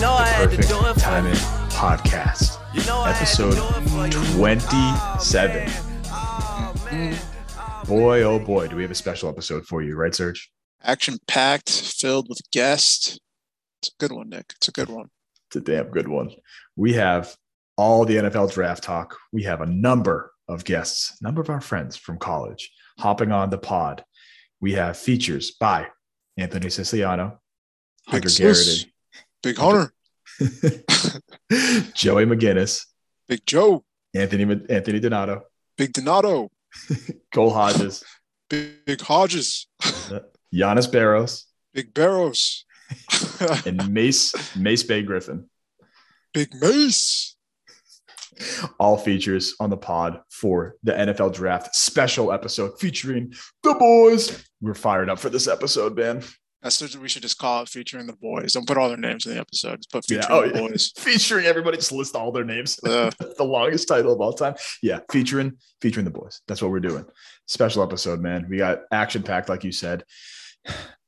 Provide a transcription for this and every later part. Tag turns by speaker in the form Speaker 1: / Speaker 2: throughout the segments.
Speaker 1: You know I
Speaker 2: The
Speaker 1: had to
Speaker 2: Perfect
Speaker 1: do it
Speaker 2: Timing. Podcast,
Speaker 1: You know I had to
Speaker 2: episode
Speaker 1: do it for you.
Speaker 2: 27.
Speaker 1: Oh. oh
Speaker 2: boy, oh boy, do we have a special episode for you, right, Serge?
Speaker 3: action packed, filled with guests. It's a good one, Nick. It's a good one.
Speaker 2: It's a damn good one. We have all the NFL draft talk. We have a number of guests, a number of our friends from college hopping on the pod. We have features by Anthony Siciliano,
Speaker 3: Big
Speaker 2: Hunter
Speaker 3: sis. Big Hunter,
Speaker 2: Garrity, Joey McGinnis,
Speaker 3: Big Joe,
Speaker 2: Anthony Anthony Donato,
Speaker 3: Big Donato,
Speaker 2: Cole Hodges,
Speaker 3: Big, Big Hodges,
Speaker 2: uh, Yannis Barros,
Speaker 3: Big Barros.
Speaker 2: and Mace Mace Bay Griffin.
Speaker 3: Big Mace.
Speaker 2: All features on the pod for the NFL draft special episode featuring the boys. We're fired up for this episode, man.
Speaker 3: That's what we should just call it featuring the boys. Don't put all their names in the episode. Just put
Speaker 2: Yeah,
Speaker 3: featuring
Speaker 2: oh,
Speaker 3: the boys.
Speaker 2: Featuring everybody, just list all their names. The longest title of all time. Yeah, featuring featuring the boys. That's what we're doing. Special episode, man. We got action packed, like you said.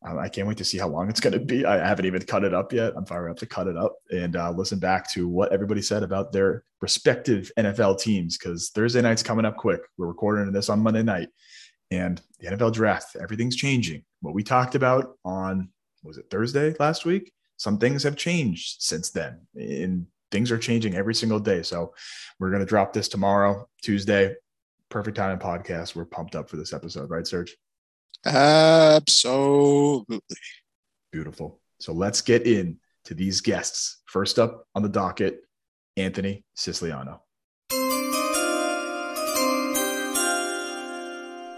Speaker 2: I can't wait to see how long it's going to be. I haven't even cut it up yet. I'm fired up to cut it up and uh, listen back to what everybody said about their respective NFL teams because Thursday night's coming up quick. We're recording this on Monday night, and the NFL draft. Everything's changing. What we talked about on was it Thursday last week? Some things have changed since then, and things are changing every single day. So we're going to drop this tomorrow, Tuesday. Perfect time podcast. We're pumped up for this episode, right, Serge?
Speaker 3: absolutely.
Speaker 2: Beautiful. So let's get in to these guests. First up on the docket, Anthony Siciliano.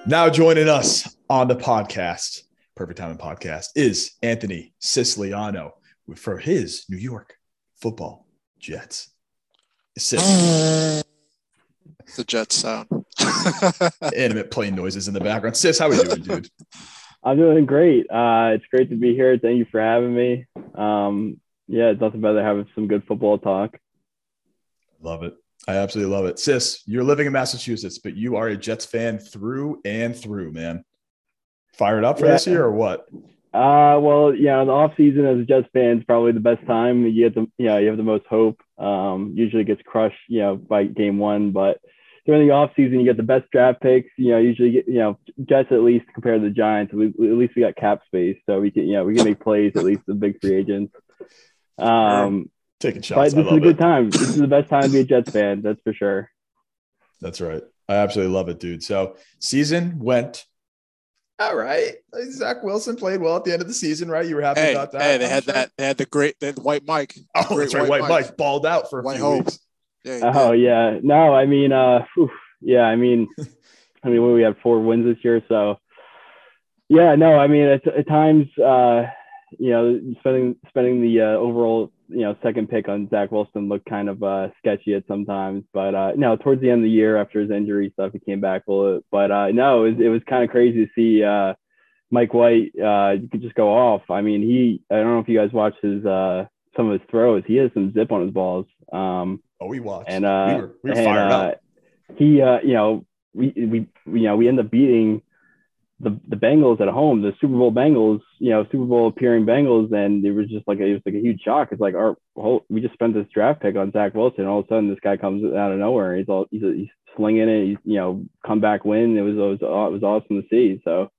Speaker 2: Now joining us on the podcast, Perfect Timing Podcast, is Anthony Siciliano for his New York Football Jets. Sis,
Speaker 3: the Jets sound.
Speaker 2: animate plane noises in the background. Sis, how are we doing, dude?
Speaker 4: I'm doing great. Uh, it's great to be here. Thank you for having me. Um, yeah, it's nothing better than having some good football talk.
Speaker 2: Love it. I absolutely love it. Sis, you're living in Massachusetts, but you are a Jets fan through and through, man. Fired up for
Speaker 4: Yeah.
Speaker 2: this year or what?
Speaker 4: Uh, well, yeah, the off season as a Jets fan is probably the best time. You get the, you know, you have the most hope. Um, usually gets crushed, you know, by game one, but during the off season, you get the best draft picks. You know, usually get, you know, Jets at least compared to the Giants, we, at least we got cap space, so we can, you know, we can make plays at least the big free agents. Um,
Speaker 2: Taking
Speaker 4: but this
Speaker 2: I
Speaker 4: is a good
Speaker 2: it.
Speaker 4: time. This is the best time to be a Jets fan, that's for sure.
Speaker 2: That's right. I absolutely love it, dude. So season went all right. Zach Wilson played well at the end of the season, right? You were happy
Speaker 3: hey,
Speaker 2: about that.
Speaker 3: hey, they
Speaker 2: I'm
Speaker 3: had
Speaker 2: sure.
Speaker 3: that. They had the great, they had the white Mike.
Speaker 2: Oh,
Speaker 3: great
Speaker 2: that's right. White
Speaker 3: White
Speaker 2: Mike.
Speaker 3: Mike.
Speaker 2: balled out for a
Speaker 3: White
Speaker 2: few
Speaker 3: Hope.
Speaker 2: weeks.
Speaker 3: Yeah, he
Speaker 4: Oh
Speaker 3: did.
Speaker 4: yeah, no, I mean, uh, whew, yeah, I mean, I mean, we had four wins this year, so yeah, no, I mean, at, at times, uh, you know, spending spending the uh, overall, you know, second pick on Zach Wilson looked kind of uh, sketchy at sometimes, but uh, no, towards the end of the year after his injury stuff, he came back a little, but uh, no, it was, it was kind of crazy to see uh, Mike White uh, just go off. I mean, he, I don't know if you guys watched his uh, some of his throws, he has some zip on his balls. Um,
Speaker 2: Oh, we watched.
Speaker 4: and uh,
Speaker 2: we were, we were
Speaker 4: and,
Speaker 2: fired
Speaker 4: uh,
Speaker 2: up.
Speaker 4: He, uh, you know, we we you know we end up beating the the Bengals at home, the Super Bowl Bengals, you know, Super Bowl appearing Bengals, and it was just like it was like a huge shock. It's like our whole we just spent this draft pick on Zach Wilson, and all of a sudden this guy comes out of nowhere. He's all he's, he's slinging it. He's you know comeback win. It was it was it was awesome to see. So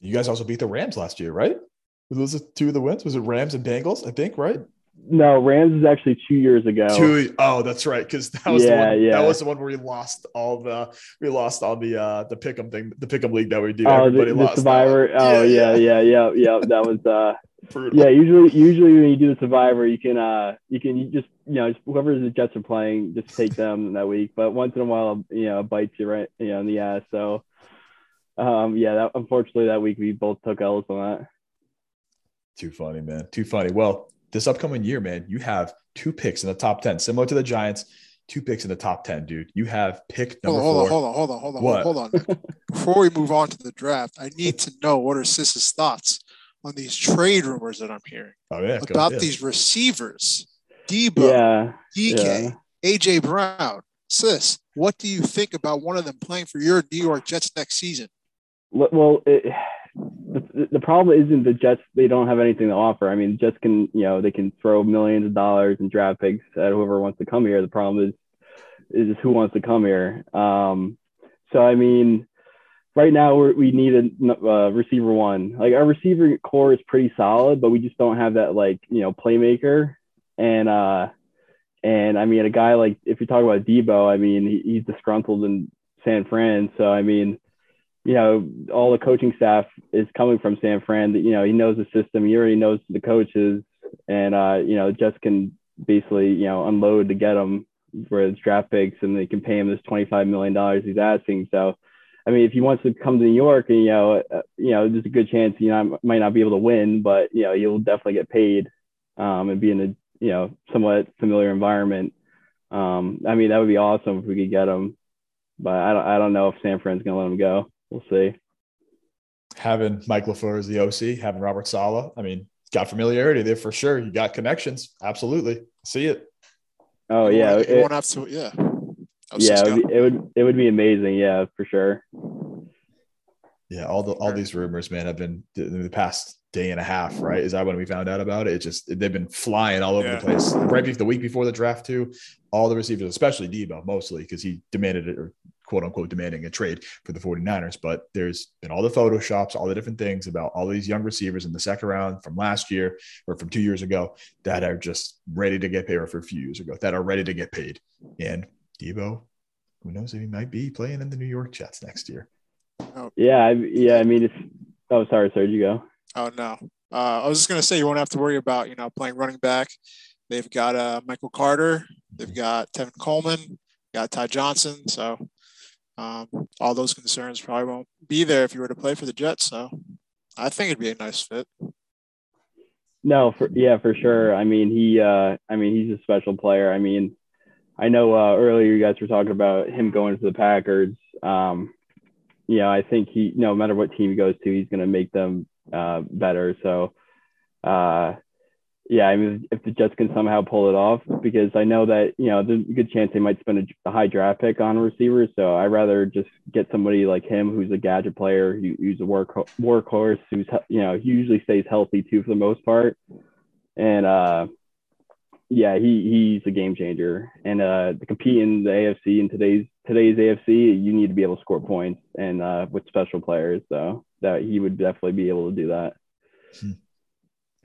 Speaker 2: You guys also beat the Rams last year, right? Those the two of the wins? Was it Rams and Bengals? I think, right?
Speaker 4: No, Rams is actually two years ago.
Speaker 2: Two. Oh, that's right. Because that was
Speaker 4: Yeah,
Speaker 2: the one.
Speaker 4: yeah.
Speaker 2: That was the one where we lost all the. We lost all the uh the pick'em thing, the pick'em league that we do.
Speaker 4: Oh, the,
Speaker 2: Everybody
Speaker 4: the
Speaker 2: one.
Speaker 4: Survivor. Oh yeah, yeah, yeah, yeah. That was uh
Speaker 2: Brutal.
Speaker 4: yeah usually usually when you do the survivor you can uh you can you just you know just whoever the jets are playing just take them that week but once in a while you know bites you right you know in the ass so um yeah that unfortunately that week we both took l's on that
Speaker 2: Too funny, man. Too funny. Well, this upcoming year, man, you have two picks in the top 10, similar to the Giants, two picks in the top 10, dude. You have pick number
Speaker 3: hold on,
Speaker 2: four.
Speaker 3: hold on, hold on, hold on,
Speaker 2: What?
Speaker 3: hold on. hold on. Before we move on to the draft, I need to know what are Sis's thoughts on these trade rumors that I'm hearing
Speaker 2: Oh, yeah.
Speaker 3: about
Speaker 2: ahead.
Speaker 3: these receivers, Deebo,
Speaker 4: Yeah,
Speaker 3: DK, AJ Brown. Sis, what do you think about one of them playing for your New York Jets next season?
Speaker 4: Well- Well, it, the, problem isn't the Jets. They don't have anything to offer. I mean, Jets can, you know, they can throw millions of dollars and draft picks at whoever wants to come here. The problem is, is just who wants to come here. Um, so I mean, right now we need a uh, receiver one. Like our receiver core is pretty solid, but we just don't have that like you know playmaker. And uh, and I mean, a guy like if you talk about Deebo, I mean, he, he's disgruntled in San Fran. So I mean you know, all the coaching staff is coming from San Fran. You know, he knows the system. He already knows the coaches, and uh, you know, just can basically you know unload to get him for his draft picks, and they can pay him this twenty five million dollars he's asking. So, I mean, if he wants to come to New York, and you know, uh, you know, there's a good chance you know might not be able to win, but you know, you'll definitely get paid, um, and be in a you know somewhat familiar environment. Um, I mean, that would be awesome if we could get him, but I don't I don't know if San Fran's gonna let him go we'll see.
Speaker 2: having Mike LaFleur as the OC, having Robert Saleh. I mean, got familiarity there for sure. You got connections. Absolutely. See it.
Speaker 4: Oh
Speaker 3: You
Speaker 4: yeah,
Speaker 3: won't-
Speaker 4: it-
Speaker 3: won't have to. Yeah. Oh,
Speaker 4: yeah, it would, be, it would it would be amazing. Yeah, for sure.
Speaker 2: Yeah, all the all these rumors, man, have been in the past day and a half, right? Is that when we found out about it? It just they've been flying all over
Speaker 3: Yeah.
Speaker 2: the place. Right before the week before the draft, too. All the receivers, especially Deebo, mostly because he demanded it or quote unquote demanding a trade for the 49ers. But there's been all the photoshops, all the different things about all these young receivers in the second round from last year or from two years ago that are just ready to get paid, or for a few years ago that are ready to get paid. And Deebo, who knows if he might be playing in the New York Jets next year.
Speaker 4: Yeah, I, yeah. I mean, it's. Oh, sorry, sorry. You go.
Speaker 3: Oh no. Uh, I was just gonna say you won't have to worry about you know playing running back. They've got uh, Michael Carter. They've got Tevin Coleman. Got Ty Johnson. So um, all those concerns probably won't be there if you were to play for the Jets. So I think it'd be a nice fit.
Speaker 4: No, for yeah, for sure. I mean, he. uh I mean, he's a special player. I mean, I know uh, earlier you guys were talking about him going to the Packers. Um, know, I think he, no matter what team he goes to, he's going to make them uh, better. So, uh, yeah, I mean, if the Jets can somehow pull it off, because I know that you know there's a good chance they might spend a, high draft pick on a receiver. So I'd rather just get somebody like him, who's a gadget player, who, who's a work workhorse, who's you know usually stays healthy too for the most part, and uh, yeah, he he's a game changer. And uh, to compete in the AFC in today's today's AFC, you need to be able to score points and uh, with special players. So that he would definitely be able to do that.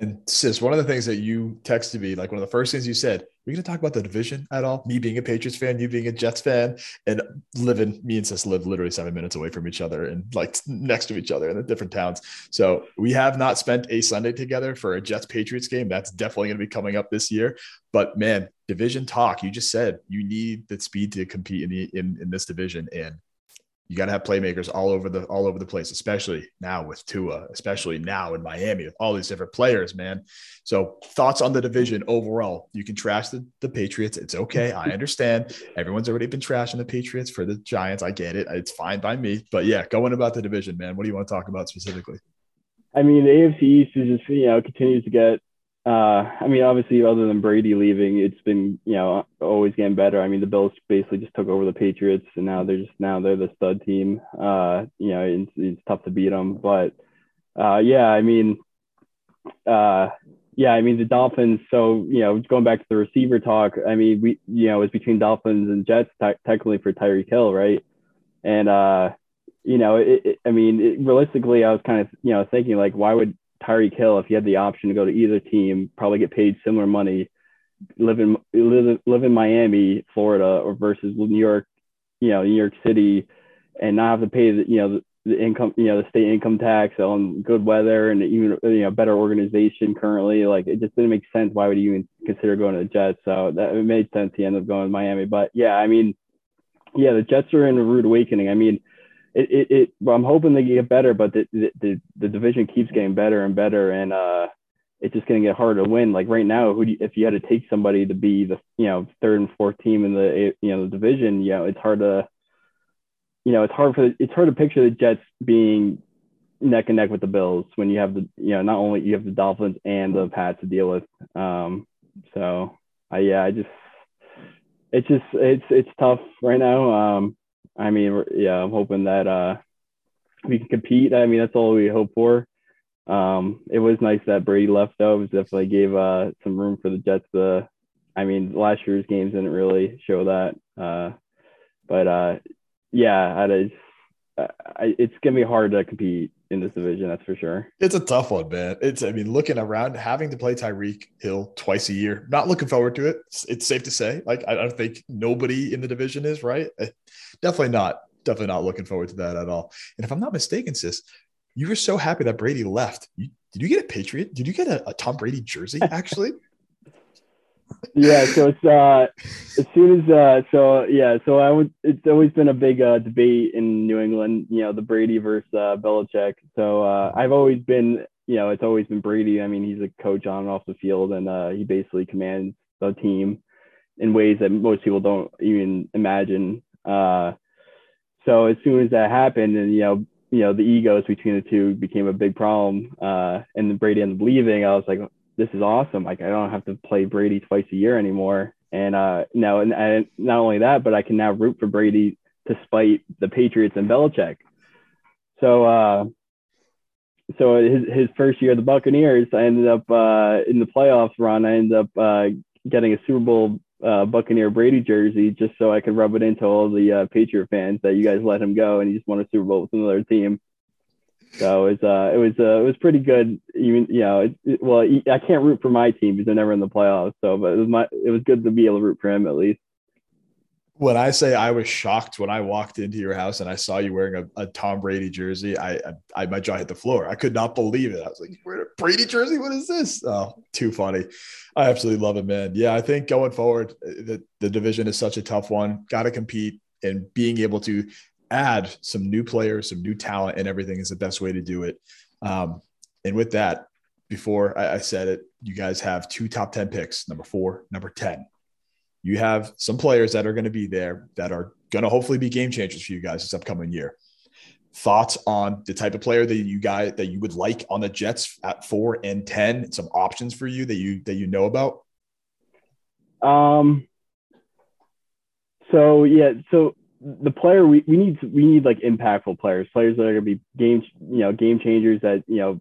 Speaker 2: And sis, one of the things that you texted me, like one of the first things you said, we're going to talk about the division at all? Me being a Patriots fan, you being a Jets fan, and living, me and sis live literally seven minutes away from each other and like next to each other in the different towns. So we have not spent a Sunday together for a Jets Patriots game. That's definitely going to be coming up this year. But man, division talk, you just said you need the speed to compete in the in, in this division. And you got to have playmakers all over the all over the place, especially now with Tua, especially now in Miami with all these different players, man. So thoughts on the division overall? You can trash the, the Patriots. It's okay. I understand. Everyone's already been trashing the Patriots for the Giants. I get it. It's fine by me. But yeah, going about the division, man. What do you want to talk about specifically?
Speaker 4: I mean, the AFC East is just you know continues to get. Uh, I mean, obviously, other than Brady leaving, it's been you know always getting better. I mean, the Bills basically just took over the Patriots, and now they're just now they're the stud team. Uh, you know, it's, it's tough to beat them, but uh, yeah, I mean, uh, yeah, I mean the Dolphins. So you know, going back to the receiver talk, I mean, we you know it's between Dolphins and Jets te- technically for Tyreek Hill, right? And uh, you know, it, it, I mean, it, realistically, I was kind of you know thinking like, why would Tyreek Hill, if he had the option to go to either team, probably get paid similar money, live in live, live in Miami, Florida, or versus New York, you know, New York City, and not have to pay the you know the, the income, you know, the state income tax on good weather and even you know better organization currently. Like it just didn't make sense. Why would he even consider going to the Jets? So that it made sense. He ended up going to Miami. But yeah, I mean, yeah, the Jets are in a rude awakening. I mean it, it, it well, I'm hoping they get better, but the, the, the division keeps getting better and better. And, uh, it's just going to get harder to win. Like right now, who you, if you had to take somebody to be the you know third and fourth team in the you know the division, you know it's hard to you know it's hard for it's hard to picture the Jets being neck and neck with the Bills when you have the you know not only you have the Dolphins and the Pats to deal with. Um, so I yeah I just it's just it's it's tough right now. Um, I mean yeah I'm hoping that uh we can compete. I mean that's all we hope for. Um, it was nice that Brady left though. It definitely gave uh some room for the Jets to. I mean last year's games didn't really show that. Uh, but uh, yeah, I just, I, it's gonna be hard to compete in this division. That's for sure.
Speaker 2: It's a tough one, man. It's I mean, looking around, having to play Tyreek Hill twice a year, not looking forward to it. It's, it's safe to say. Like I don't think nobody in the division is right. Eh, definitely not. Definitely not looking forward to that at all. And if I'm not mistaken, sis, you were so happy that Brady left. You, did you get a Patriot? Did you get a, a Tom Brady jersey? Actually
Speaker 4: yeah, so it's uh as soon as uh so yeah, so I would it's always been a big uh debate in New England, you know, the Brady versus uh Belichick. So uh I've always been you know, it's always been Brady. I mean, he's a coach on and off the field and uh he basically commands the team in ways that most people don't even imagine. Uh so as soon as that happened and you know, you know, the egos between the two became a big problem. Uh and Brady ended up leaving. I was like, this is awesome. Like I don't have to play Brady twice a year anymore. And uh, now, and, and not only that, but I can now root for Brady despite the Patriots and Belichick. So, uh, so his his first year the Buccaneers, I ended up uh, in the playoffs run. I ended up uh, getting a Super Bowl uh, Buccaneer Brady jersey just so I could rub it into all the uh, Patriot fans that you guys let him go and he just won a Super Bowl with another team. So it was uh, it was uh, it was pretty good. Even you know, it, it, well, I can't root for my team because they're never in the playoffs. So, but it was my it was good to be able to root for him at least.
Speaker 2: When I say I was shocked when I walked into your house and I saw you wearing a, a Tom Brady jersey, I, I, I my jaw hit the floor. I could not believe it. I was like, "Wearing a Brady jersey? What is this?" Oh, too funny. I absolutely love it, man. Yeah, I think going forward, the the division is such a tough one. Got to compete and being able to add some new players, some new talent, and everything is the best way to do it. Um, and with that, before I, I said it, you guys have two top 10 picks, number four, number 10. You have some players that are going to be there that are going to hopefully be game changers for you guys this upcoming year. Thoughts on the type of player that you guys that you would like on the Jets at four and ten? Some options for you that you that you know about.
Speaker 4: Um. So yeah, so the player we, we need we need like impactful players, players that are gonna be game you know game changers that you know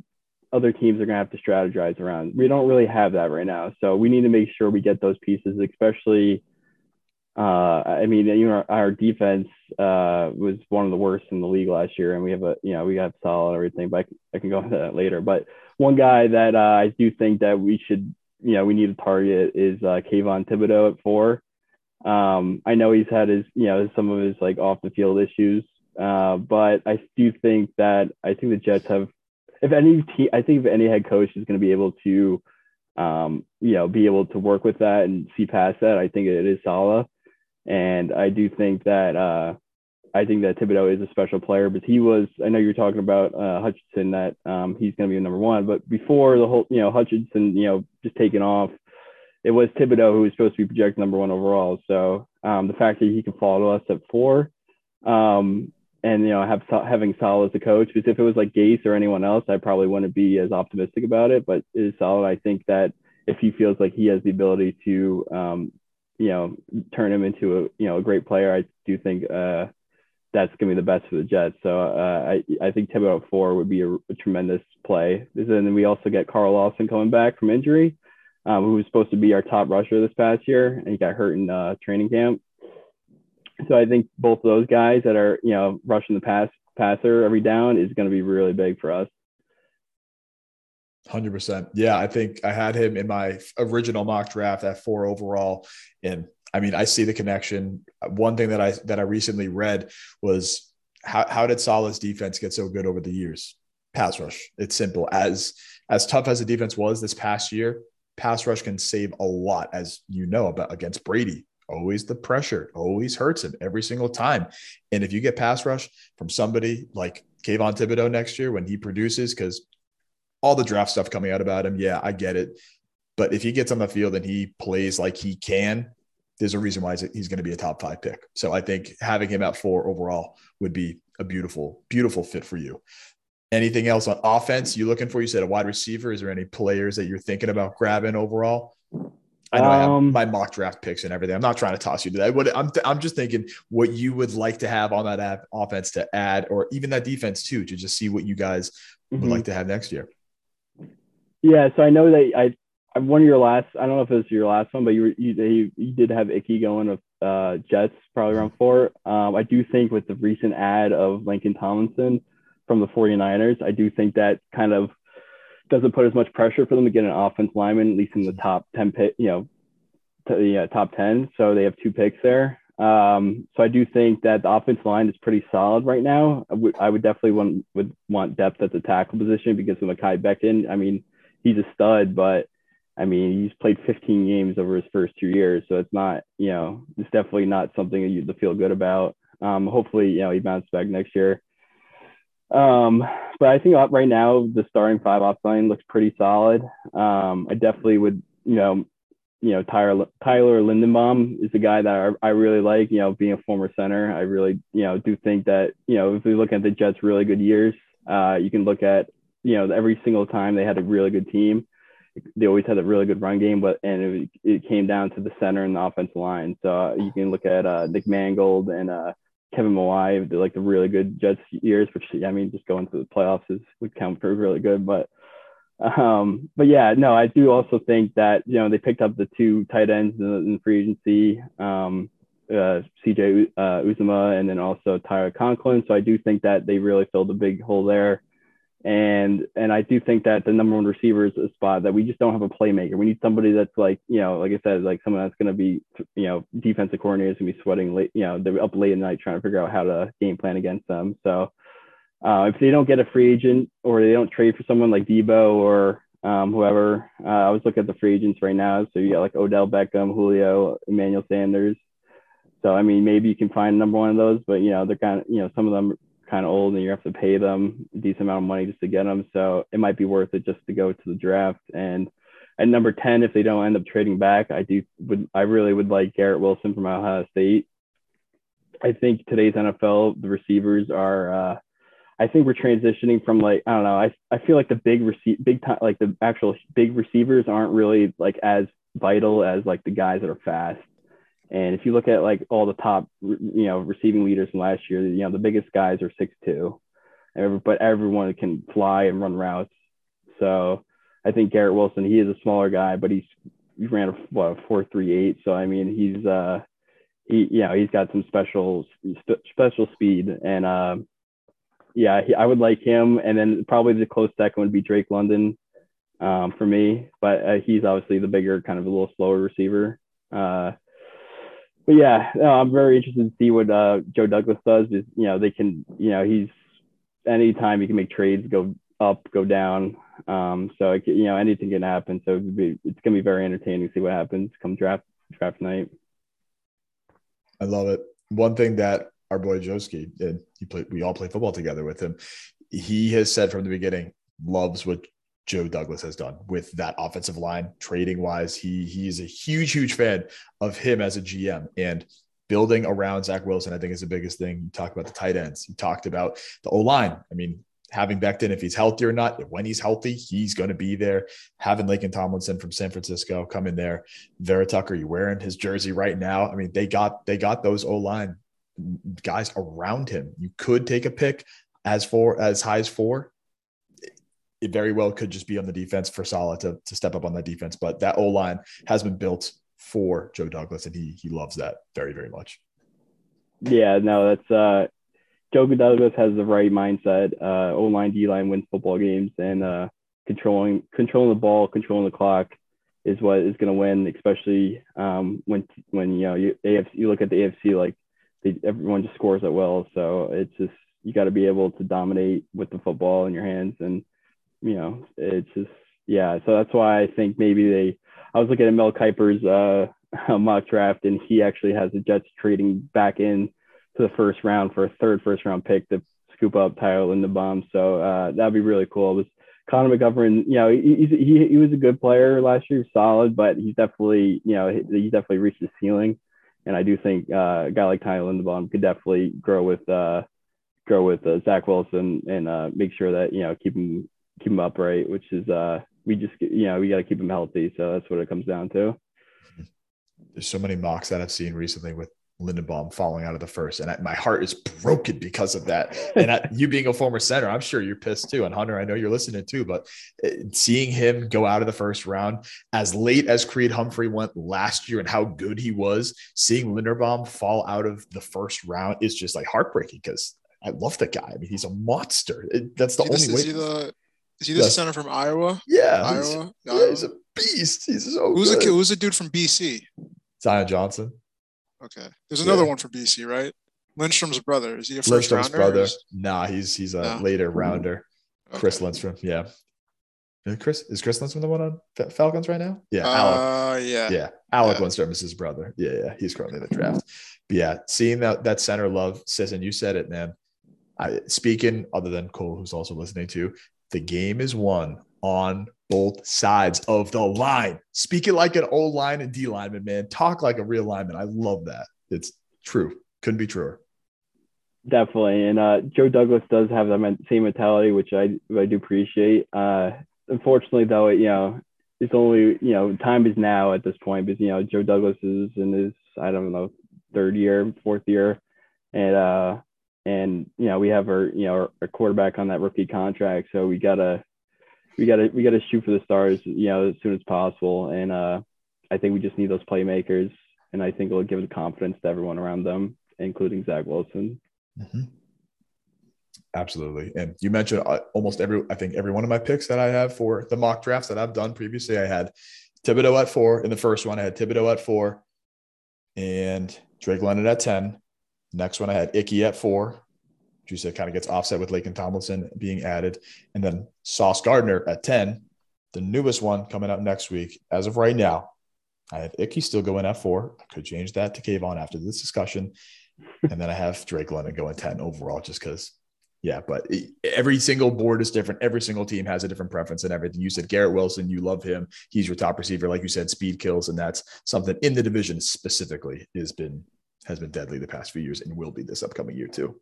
Speaker 4: other teams are gonna have to strategize around. We don't really have that right now, so we need to make sure we get those pieces, especially. Uh, I mean, you know, our, defense uh, was one of the worst in the league last year, and we have a you know we got solid everything, but I can, I can go into that later. But one guy that uh, I do think that we should you know we need to target is uh, Kayvon Thibodeaux at four. Um, I know he's had his, you know, some of his like off the field issues, uh, but I do think that I think the Jets have, if any, I think if any head coach is going to be able to, um, you know, be able to work with that and see past that, I think it is Saleh, and I do think that, uh, I think that Thibodeaux is a special player, but he was. I know you're talking about uh, Hutchinson that um, he's going to be number one, but before the whole, you know, Hutchinson, you know, just taking off it was Thibodeaux who was supposed to be projected number one overall. So um, the fact that he can fall to us at four, um, and you know have having Saleh as a coach, because if it was like Gase or anyone else, I probably wouldn't be as optimistic about it. But it is Saleh. I think that if he feels like he has the ability to, um, you know, turn him into a you know a great player, I do think uh, that's to be the best for the Jets. So uh, I I think Thibodeaux at four would be a, a tremendous play. And then we also get Carl Lawson coming back from injury um, who was supposed to be our top rusher this past year, and he got hurt in uh, training camp. So I think both of those guys that are you know rushing the pass passer every down is going to be really big for us.
Speaker 2: Hundred percent. Yeah, I think I had him in my original mock draft at four overall, and I mean I see the connection. One thing that I that I recently read was how how did Saleh's defense get so good over the years? Pass rush. It's simple. As as tough as the defense was this past year, pass rush can save a lot, as you know about against Brady. Always the pressure, always hurts him every single time. And if you get pass rush from somebody like Kayvon Thibodeaux next year when he produces, because all the draft stuff coming out about him. Yeah, I get it. But if he gets on the field and he plays like he can, there's a reason why he's going to be a top five pick. So I think having him at four overall would be a beautiful, beautiful fit for you. Anything else on offense you looking for? You said a wide receiver. Is there any players that you're thinking about grabbing overall? I know um, I have um, my mock draft picks and everything. I'm not trying to toss you to that. What I'm, th- I'm just thinking what you would like to have on that app, offense to add, or even that defense too, to just see what you guys mm-hmm. would like to have next year.
Speaker 4: Yeah, so I know that I one of your last. I don't know if it was your last one, but you you you, did have Icky going with uh, Jets probably around four. Um, I do think with the recent ad of Laken Tomlinson from the 49ers, I do think that kind of doesn't put as much pressure for them to get an offense lineman, at least in the top 10 pick, you know, to the uh, top 10. So they have two picks there. Um, so I do think that the offensive line is pretty solid right now. I would, I would definitely want would want depth at the tackle position because of Mekhi Becton. I mean, he's a stud, but I mean, he's played 15 games over his first two years, so it's not, you know, it's definitely not something you to feel good about. Um, hopefully, you know, he bounces back next year. Um, but I think right now the starting five off line looks pretty solid. Um, I definitely would, you know, you know, Tyler Tyler Linderbaum is the guy that I, I really like. You know, being a former center, I really, you know, do think that, you know, if we look at the Jets' really good years, uh, you can look at, you know, every single time they had a really good team, they always had a really good run game, but and it, it came down to the center and the offensive line. So uh, you can look at uh, Nick Mangold and uh, Kevin Mawae, the like the really good Jets years, which I mean, just going to the playoffs is would count for really good. But um, but yeah, no, I do also think that you know they picked up the two tight ends in, in free agency, um, uh, CJ uh, Uzomah, and then also Tyler Conklin. So I do think that they really filled a big hole there. And and I do think that the number one receiver is a spot that we just don't have a playmaker. We need somebody that's like, you know, like I said, like someone that's going to be, you know, defensive coordinators to be sweating late, you know, they're up late at night trying to figure out how to game plan against them. So uh, if they don't get a free agent or they don't trade for someone like Deebo or um, whoever, uh, I was looking at the free agents right now. So you got like Odell Beckham, Julio, Emmanuel Sanders. So I mean, maybe you can find number one of those, but you know, they're kind of, you know, some of them kind of old and you have to pay them a decent amount of money just to get them. So it might be worth it just to go to the draft. And at number 10, if they don't end up trading back, I do would I really would like Garrett Wilson from Ohio State. I think today's NFL, the receivers are uh, I think we're transitioning from like I don't know. I I feel like the big receive big time like the actual big receivers aren't really like as vital as like the guys that are fast. And if you look at like all the top, you know, receiving leaders from last year, you know, the biggest guys are six two, but everyone can fly and run routes. So I think Garrett Wilson, he is a smaller guy, but he's he ran a what four three eight. So I mean, he's uh, he you know he's got some special special speed, and uh, yeah, he, I would like him. And then probably the close second would be Drake London um, for me, but uh, he's obviously the bigger, kind of a little slower receiver. Uh, but yeah, no, I'm very interested to see what uh, Joe Douglas does. Is you know they can you know he's anytime he can make trades go up, go down. Um, so it, you know anything can happen. So be, it's gonna be very entertaining to see what happens come draft draft night.
Speaker 2: I love it. One thing that our boy Joeski and he played, we all play football together with him. He has said from the beginning loves what Joe Douglas has done with that offensive line, trading wise. He he is a huge, huge fan of him as a GM and building around Zach Wilson. I think is the biggest thing. You talk about the tight ends. You talked about the O line. I mean, having Becton, if he's healthy or not, when he's healthy, he's going to be there. Having Laken Tomlinson from San Francisco come in there, Vera Tucker, you wearing his jersey right now. I mean, they got they got those O line guys around him. You could take a pick as for as high as four it very well could just be on the defense for Saleh to, to step up on that defense. But that O line has been built for Joe Douglas, and he he loves that very very much.
Speaker 4: Yeah, no, that's uh, Joe Douglas has the right mindset. Uh, O line, D line wins football games, and uh, controlling controlling the ball, controlling the clock is what is going to win. Especially um, when when you know you AFC, you look at the AFC like they, everyone just scores it well. So it's just you got to be able to dominate with the football in your hands and you know, it's just yeah. So that's why I think maybe they. I was looking at Mel Kiper's uh, mock draft, and he actually has the Jets trading back in to the first round for a third first round pick to scoop up Tyler Linderbaum. So uh, that'd be really cool. I was Connor McGovern, you know, he, he he was a good player last year, solid, but he's definitely, you know, he's definitely reached his ceiling. And I do think uh, a guy like Tyler Linderbaum could definitely grow with uh, grow with uh, Zach Wilson and uh, make sure that you know keep him keep him upright, which is uh, we just you know we got to keep him healthy. So that's what it comes down to.
Speaker 2: There's so many mocks that I've seen recently with Linderbaum falling out of the first, and I, my heart is broken because of that. And I, you being a former center, I'm sure you're pissed too. And Hunter, I know you're listening too, but uh, seeing him go out of the first round as late as Creed Humphrey went last year and how good he was, seeing Linderbaum fall out of the first round is just like heartbreaking because I love the guy. I mean, he's a monster. It, that's the
Speaker 3: is
Speaker 2: only way.
Speaker 3: Is he the, is he the center from Iowa?
Speaker 2: Yeah,
Speaker 3: Iowa.
Speaker 2: He's,
Speaker 3: Iowa?
Speaker 2: yeah, he's a beast. He's so
Speaker 3: who's
Speaker 2: good.
Speaker 3: a who's a dude from BC?
Speaker 2: Zion Johnson.
Speaker 3: Okay. There's another
Speaker 2: Yeah.
Speaker 3: one from BC, right? Lindstrom's brother. Is he a first
Speaker 2: Lindstrom's
Speaker 3: rounder?
Speaker 2: brother.
Speaker 3: is-
Speaker 2: Nah, he's he's a
Speaker 3: No.
Speaker 2: later rounder. Chris. Lindstrom. Yeah. Is Chris is Chris Lindstrom the one on Fa- Falcons right now? Yeah. Alec.
Speaker 3: Uh, yeah.
Speaker 2: Yeah. Alec
Speaker 3: Yeah.
Speaker 2: Lindstrom is his brother. Yeah, yeah. He's currently in the draft. But yeah, seeing that that center love, sis, and you said it, man. I speaking other than Cole, who's also listening to, the game is won on both sides of the line. Speak it like an O line and D lineman, man. Talk like a real lineman. I love that. It's true. Couldn't be truer.
Speaker 4: Definitely, and uh, Joe Douglas does have that same mentality, which I I do appreciate. Uh, unfortunately, though, it, you know, it's only you know time is now at this point because you know Joe Douglas is in his I don't know third year, fourth year, and uh, and you know we have our you know our, our quarterback on that rookie contract, so we gotta we gotta we gotta shoot for the stars, you know, as soon as possible, and uh, I think we just need those playmakers, and I think it'll give the confidence to everyone around them, including Zach Wilson.
Speaker 2: Mhm. Absolutely. And you mentioned uh, almost every, I think every one of my picks that I have for the mock drafts that I've done previously. I had Thibodeaux at four in the first one. I had Thibodeaux at four and Drake London at 10. Next one, I had Icky at four. which You said kind of gets offset with Laken Tomlinson being added. And then Sauce Gardner at 10. The newest one coming up next week. As of right now, I have Icky still going at four. I could change that to Kayvon after this discussion. and then I have Drake London going 10 overall just because, yeah, but every single board is different. Every single team has a different preference and everything. You said Garrett Wilson, you love him. He's your top receiver. Like you said, speed kills. And that's something in the division specifically has been has been deadly the past few years and will be this upcoming year too.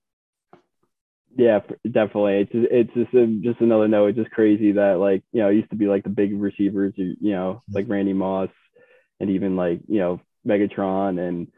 Speaker 4: Yeah, definitely. It's just, it's just just another note. It's just crazy that like you know it used to be like the big receivers, you, you know, mm-hmm. like Randy Moss, and even like you know Megatron, and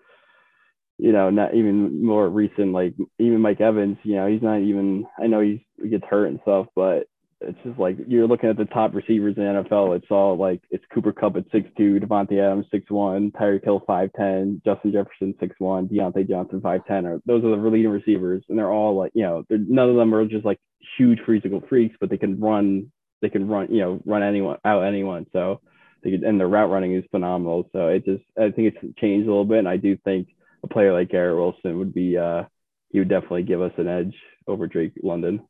Speaker 4: you know not even more recent like even Mike Evans. You know he's not even. I know he's he gets hurt and stuff, but it's just like you're looking at the top receivers in the NFL. It's all like it's Cooper Kupp at six two, Davante Adams six one, Tyreek Hill five ten, Justin Jefferson six one, Diontae Johnson five ten. Or those are the leading receivers, and they're all like you know none of them are just like huge physical freaks, but they can run. They can run you know run anyone out anyone. So they could, and their route running is phenomenal. So it just I think it's changed a little bit, and I do think a player like Garrett Wilson would be uh he would definitely give us an edge over Drake London.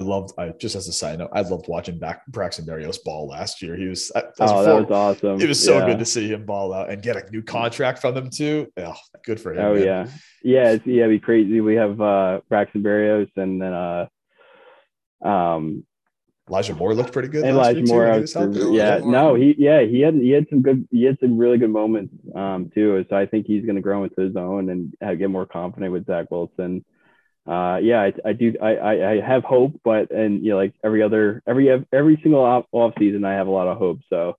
Speaker 2: I loved, I just as a side note, I loved watching back Braxton Berrios ball last year. He was, as a
Speaker 4: Oh, that was awesome.
Speaker 2: it was so
Speaker 4: Yeah.
Speaker 2: good to see him ball out and get a new contract from them too. Oh, good for him.
Speaker 4: Oh
Speaker 2: man.
Speaker 4: yeah, yeah, it's, yeah, it'd be crazy. We have uh, Braxton Berrios and then uh, um,
Speaker 2: Elijah Moore looked pretty good.
Speaker 4: and Elijah
Speaker 2: week, too,
Speaker 4: Moore.
Speaker 2: when he
Speaker 4: out
Speaker 2: was
Speaker 4: for- yeah, no, he yeah he had he had some good he had some really good moments um, too. So I think he's going to grow into his own and uh, get more confident with Zach Wilson. Uh, yeah, I, I do. I, I, I have hope, but and you know, like every other every every single off, off season, I have a lot of hope. So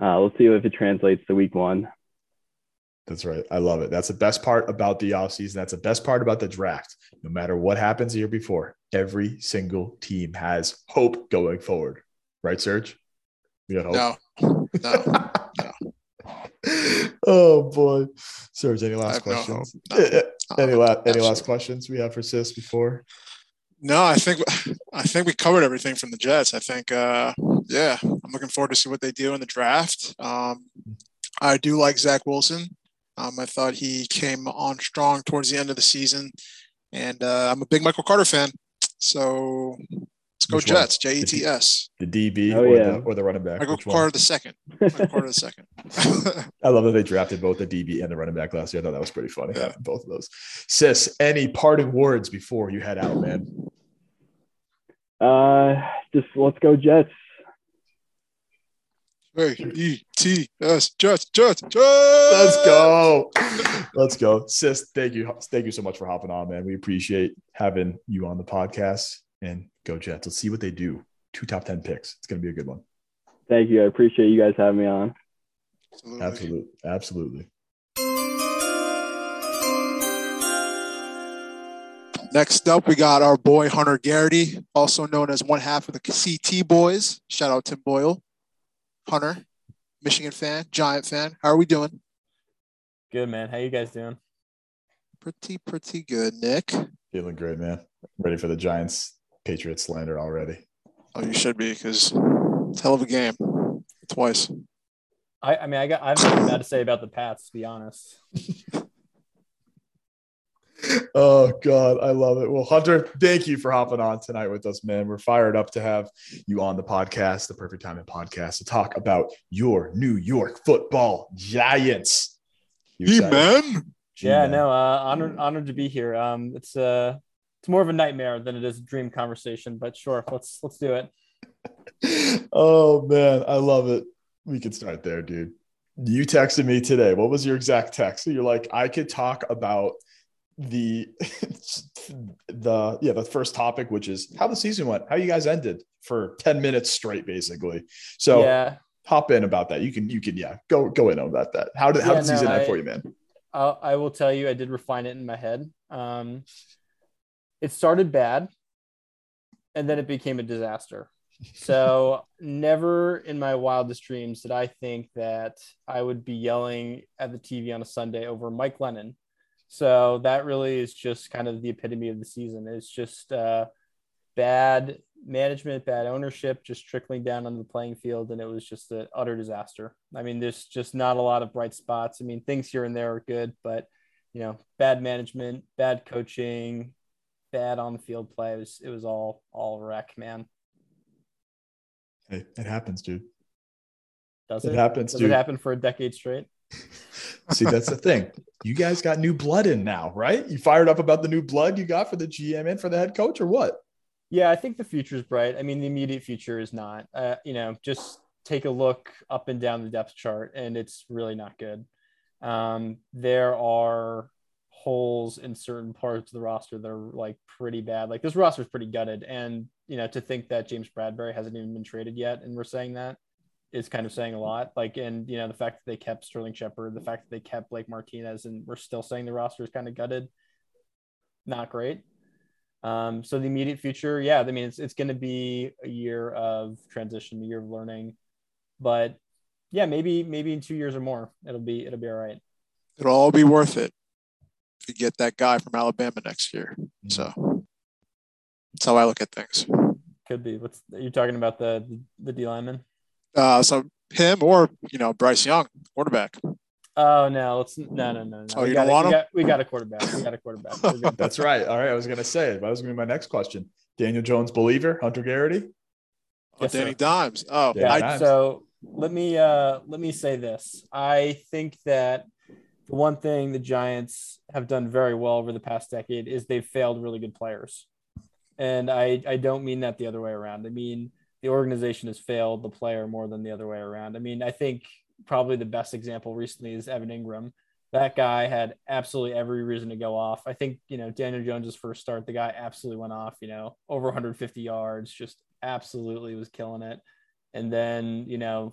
Speaker 4: uh, let's see if it translates to week one.
Speaker 2: That's right. I love it. That's the best part about the off season. That's the best part about the draft. No matter what happens the year before, every single team has hope going forward. Right, Serge? You got hope?
Speaker 3: No, no.
Speaker 2: oh boy. Serge, any
Speaker 3: I
Speaker 2: last
Speaker 3: have no
Speaker 2: questions?
Speaker 3: hope. No.
Speaker 2: Eh, Any, la- any
Speaker 3: Absolutely.
Speaker 2: last questions we have for Sis before?
Speaker 3: No, I think I think we covered everything from the Jets. I think, uh, yeah, I'm looking forward to see what they do in the draft. Um, I do like Zach Wilson. Um, I thought he came on strong towards the end of the season, and uh, I'm a big Michael Carter fan. So let's go
Speaker 2: Which?
Speaker 3: Jets. J E T S.
Speaker 2: The DB
Speaker 4: Oh,
Speaker 2: or,
Speaker 4: yeah.
Speaker 2: the, or the running back?
Speaker 3: Michael
Speaker 2: Which one?
Speaker 3: Carter the second. Carter the second.
Speaker 2: I love that they drafted both the DB and the running back last year. I thought that was pretty funny.
Speaker 3: Yeah.
Speaker 2: Both of those. Sis, any parting words before you head out, man?
Speaker 4: Uh, just let's go Jets.
Speaker 3: A E T S Jets Jets Jets.
Speaker 2: Let's go. Let's go. Sis, thank you. Thank you so much for hopping on, man. We appreciate having you on the podcast and go Jets. Let's see what they do. Two top 10 picks. It's going to be a good one.
Speaker 4: Thank you. I appreciate you guys having me on.
Speaker 2: Absolutely. Absolutely. Absolutely.
Speaker 3: Next up, we got our boy Hunter Garrity, also known as one half of the CT Boys. Shout out Tim Boyle. Hunter, Michigan fan, Giant fan. How are we doing?
Speaker 5: Good, man. How you guys doing?
Speaker 3: Pretty, pretty good, Nick.
Speaker 2: Feeling great, man. Ready for the Giants Patriots slander already.
Speaker 3: Oh, you should be because it's hell of a game. Twice.
Speaker 5: I, I mean, I got I have nothing bad to say about the Pats, to be honest.
Speaker 2: oh God, I love it. Well, Hunter, thank you for hopping on tonight with us, man. We're fired up to have you on the podcast, the perfect time in podcast, to talk about your New York Football Giants.
Speaker 3: You man.
Speaker 5: Yeah, no, uh, honored honored to be here. Um, it's uh, it's more of a nightmare than it is a dream conversation, but sure, let's let's do
Speaker 2: it. oh man, I love it. We could start there, dude. You texted me today. What was your exact text? So you're like, I could talk about the the yeah the first topic which is how the season went how you guys ended for 10 minutes straight basically so yeah hop in about that you can you can yeah go go in about that how did yeah, how did the season no, end for you man
Speaker 5: I'll, I will tell you i did refine it in my head um it started bad and then it became a disaster so never in my wildest dreams did i think that i would be yelling at the tv on a sunday over mike Glennon. so that really is just kind of the epitome of the season. It's just uh, bad management, bad ownership, just trickling down on the playing field, and it was just an utter disaster. I mean, there's just not a lot of bright spots. I mean, things here and there are good, but you know, bad management, bad coaching, bad on the field play. It was it was all all wreck, man.
Speaker 2: Hey, it happens, dude.
Speaker 5: Does it,
Speaker 2: it happens?
Speaker 5: Does
Speaker 2: dude.
Speaker 5: it happen for a decade straight?
Speaker 2: See, that's the thing. You guys got new blood in now, right? You fired up about the new blood you got for the GM and for the head coach, or what?
Speaker 5: Yeah, I think the future is bright. I mean, the immediate future is not. Uh, you know, just take a look up and down the depth chart, and it's really not good. Um, there are holes in certain parts of the roster that are like pretty bad. Like this roster is pretty gutted, and you know, to think that James Bradberry hasn't even been traded yet, and we're saying that is kind of saying a lot. Like, and you know, the fact that they kept Sterling Shepard, the fact that they kept Blake Martinez, and we're still saying the roster is kind of gutted. Not great. Um, so the immediate future, yeah, I mean, it's it's going to be a year of transition, a year of learning, but yeah, maybe maybe in two years or more, it'll be it'll be all right.
Speaker 3: It'll all be worth it if get that guy from Alabama next year. Mm-hmm. So that's how I look at things.
Speaker 5: Could be. What's you're talking about the the D lineman?
Speaker 3: Uh, so him or you know Bryce Young, quarterback.
Speaker 5: Oh no, let's no no no no.
Speaker 3: Oh, we you don't want
Speaker 5: him?
Speaker 3: We got,
Speaker 5: we got, a quarterback. We got a quarterback.
Speaker 2: That's right. All right, I was gonna say. That was gonna be my next question. Daniel Jones believer, Hunter Garrity.
Speaker 3: Oh, yes, Danny sir. Dimes. Oh,
Speaker 5: yeah. I, so let me uh let me say this. I think that the one thing the Giants have done very well over the past decade is they've failed really good players. And I, I don't mean that the other way around. I mean, the organization has failed the player more than the other way around. I mean, I think probably the best example recently is Evan Engram. That guy had absolutely every reason to go off. I think, you know, Daniel Jones's first start, the guy absolutely went off, you know, over 150 yards, just absolutely was killing it. And then, you know,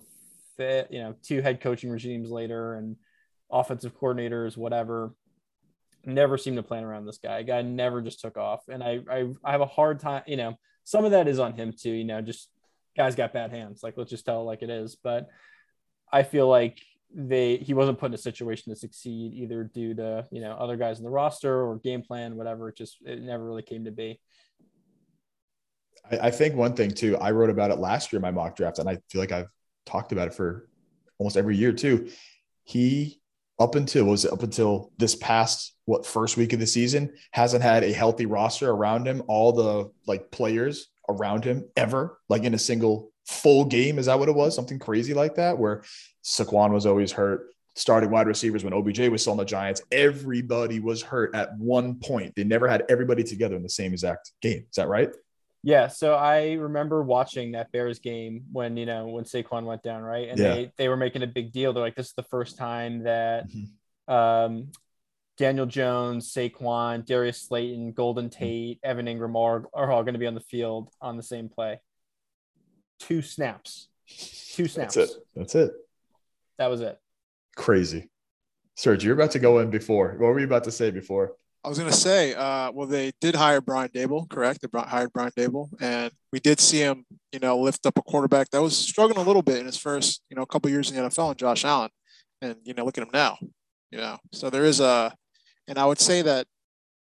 Speaker 5: fit, you know, two head coaching regimes later and offensive coordinators, whatever, never seemed to plan around this guy. Guy never just took off. And I, I, I have a hard time, you know, some of that is on him too, you know, just guy's got bad hands. Like let's just tell it like it is. But I feel like they he wasn't put in a situation to succeed either due to you know other guys in the roster or game plan, whatever. It just it never really came to be.
Speaker 2: I, I think one thing too, I wrote about it last year in my mock draft, and I feel like I've talked about it for almost every year too. He up until was it up until this past what first week of the season hasn't had a healthy roster around him all the like players around him ever, like in a single full game. Is that what it was? Something crazy like that, where Saquon was always hurt. Starting wide receivers when OBJ was still on the Giants, everybody was hurt at one point. They never had everybody together in the same exact game. Is that right?
Speaker 5: Yeah, so I remember watching that Bears game when you know when Saquon went down, right? And
Speaker 2: Yeah.
Speaker 5: they they were making a big deal. They're like, this is the first time that
Speaker 2: Mhm.
Speaker 5: um, Daniel Jones, Saquon, Darius Slayton, Golden
Speaker 2: Mm-hmm.
Speaker 5: Tate, Evan Engram are, are all going to be on the field on the same play. Two snaps, two snaps.
Speaker 2: That's it. That's it.
Speaker 5: That was it.
Speaker 2: Crazy. Serge, you're about to go in before. What were you about to say before?
Speaker 3: I was going to say, uh, well, they did hire Brian Daboll, correct? They hired Brian Daboll, and we did see him, you know, lift up a quarterback that was struggling a little bit in his first, you know, couple years in the NFL, and Josh Allen, and you know, look at him now, you know. So there is a, and I would say that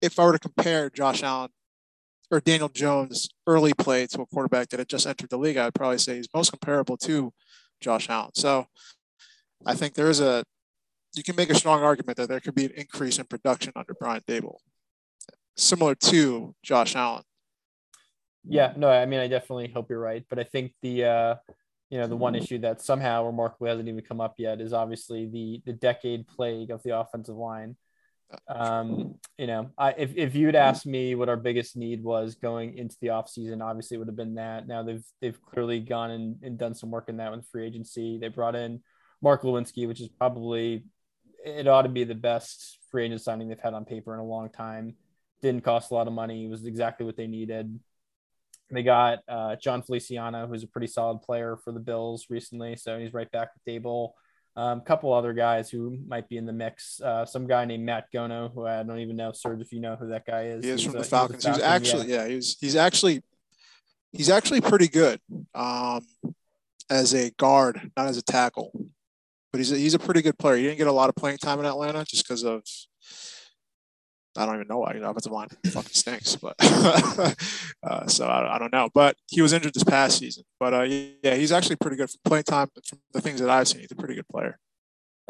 Speaker 3: if I were to compare Josh Allen or Daniel Jones' early play to a quarterback that had just entered the league, I would probably say he's most comparable to Josh Allen. So I think there is a you can make a strong argument that there could be an increase in production under Brian Daboll, similar to Josh Allen.
Speaker 5: Yeah, no, I mean, I definitely hope you're right, but I think the uh, you know the one issue that somehow remarkably hasn't even come up yet is obviously the the decade plague of the offensive line. Um, you know, I if if you'd asked me what our biggest need was going into the offseason, obviously it would have been that. Now they've they've clearly gone and, and done some work in that with free agency. They brought in Mark Glowinski, which is probably it ought to be the best free agent signing they've had on paper in a long time. Didn't cost a lot of money. It was exactly what they needed. They got uh, Jon Feliciano, who's a pretty solid player for the Bills recently, so he's right back with Daboll. A um, couple other guys who might be in the mix. Uh, some guy named Matt Gono, who I don't even know, Serge, if you know who that guy is.
Speaker 3: He is
Speaker 5: He's
Speaker 3: from
Speaker 5: a-
Speaker 3: the Falcons. He
Speaker 5: Falcon,
Speaker 3: actually, yeah, he was, he's actually, he's actually pretty good um, as a guard, not as a tackle. But he's a, he's a pretty good player. He didn't get a lot of playing time in Atlanta just because of I don't even know why. You know, offensive line fucking stinks. But uh, so I, I don't know. But he was injured this past season. But uh, yeah, he's actually pretty good for playing time. From the things that I've seen, he's a pretty good player.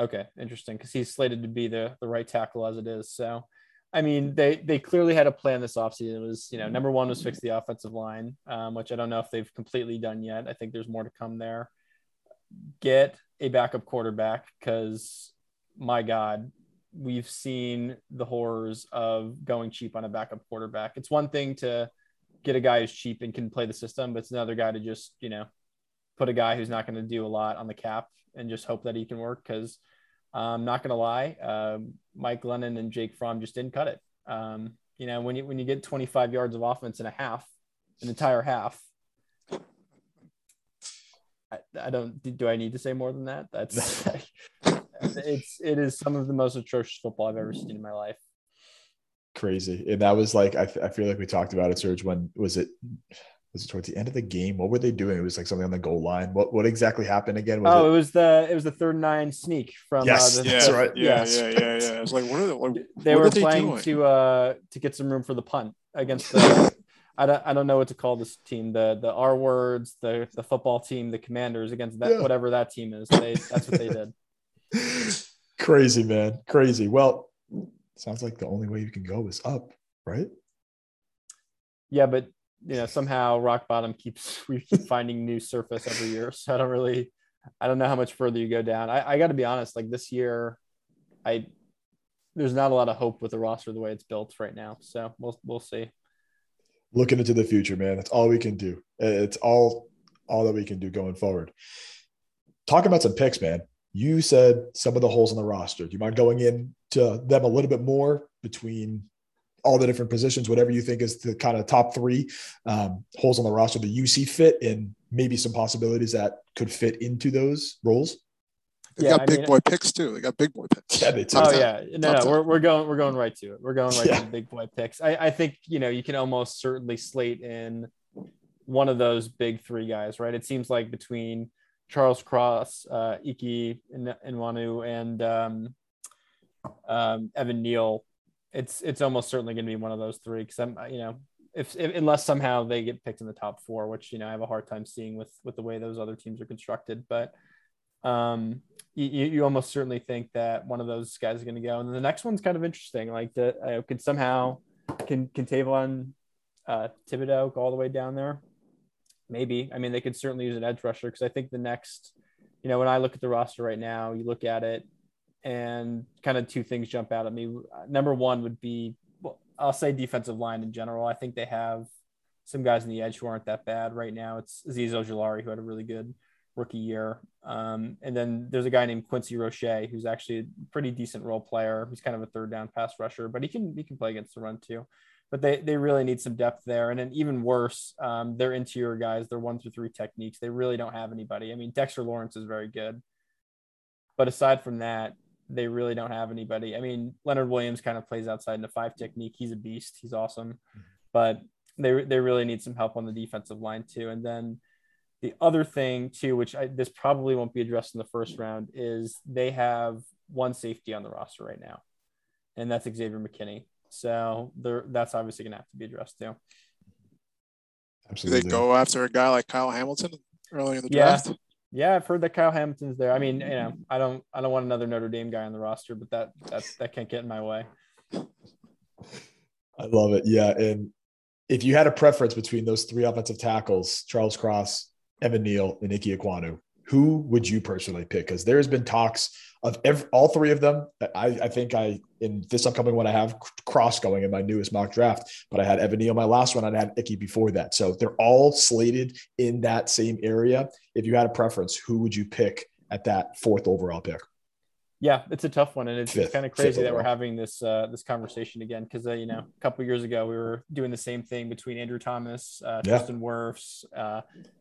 Speaker 5: Okay, interesting, because he's slated to be the the right tackle as it is. So, I mean, they they clearly had a plan this offseason. It was, you know, number one was fix the offensive line, um, which I don't know if they've completely done yet. I think there's more to come there. Get a backup quarterback because, my God, we've seen the horrors of going cheap on a backup quarterback. It's one thing to get a guy who's cheap and can play the system, but it's another guy to just, you know, put a guy who's not going to do a lot on the cap and just hope that he can work because I'm not going to lie, um, Mike Glennon and Jake Fromm just didn't cut it. Um, you know, when you when you get 25 yards of offense in a half, an entire half, I, I don't. Do I need to say more than that? That's it's it is some of the most atrocious football I've ever seen in my life.
Speaker 2: Crazy. And that was like, I, I feel like we talked about it, Serge. When was it? Was it towards the end of the game? What were they doing? It was like something on the goal line. What what exactly happened again? Was
Speaker 5: oh,
Speaker 2: it-
Speaker 5: it was the it was the third nine sneak from
Speaker 2: Yes,
Speaker 5: uh, the,
Speaker 2: That's right.
Speaker 3: Yeah,
Speaker 2: Yes.
Speaker 3: yeah, yeah, yeah. It's like, what are they? Like,
Speaker 5: they
Speaker 3: what
Speaker 5: were
Speaker 3: are they
Speaker 5: playing
Speaker 3: doing?
Speaker 5: to uh to get some room for the punt against the I don't I don't know what to call this team the the R words the the football team the Commanders against that
Speaker 2: Yeah.
Speaker 5: whatever that team is they that's what they did
Speaker 2: Crazy, man. Crazy. Well, sounds like the only way you can go is up, right?
Speaker 5: yeah but you know somehow rock bottom keeps we keep finding new surface every year so I don't really I don't know how much further you go down I, I got to be honest like this year I there's not a lot of hope with the roster the way it's built right now so we'll we'll see
Speaker 2: Looking into the future, man. That's all we can do. It's all all that we can do going forward. Talking about some picks, man. You said some of the holes in the roster. Do you mind going into them a little bit more between all the different positions, whatever you think is the kind of top three um, holes on the roster that you see fit, and maybe some possibilities that could fit into those roles?
Speaker 3: They've
Speaker 5: Yeah,
Speaker 3: got
Speaker 5: I
Speaker 3: big
Speaker 5: mean-
Speaker 3: boy picks too. They got big boy picks.
Speaker 2: Yeah, they do.
Speaker 5: Oh
Speaker 3: Top
Speaker 5: yeah, no,
Speaker 3: Top
Speaker 5: no,
Speaker 3: ten.
Speaker 5: we're, we're going we're going right to it. We're going right
Speaker 2: Yeah.
Speaker 5: to the big boy picks. I, I think you know you can almost certainly slate in one of those big three guys, right? It seems like between Charles Cross, uh, Ickey Ekwonu, and um, um, Evan Neal, it's it's almost certainly going to be one of those three. Because I'm you know if, if unless somehow they get picked in the top four, which you know I have a hard time seeing with with the way those other teams are constructed, but um you, you almost certainly think that one of those guys is going to go. And the next one's kind of interesting like the uh, could somehow can can Kayvon uh Thibodeaux go all the way down there? Maybe. I mean they could certainly use an edge rusher because i think the next you know when i look at the roster right now you look at it and kind of two things jump out at me. Number one would be well, i'll say defensive line in general. I think they have some guys in the edge who aren't that bad right now. It's Azeez Ojulari who had a really good rookie year. Um, and then there's a guy named Quincy Roche who's actually a pretty decent role player. He's kind of a third down pass rusher, but he can he can play against the run too. But they, they really need some depth there. And then even worse, um, their interior guys, their one through three techniques, they really don't have anybody. I mean, Dexter Lawrence is very good. But aside from that, they really don't have anybody. I mean, Leonard Williams kind of plays outside in the five technique. He's a beast. He's awesome. But they, they really need some help on the defensive line too. And then the other thing too, which I, this probably won't be addressed in the first round, is they have one safety on the roster right now, and that's Xavier McKinney. So that's obviously going to have to be addressed too.
Speaker 3: Absolutely. Do they go after a guy like Kyle Hamilton early in the
Speaker 5: yeah.
Speaker 3: draft?
Speaker 5: Yeah, I've heard that Kyle Hamilton's there. I mean, you know, I don't, I don't want another Notre Dame guy on the roster, but that, that, that can't get in my way.
Speaker 2: I love it. Yeah, and if you had a preference between those three offensive tackles, Charles Cross, Evan Neal, and Ickey Ekwonu, who would you personally pick? Because there has been talks of every, all three of them. I, I, think I in this upcoming one I have Cross going in my newest mock draft, but I had Evan Neal my last one. I had Ickey before that, so they're all slated in that same area. If you had a preference, who would you pick at that fourth overall pick?
Speaker 5: Yeah, it's a tough one, and it's, it's kind of crazy that we're having this uh, this conversation again because uh, you know a couple years ago we were doing the same thing between Andrew Thomas, uh, yeah. Tristan Wirfs, uh,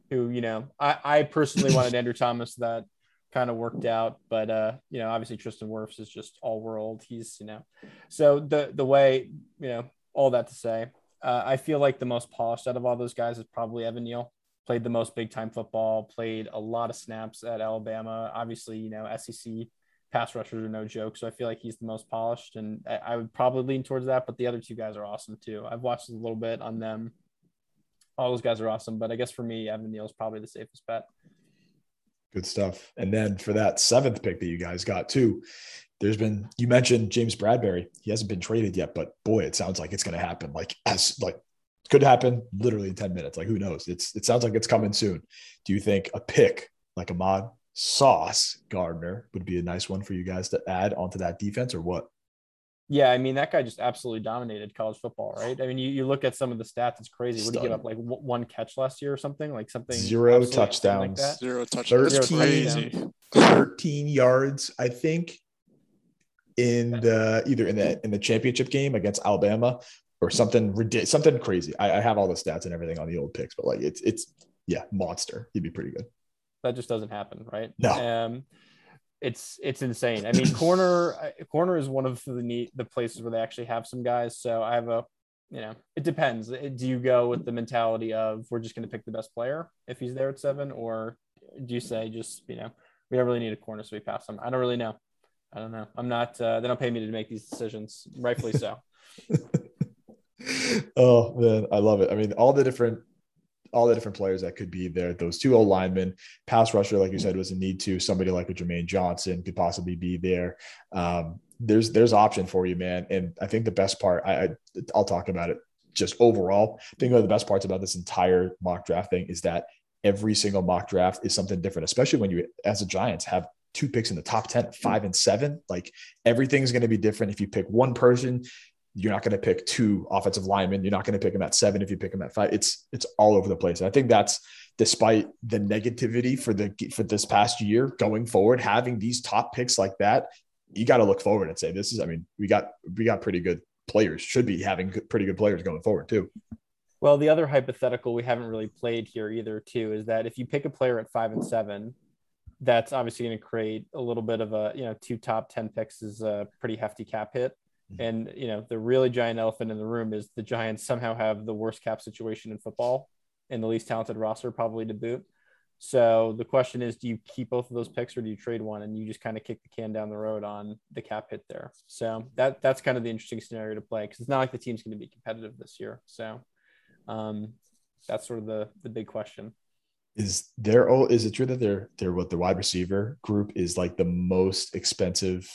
Speaker 5: who, you know, I, I personally wanted Andrew Thomas that kind of worked out, but uh, you know, obviously Tristan Wirfs is just all world. He's, you know, so the the way, you know, all that to say, uh, I feel like the most polished out of all those guys is probably Evan Neal. Played the most big time football, played a lot of snaps at Alabama. Obviously, you know, SEC pass rushers are no joke. So I feel like he's the most polished, and I, I would probably lean towards that. But the other two guys are awesome too. I've watched a little bit on them all those guys are awesome. But I guess for me, Evan Neal is probably the safest bet.
Speaker 2: Good stuff. And then for that seventh pick that you guys got too, there's been you mentioned James Bradberry. He hasn't been traded yet, but boy, it sounds like it's going to happen. Like as like could happen literally in 10 minutes. Like who knows? It's it sounds like it's coming soon. Do you think a pick like Ahmad Sauce Gardner would be a nice one for you guys to add onto that defense or what?
Speaker 5: Yeah, I mean that guy just absolutely dominated college football, right? I mean, you, you look at some of the stats; it's crazy. What did he give up? Like w- one catch last year or something? Like something
Speaker 2: zero touchdowns,
Speaker 3: like zero touchdowns,
Speaker 2: 13, crazy. Thirteen yards, I think, in the either in the in the championship game against Alabama or something ridiculous, something crazy. I, I have all the stats and everything on the old picks, but like it's it's yeah, monster. He'd be pretty good.
Speaker 5: That just doesn't happen, right?
Speaker 2: No.
Speaker 5: Um, it's it's insane. I mean, corner corner is one of the neat the places where they actually have some guys. So I have a, you know, it depends. Do you go with the mentality of we're just going to pick the best player if he's there at seven, or do you say just you know we don't really need a corner so we pass him? I don't really know. I don't know. I'm not. Uh, they don't pay me to make these decisions. Rightfully so.
Speaker 2: oh man, I love it. I mean, all the different all the different players that could be there. Those two old linemen, pass rusher, like you said, was a need to. Somebody like a Jermaine Johnson could possibly be there. Um, there's there's option for you, man. And I think the best part, I, I I'll talk about it just overall. I think one of the best parts about this entire mock draft thing is that every single mock draft is something different, especially when you, as a Giants, have two picks in the top 10, five and seven. Like everything's going to be different. If you pick one person, you're not going to pick two offensive linemen. You're not going to pick them at seven if you pick them at five. It's it's all over the place. And I think that's despite the negativity for the for this past year going forward, having these top picks like that, you got to look forward and say this is. I mean, we got we got pretty good players. Should be having pretty good players going forward too.
Speaker 5: Well, the other hypothetical we haven't really played here either too is that if you pick a player at five and seven, that's obviously going to create a little bit of a you know two top ten picks is a pretty hefty cap hit. And you know, the really giant elephant in the room is the Giants somehow have the worst cap situation in football and the least talented roster, probably to boot. So the question is, do you keep both of those picks or do you trade one and you just kind of kick the can down the road on the cap hit there? So that that's kind of the interesting scenario to play because it's not like the team's going to be competitive this year. So um, that's sort of the the big question.
Speaker 2: Is there oh is it true that they're they're what the wide receiver group is like the most expensive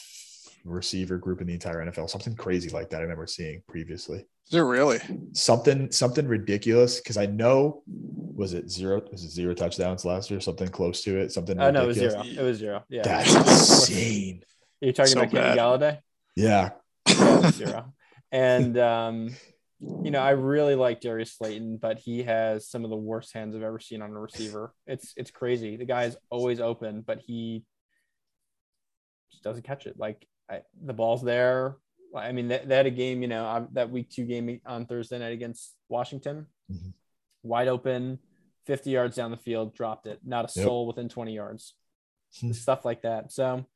Speaker 2: receiver group in the entire NFL. Something crazy like that I remember seeing previously.
Speaker 3: Is it really?
Speaker 2: Something something ridiculous because I know was it zero was it zero touchdowns last year? Something close to it. Something.
Speaker 5: Oh no, it was zero. It was zero. Yeah,
Speaker 2: that's insane.
Speaker 5: Are you talking so about Kenny Golladay?
Speaker 2: Yeah.
Speaker 5: yeah zero. And um, you know, I really like Darius Slayton, but he has some of the worst hands I've ever seen on a receiver. It's it's crazy. The guy's always open, but he just doesn't catch it. Like I, the ball's there. I mean, they, they had a game, you know, that week two game on Thursday night against Washington, mm-hmm. wide open, 50 yards down the field, dropped it. Not a soul within 20 yards. Hmm. Stuff like that. So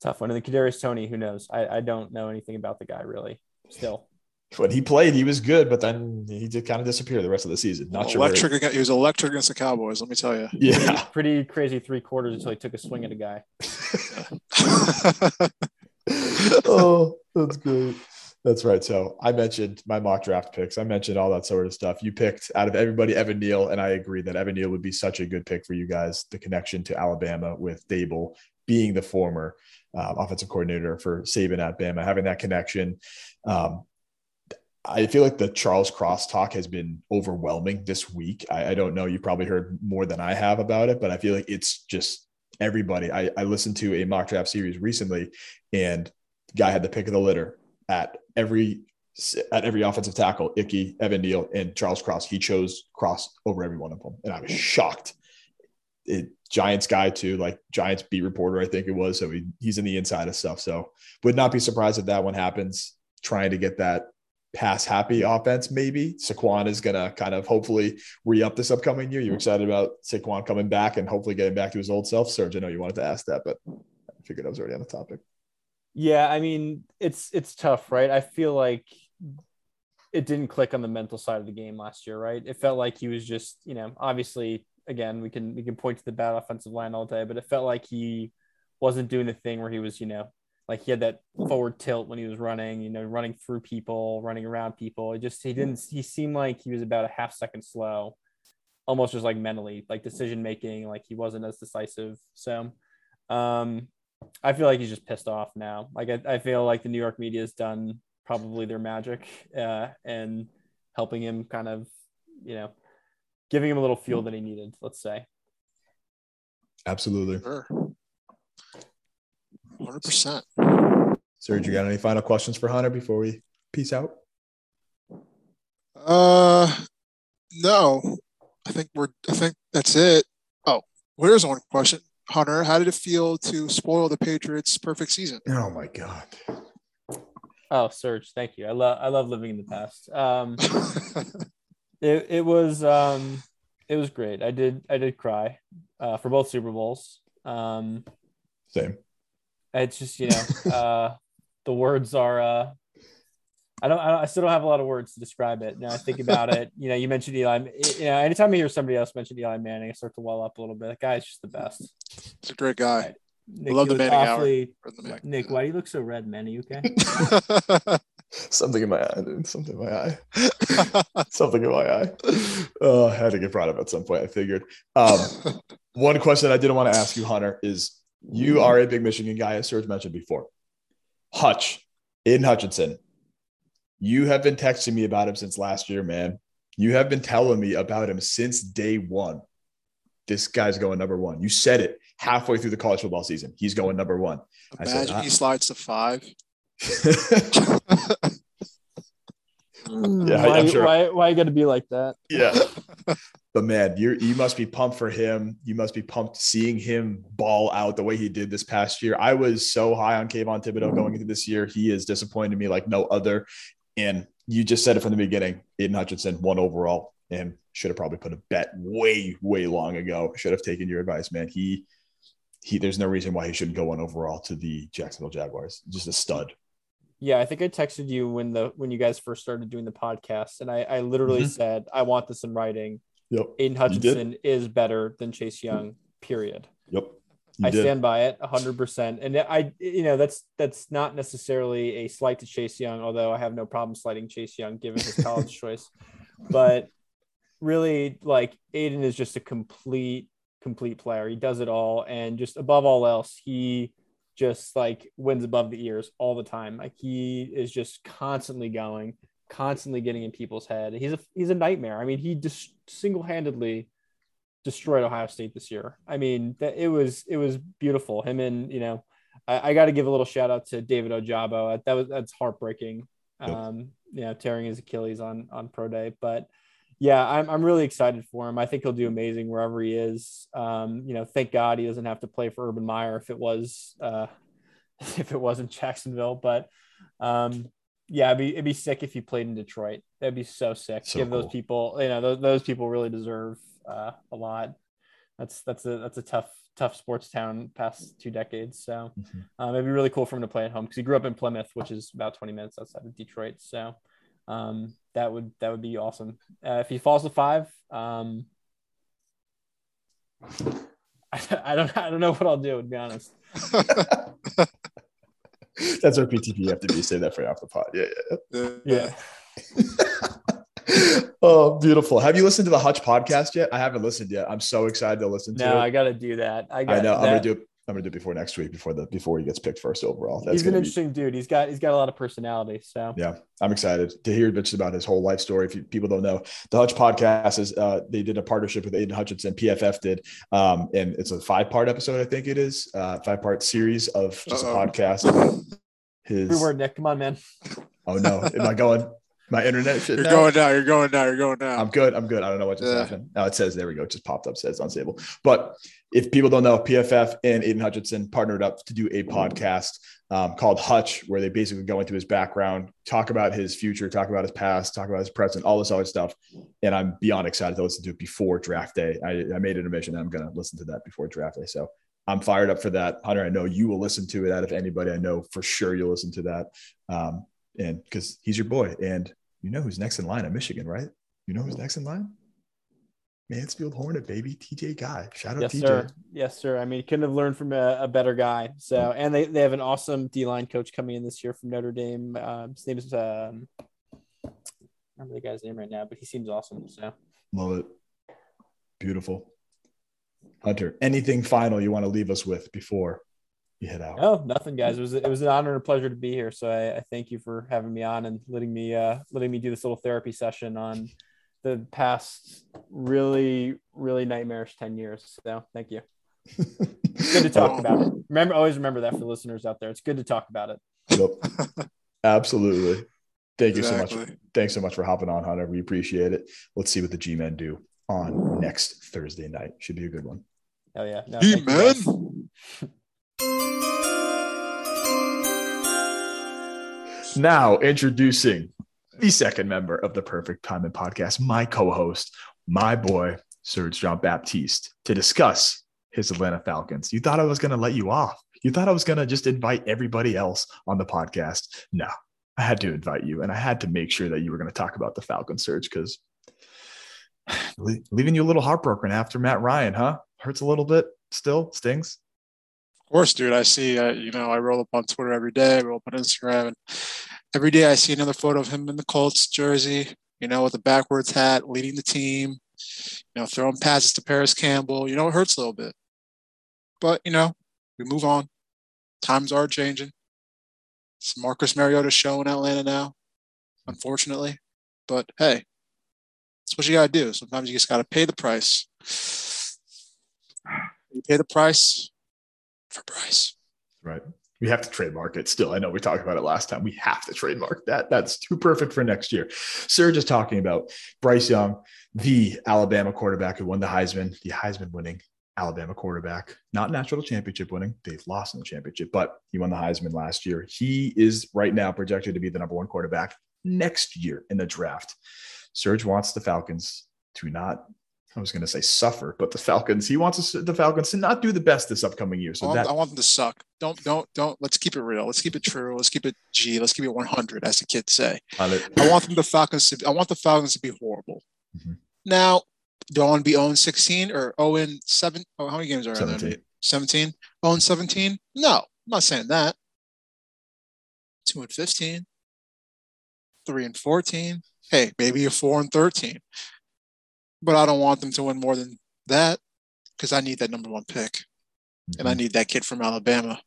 Speaker 5: tough one. And the Kadarius Toney, who knows? I, I don't know anything about the guy really. Still,
Speaker 2: when he played, he was good, but then he did kind of disappear the rest of the season. Not
Speaker 3: sure. Electric. Against, he was electric against the Cowboys. Let me tell you.
Speaker 2: Yeah.
Speaker 5: Pretty, pretty crazy three quarters until he took a swing at a guy.
Speaker 2: oh, that's great. That's right. So I mentioned my mock draft picks. I mentioned all that sort of stuff. You picked out of everybody Evan Neal, and I agree that Evan Neal would be such a good pick for you guys. The connection to Alabama with Daboll being the former uh, offensive coordinator for Saban at Bama, having that connection. Um, I feel like the Charles Cross talk has been overwhelming this week. I, I, don't know. You probably heard more than I have about it, but I feel like it's just everybody. I, I listened to a mock draft series recently, and guy had the pick of the litter at every at every offensive tackle, Ickey, Evan Neal, and Charles Cross. He chose Cross over every one of them, and I was shocked. It, Giants guy too, like Giants beat reporter, I think it was. So he, he's in the inside of stuff. So would not be surprised if that one happens. Trying to get that pass happy offense, maybe. Saquon is going to kind of hopefully re up this upcoming year. You're excited about Saquon coming back and hopefully getting back to his old self. Serge, I know you wanted to ask that, but I figured I was already on the topic.
Speaker 5: Yeah, I mean, it's it's tough, right? I feel like it didn't click on the mental side of the game last year, right? It felt like he was just, you know, obviously again, we can we can point to the bad offensive line all day, but it felt like he wasn't doing the thing where he was, you know, like he had that forward tilt when he was running, you know, running through people, running around people. It just he didn't he seemed like he was about a half second slow, almost just like mentally, like decision making, like he wasn't as decisive. So um I feel like he's just pissed off now. Like I, I feel like the New York media has done probably their magic uh and helping him kind of, you know, giving him a little fuel that he needed, let's say.
Speaker 2: Absolutely.
Speaker 3: Sure. 100%.
Speaker 2: Serge, you got any final questions for Hunter before we peace out?
Speaker 3: Uh, no. I think we're. I think that's it. Oh, here's one question, Hunter. How did it feel to spoil the Patriots' perfect season?
Speaker 2: Oh my god.
Speaker 5: Oh, Serge, thank you. I love. I love living in the past. Um, it it was um, it was great. I did I did cry, uh, for both Super Bowls. Um,
Speaker 2: Same.
Speaker 5: It's just you know, uh, the words are. Uh, I don't, I don't. I still don't have a lot of words to describe it. Now I think about it. You know, you mentioned Eli. You know, anytime I hear somebody else mention Eli Manning, I start to well up a little bit. That guy's just the best.
Speaker 3: He's a great guy. Nick, I love the Manning awfully,
Speaker 5: hour. Nick, why do you look so red, man? Are you okay?
Speaker 2: Something in my eye, dude. Something in my eye. Something in my eye. Oh, I had to get brought up at some point. I figured. Um, one question I didn't want to ask you, Hunter, is you mm-hmm. are a big Michigan guy, as Serge mentioned before. Hutch, Aidan Hutchinson, you have been texting me about him since last year, man. You have been telling me about him since day one. This guy's going number one. You said it halfway through the college football season. He's going number one.
Speaker 3: Imagine I said, he uh-uh. slides to five.
Speaker 5: yeah, why, sure. why, why you got to be like that?
Speaker 2: Yeah. but man, you you must be pumped for him. You must be pumped seeing him ball out the way he did this past year. I was so high on Kayvon Thibodeaux going into this year. He has disappointed me like no other. And you just said it from the beginning. Aidan Hutchinson, one overall, and should have probably put a bet way, way long ago. Should have taken your advice, man. He he there's no reason why he shouldn't go one overall to the Jacksonville Jaguars. Just a stud.
Speaker 5: Yeah, I think I texted you when the when you guys first started doing the podcast, and I, I literally mm-hmm. said I want this in writing.
Speaker 2: Yep.
Speaker 5: Aidan Hutchinson is better than Chase Young. Period.
Speaker 2: Yep.
Speaker 5: You I did. stand by it hundred percent. And I, you know, that's that's not necessarily a slight to Chase Young, although I have no problem slighting Chase Young given his college choice. But really, like Aidan is just a complete, complete player. He does it all, and just above all else, he just like wins above the ears all the time. Like he is just constantly going, constantly getting in people's head. He's a he's a nightmare. I mean, he just single handedly destroyed Ohio State this year. I mean, that it was it was beautiful. Him and you know, I, I got to give a little shout out to David Ojabo. That was that's heartbreaking
Speaker 2: Yep.
Speaker 5: um, you know, tearing his Achilles on on pro day. But yeah, I'm I'm really excited for him. I think he'll do amazing wherever he is. Um, you know, thank God he doesn't have to play for Urban Meyer if it was uh, if it wasn't Jacksonville. But um, yeah, it'd be it'd be sick if he played in Detroit. That'd be so sick.
Speaker 2: So
Speaker 5: Give those people, you know, those, those people really deserve uh, a lot. That's that's a that's a tough tough sports town past two decades. So
Speaker 2: Mhm.
Speaker 5: um, it'd be really cool for him to play at home because he grew up in Plymouth, which is about 20 minutes outside of Detroit. So um, that would that would be awesome. Uh, if he falls to five, um, I, I don't I don't know what I'll do. To be honest,
Speaker 2: That's our PTP. You have to be say that for off the pod. Yeah, yeah.
Speaker 5: yeah.
Speaker 2: oh, beautiful. Have you listened to the Hutch podcast yet? I haven't listened yet. I'm so excited to listen to
Speaker 5: No,
Speaker 2: it.
Speaker 5: I got to do that. I, got,
Speaker 2: I know. I'm
Speaker 5: that-
Speaker 2: gonna do it. I'm gonna do it before next week, before the before he gets picked first overall. That's
Speaker 5: He's an
Speaker 2: gonna be,
Speaker 5: interesting dude. He's got he's got a lot of personality. So
Speaker 2: yeah. I'm excited to hear bits about his whole life story. If you, people don't know, the Hutch podcast is uh, they did a partnership with Aidan Hutchinson. PFF did, um, and it's a five part episode. I think it is uh, five part series of just
Speaker 3: Uh-oh.
Speaker 2: a podcast about his.
Speaker 5: every word, Nick. Come on, man.
Speaker 2: Oh no, am I going? My internet shit.
Speaker 3: You're
Speaker 2: now?
Speaker 3: going now. You're going now. You're going now.
Speaker 2: I'm good. I'm good. I don't know what just
Speaker 3: Yeah.
Speaker 2: happened. No, it says there we go. It just popped up. Says unstable. But if people don't know, PFF and Aidan Hutchinson partnered up to do a podcast um, called Hutch, where they basically go into his background, talk about his future, talk about his past, talk about his present, all this other stuff. And I'm beyond excited to listen to it before draft day. I, I made it a mission. I'm going to listen to that before draft day. So I'm fired up for that. Hunter, I know you will listen to it out of anybody. I know for sure you'll listen to that. Um, and because he's your boy. And you know who's next in line at Michigan, right? You know who's next in line? Mansfield Hornet, baby. TJ Guy. Shout out
Speaker 5: Yes,
Speaker 2: TJ.
Speaker 5: sir. Yes, sir. I mean, couldn't have learned from a, a better guy. So, and they, they have an awesome D line coach coming in this year from Notre Dame. Um, his name is um, I remember the guy's name right now, but he seems awesome. So,
Speaker 2: Love it. Beautiful. Hunter, anything final you want to leave us with before you head out?
Speaker 5: oh, nothing, guys. It was it was an honor and a pleasure to be here. So, I, I thank you for having me on and letting me uh, letting me do this little therapy session on the past really really nightmarish ten years. So, thank you. Good to talk about it. Remember, always remember that for listeners out there. It's good to talk about it.
Speaker 2: Yep. Absolutely. Thank you so much. Thanks so much for hopping on, Hunter. We appreciate it. Let's see what the G men do on next Thursday night. Should be a good one.
Speaker 5: Hell yeah. No,
Speaker 3: Hey,
Speaker 5: thank you, guys.
Speaker 3: man.
Speaker 2: Now, introducing the second member of the Perfect Timing Podcast, my co host, my boy, Serge Jean Baptiste, to discuss his Atlanta Falcons. You thought I was going to let you off. You thought I was going to just invite everybody else on the podcast. No, I had to invite you, and I had to make sure that you were going to talk about the Falcon Serge because leaving you a little heartbroken after Matt Ryan, huh? Hurts a little bit still, stings.
Speaker 3: Of course, dude. I see. Uh, you know, I roll up on Twitter every day. Roll up on Instagram, and every day I see another photo of him in the Colts jersey. You know, with the backwards hat, leading the team. You know, throwing passes to Parris Campbell. You know, it hurts a little bit, but you know, we move on. Times are changing. It's Marcus Mariota show in Atlanta now, unfortunately. But hey, that's what you gotta do. Sometimes you just gotta pay the price. You pay the price for Bryce.
Speaker 2: Right. We have to trademark it still. I know we talked about it last time. We have to trademark that. That's too perfect for next year. Serge is talking about Bryce Young, the Alabama quarterback who won the Heisman, the Heisman winning Alabama quarterback, not national championship winning. They've lost in the championship, but he won the Heisman last year. He is right now projected to be the number one quarterback next year in the draft. Serge wants the Falcons to not, I was going to say suffer, but the Falcons, he wants us- the Falcons to not do the best this upcoming year.
Speaker 3: I
Speaker 2: So
Speaker 3: want,
Speaker 2: that
Speaker 3: I want them to suck. Don't, don't, don't. Let's keep it real. Let's keep it true. Let's keep it G. Let's keep it 100, as the kids say. I want them the Falcons to. I want the Falcons to be horrible.
Speaker 2: Mhm.
Speaker 3: Now, do I want to be 0 16 or 0 7? Oh, how many games are there?
Speaker 2: 17.
Speaker 3: 17. 0 17? No, I'm not saying that. 2 and 15. 3 and 14. Hey, maybe a 4 and 13. But I don't want them to win more than that because I need that number one pick and I
Speaker 2: Mm-hmm.
Speaker 3: need that kid from Alabama.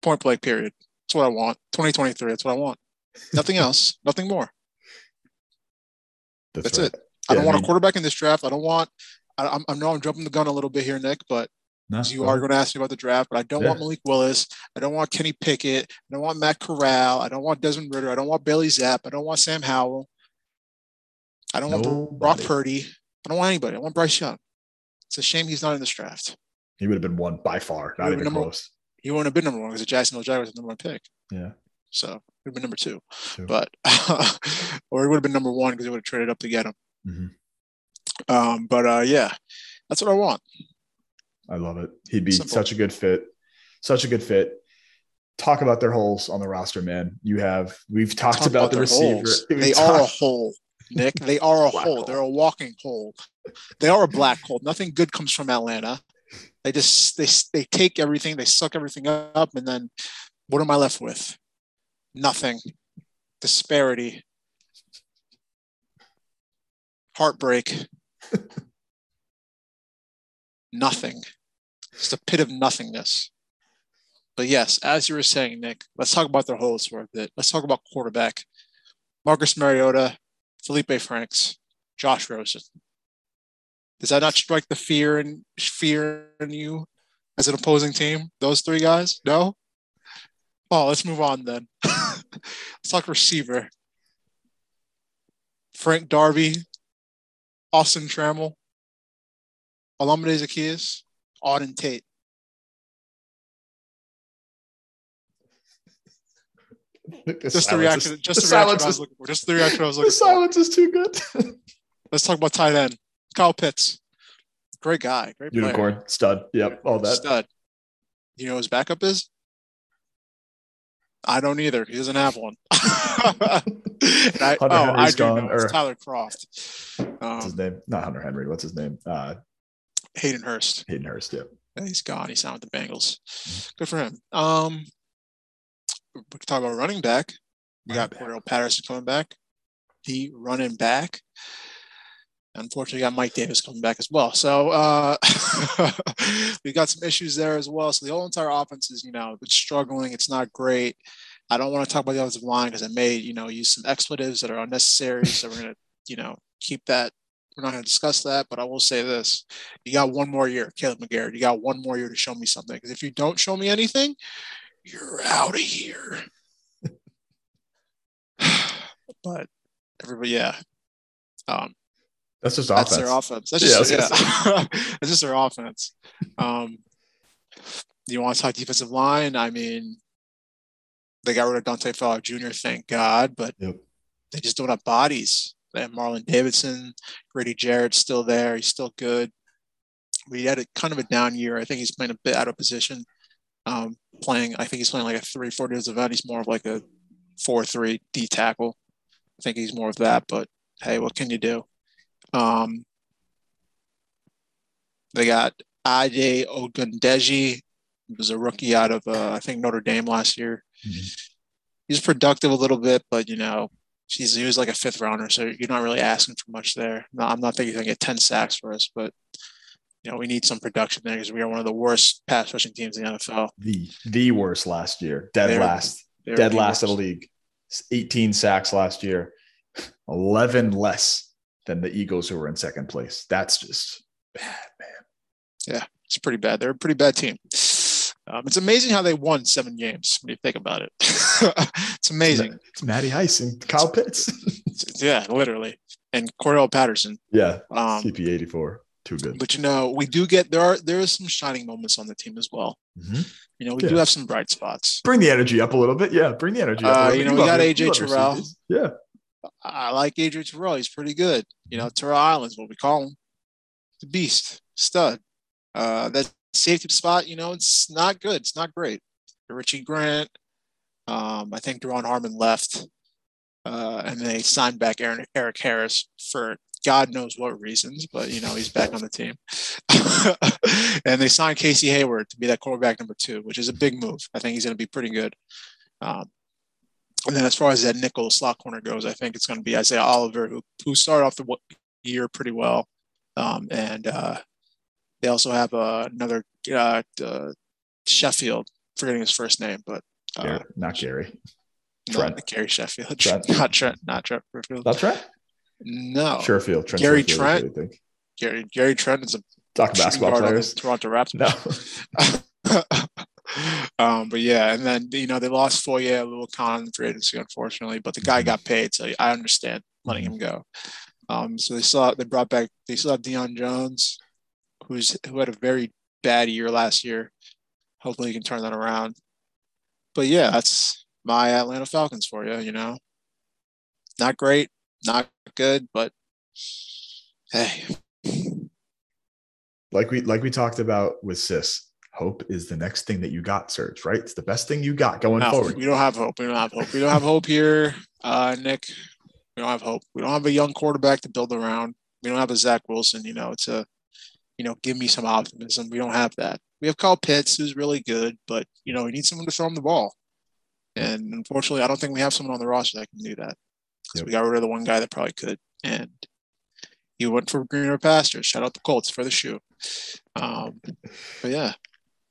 Speaker 3: Point blank, period. That's what I want. 2023, that's what I want. Nothing else, nothing more. That's
Speaker 2: right.
Speaker 3: it. I
Speaker 2: Yeah,
Speaker 3: don't
Speaker 2: I
Speaker 3: want
Speaker 2: mean-
Speaker 3: a quarterback in this draft. I don't want, I, I'm- I know I'm jumping the gun a little bit here, Nick, but You are going to ask me about the draft, but I don't
Speaker 2: Yeah.
Speaker 3: want Malik Willis. I don't want Kenny Pickett. I don't want Matt Corral. I don't want Desmond Ridder. I don't want Bailey Zappe. I don't want Sam Howell. I don't want Brock Purdy. I don't want anybody. I want Bryce Young. It's a shame he's not in this draft.
Speaker 2: He would have been one by far, not even
Speaker 3: number-
Speaker 2: close.
Speaker 3: He wouldn't have been number one because the Jacksonville Jaguars was the number one pick.
Speaker 2: Yeah.
Speaker 3: So he would have been number two.
Speaker 2: Two.
Speaker 3: But or he would have been number one because he would have traded up to get him.
Speaker 2: Mhm.
Speaker 3: Um, but uh, yeah, that's what I want.
Speaker 2: I love it. He'd be
Speaker 3: Simple.
Speaker 2: such a good fit. Such a good fit. Talk about their holes on the roster, man. You have we've talked
Speaker 3: Talk
Speaker 2: about, the receiver.
Speaker 3: They are a hole, Nick. They are a
Speaker 2: Black
Speaker 3: hole.
Speaker 2: hole.
Speaker 3: They're a walking hole. They are a black hole. Nothing good comes from Atlanta. They just they they take everything, they suck everything up, and then what am I left with? Nothing. Disparity. Heartbreak. Nothing. It's a pit of nothingness. But yes, as you were saying, Nick, let's talk about their holes for a bit. Let's talk about quarterback. Marcus Mariota, Felipe Franks, Josh Rosen. Does that not strike the fear and fear in you as an opposing team? Those three guys? No? Oh, let's move on then. let's talk receiver. Frank Darby, Austin Trammell, Olamide Zaccheaus, Auden Tate.
Speaker 2: The
Speaker 3: Just the reaction.
Speaker 2: is-
Speaker 3: Just
Speaker 2: the
Speaker 3: the, reaction
Speaker 2: silence
Speaker 3: I was looking for. Just the reaction I was
Speaker 2: the
Speaker 3: looking for.
Speaker 2: silence is too good.
Speaker 3: Let's talk about tight end. Kyle Pitts. Great guy. Great player.
Speaker 2: Unicorn, stud. Yep, all that.
Speaker 3: Stud. You know his backup is? I don't either. He doesn't have one. I,
Speaker 2: Hunter
Speaker 3: oh, I do
Speaker 2: gone,
Speaker 3: know. It's
Speaker 2: or-
Speaker 3: Tyler Croft.
Speaker 2: What's his
Speaker 3: Um,
Speaker 2: name? Not Hunter Henry. What's his name? Uh,
Speaker 3: Hayden Hurst.
Speaker 2: Hayden Hurst. Yep.
Speaker 3: Yeah, he's gone. He's signed with the Bengals. Good for him. Um, we can talk about running back. We got
Speaker 2: back.
Speaker 3: Cordarrelle Patterson coming back. He running back. Unfortunately, we got Mike Davis coming back as well. So uh, we got some issues there as well. So the whole entire offense is, you know, it's struggling. It's not great. I don't want to talk about the offensive line because I may, you know, use some expletives that are unnecessary. So we're gonna, you know, keep that. We're not gonna discuss that, but I will say this: you got one more year, Kaleb McGary. You got one more year to show me something. Because if you don't show me anything, you're out of here. but everybody, yeah. Um,
Speaker 2: That's just
Speaker 3: that's
Speaker 2: offense.
Speaker 3: their offense. That's
Speaker 2: Yeah,
Speaker 3: just
Speaker 2: gonna
Speaker 3: yeah. that's just their offense. Um, you want to talk defensive line? I mean, they got rid of Dante Fowler Jr. Thank God, but
Speaker 2: Yep.
Speaker 3: they just don't have bodies. They have Marlon Davidson, Grady Jarrett's still there. He's still good. We had a kind of a down year. I think he's playing a bit out of position. Um, playing, I think he's playing like a three, four event. He's more of like a four, three D tackle. I think he's more of that, but hey, what can you do? Um, they got Ade Ogundeji, who was a rookie out of uh, I think Notre Dame last year.
Speaker 2: Mhm.
Speaker 3: He's productive a little bit, but you know, he's he was like a fifth rounder, so you're not really asking for much there. No, I'm not thinking he's gonna get 10 sacks for us, but you know, we need some production there because we are one of the worst pass rushing teams in the NFL.
Speaker 2: The the worst last year. Dead
Speaker 3: They're-
Speaker 2: last.
Speaker 3: They're
Speaker 2: Dead last of the league. 18 sacks last year. 11 less than the Eagles who were in second place. That's just bad, man.
Speaker 3: Yeah, it's pretty bad. They're a pretty bad team. Um, it's amazing how they won seven games when you think about it. it's amazing.
Speaker 2: It's Matty Ice and Kyle Pitts.
Speaker 3: Yeah, literally. And Cordarrelle Patterson.
Speaker 2: yeah.
Speaker 3: Um,
Speaker 2: CP84. Too good.
Speaker 3: but you know, we do get there are there is some shining moments on the team as well.
Speaker 2: Mhm.
Speaker 3: You know, we
Speaker 2: Yeah.
Speaker 3: do have some bright spots.
Speaker 2: Bring the energy up a little bit. Yeah. Bring the energy up.
Speaker 3: Uh, you know, we got AJ Terrell.
Speaker 2: Yeah.
Speaker 3: I like Adrian Terrell. He's pretty good. You know, Terrell Island's what we call him. The beast, stud. Uh, that safety spot, you know, it's not good. It's not great. Richie Grant. Um, I think Duron Harmon left. Uh, and they signed back Aaron, Erik Harris for God knows what reasons, but you know, he's back on the team. and they signed Casey Hayward to be that quarterback number two, which is a big move. I think he's going to be pretty good. Um, and then as far as that nickel slot corner goes, I think it's going to be Isaiah Oliver, who, who started off the year pretty well. Um, and uh, they also have uh, another uh, uh, Sheffield, forgetting his first name, but uh,
Speaker 2: Gary, not Gary.
Speaker 3: no,
Speaker 2: Trent.
Speaker 3: Gary Sheffield.
Speaker 2: Trent.
Speaker 3: Not Trent, not Trent Fairfield.
Speaker 2: That's right.
Speaker 3: No.
Speaker 2: Sherfield. Trent
Speaker 3: Gary
Speaker 2: Sherfield,
Speaker 3: Trent?
Speaker 2: I think.
Speaker 3: Gary Gary Trent is a
Speaker 2: Talk basketball players.
Speaker 3: Toronto Raptors.
Speaker 2: No.
Speaker 3: um, but yeah, and then you know they lost Foyer a little con for agency, unfortunately, but the guy
Speaker 2: Mm-hmm.
Speaker 3: got paid, so I understand letting him go. Um, so they saw they brought back they still have Deion Jones, who's who had a very bad year last year. Hopefully, he can turn that around. But yeah, that's my Atlanta Falcons for you. You know, not great, not good, but hey,
Speaker 2: like we like we talked about with Sic, hope is the next thing that you got, Serge, right? It's the best thing you got going
Speaker 3: no,
Speaker 2: forward.
Speaker 3: we don't have hope. We don't have hope. We don't have hope here, uh, Nick. We don't have hope. We don't have a young quarterback to build around. We don't have a Zach Wilson. You know, to, you know, give me some optimism. We don't have that. We have Kyle Pitts, who's really good, but you know, we need someone to throw him the ball. And unfortunately, I don't think we have someone on the roster that can do that. Because
Speaker 2: Yep.
Speaker 3: we got rid of the one guy that probably could, and he went for greener pastures. Shout out the Colts for the shoe. Um, but yeah,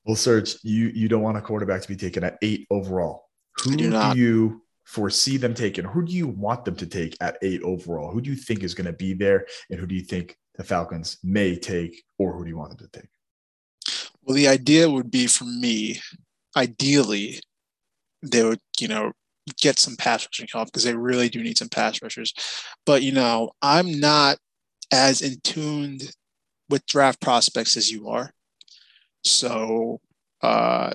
Speaker 2: Well, Serge, you you don't want a quarterback to be taken at eight overall. Who
Speaker 3: do
Speaker 2: do, you foresee them taking? Who do you want them to take at eight overall? Who do you think is going to be there, and who do you think the Falcons may take, or who do you want them to take?
Speaker 3: Well, the idea would be for me, ideally, they would, you know, get some pass rushing help because they really do need some pass rushers. But, you know, I'm not as in tuned with draft prospects as you are. So, uh,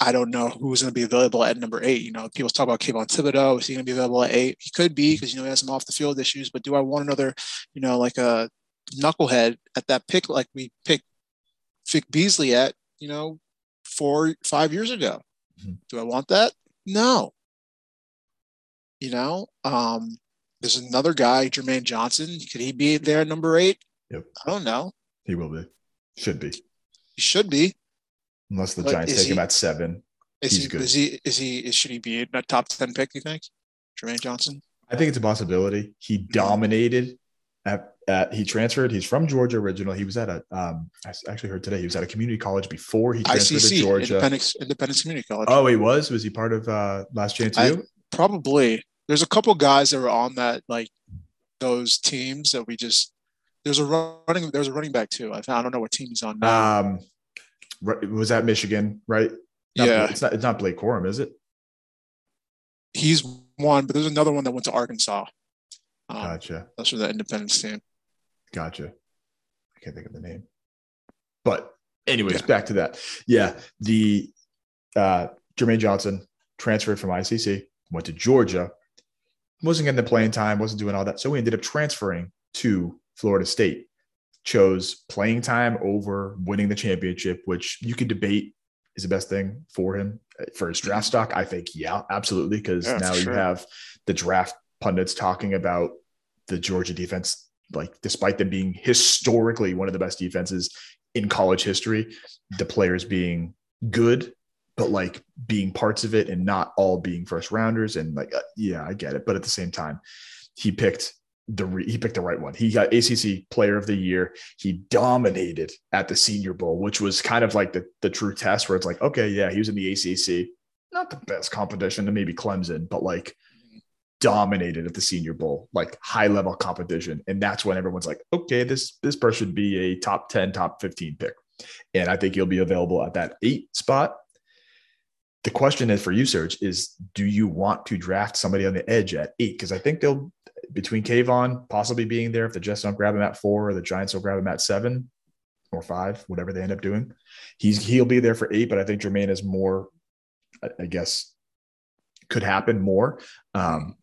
Speaker 3: I don't know who's going to be available at number eight. You know, people talk about Kayvon Thibodeaux. Is he going to be available at eight? He could be because, you know, he has some off the field issues. But do I want another, you know, like a knucklehead at that pick like we picked Vic Beasley at, you know, four, five years ago.
Speaker 2: Mhm.
Speaker 3: Do I want that? No. You know, um, there's another guy, Jermaine Johnson. Could he be there at number eight?
Speaker 2: Yep.
Speaker 3: I don't know.
Speaker 2: He will be, should be,
Speaker 3: He should be.
Speaker 2: unless the
Speaker 3: But
Speaker 2: Giants take him at seven.
Speaker 3: Is
Speaker 2: He's
Speaker 3: he,
Speaker 2: good.
Speaker 3: is he, is he, is, should he be a top 10 pick, you think? Jermaine Johnson?
Speaker 2: I think it's a possibility. He dominated. At, at he transferred. He's from Georgia original. He was at a. Um, I actually heard today he was at a community college before he transferred to Georgia.
Speaker 3: Independence, Independence Community College.
Speaker 2: Oh, he was. Was he part of uh, Last Chance
Speaker 3: I-
Speaker 2: U?
Speaker 3: Probably. There's a couple guys that were on that, like those teams that we just, there's a running, there's a running back too. I, I don't know what team he's on now.
Speaker 2: Um, was that Michigan? Right? Not-
Speaker 3: yeah.
Speaker 2: It's not. It's not Blake Corum, is it?
Speaker 3: he's one, but there's another one that went to Arkansas. Um,
Speaker 2: Gotcha.
Speaker 3: That's for the Independence team.
Speaker 2: Gotcha. I can't think of the name. But anyways,
Speaker 3: Yeah.
Speaker 2: back to that. Yeah, the uh Jermaine Johnson transferred from ICC, went to Georgia, wasn't getting the playing time, wasn't doing all that. So we ended up transferring to Florida State. Chose playing time over winning the championship, which you could debate is the best thing for him uh, for his draft stock. I think, yeah, absolutely. Because
Speaker 3: Yeah,
Speaker 2: now you
Speaker 3: sure.
Speaker 2: have the draft pundits talking about the Georgia defense, like despite them being historically one of the best defenses in college history, the players being good, but like being parts of it and not all being first rounders. And like, uh, yeah, I get it. But at the same time, he picked the re- he picked the right one. He got ACC Player of the Year. He dominated at the Senior Bowl, which was kind of like the the true test where it's like, okay, yeah, he was in the ACC, not the best competition to maybe Clemson, but like dominated at the Senior Bowl, like high level competition, and that's when everyone's like, okay, this this person should be a top ten, top fifteen pick, and I think he'll be available at that eight spot. The question is for you, Serge, is do you want to draft somebody on the edge at eight? Because I think they'll between Kayvon possibly being there if the Jets don't grab him at four or the Giants will grab him at seven or five, whatever they end up doing. He's he'll be there for eight, but I think Jermaine is more, I, guess, could happen more. Um,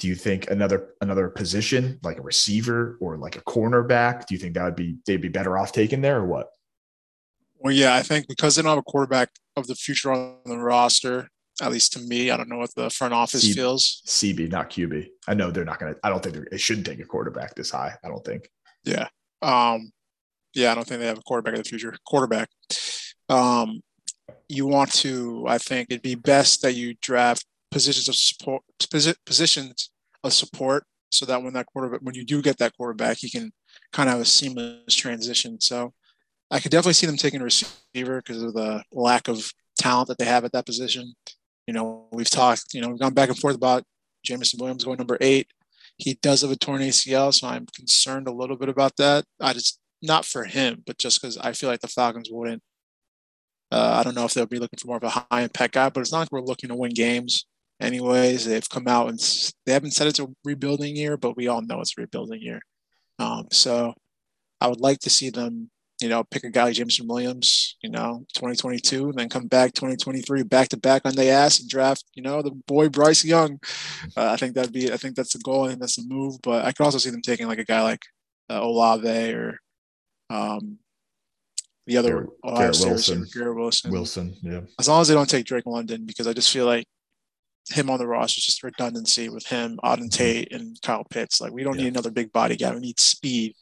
Speaker 2: do you think another another position like a receiver or like a cornerback? Do you think that would be they'd be better off taking there or what?
Speaker 3: Well, yeah, I think because they don't have a quarterback of the future on the roster, at least to me, I don't know what the front office
Speaker 2: See-
Speaker 3: feels.
Speaker 2: CB, not QB. I know they're not going to. I don't think they're, it shouldn't take a quarterback this high. I don't think.
Speaker 3: Yeah. Um, yeah, I don't think they have a quarterback of the future. Quarterback. Um, you want to, I think it'd be best that you draft positions of support, positions of support, so that when that quarterback, when you do get that quarterback, you can kind of have a seamless transition. So, I could definitely see them taking a receiver because of the lack of talent that they have at that position. You know, we've talked, you know, we've gone back and forth about Jameson Williams going number eight. He does have a torn ACL, so I'm concerned a little bit about that. I just not for him, but just because I feel like the Falcons wouldn't. Uh, I don't know if they'll be looking for more of a high impact guy, but it's not like we're looking to win games. Anyways, they've come out and they haven't said it's a rebuilding year, but we all know it's a rebuilding year. Um, so I would like to see them, you know, pick a guy like Jameson Williams, you know, 2022, and then come back 2023, back to back on the ass and draft, you know, the boy Bryce Young. Uh, I think that'd be, I think that's the goal. I think that's the move. But I could also see them taking like a guy like uh, Olave or um, the other Ohio
Speaker 2: Garrett Wilson.
Speaker 3: Garrett Wilson.
Speaker 2: Wilson, yeah.
Speaker 3: As long as they don't take Drake London, because I just feel like him on the roster is just redundancy with him, Auden Tate, and Kyle Pitts. Like we don't
Speaker 2: Mm-hmm. Yeah.
Speaker 3: need another big body guy. We need speed.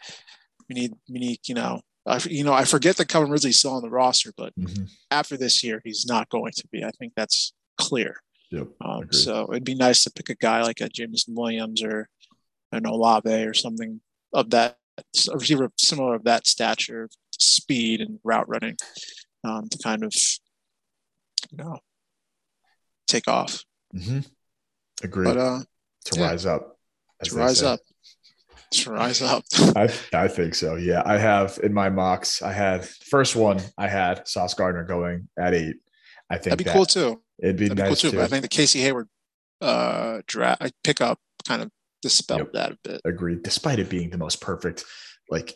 Speaker 3: We need we need you know. I, you know, I forget that Calvin Ridley's still on the roster, but
Speaker 2: Mhm.
Speaker 3: after this year, he's not going to be. I think that's clear.
Speaker 2: Yep.
Speaker 3: Um, so it'd be nice to pick a guy like a Jameson Williams or an Olave or something of that a receiver similar of that stature, speed and route running, um, to kind of you know take off.
Speaker 2: Mhm. Agreed.
Speaker 3: But uh,
Speaker 2: to
Speaker 3: yeah.
Speaker 2: rise up.
Speaker 3: to rise up, rise up.
Speaker 2: I, I think so. Yeah. I have in my mocks, I had first one, I had Sauce Gardner going at eight. I think
Speaker 3: That'd be
Speaker 2: that
Speaker 3: cool too.
Speaker 2: It'd be
Speaker 3: That'd be
Speaker 2: nice
Speaker 3: cool too.
Speaker 2: too.
Speaker 3: But I think the Casey Hayward uh draft pick up kind of dispelled
Speaker 2: Yep.
Speaker 3: that a bit.
Speaker 2: Agreed. Despite it being the most perfect, like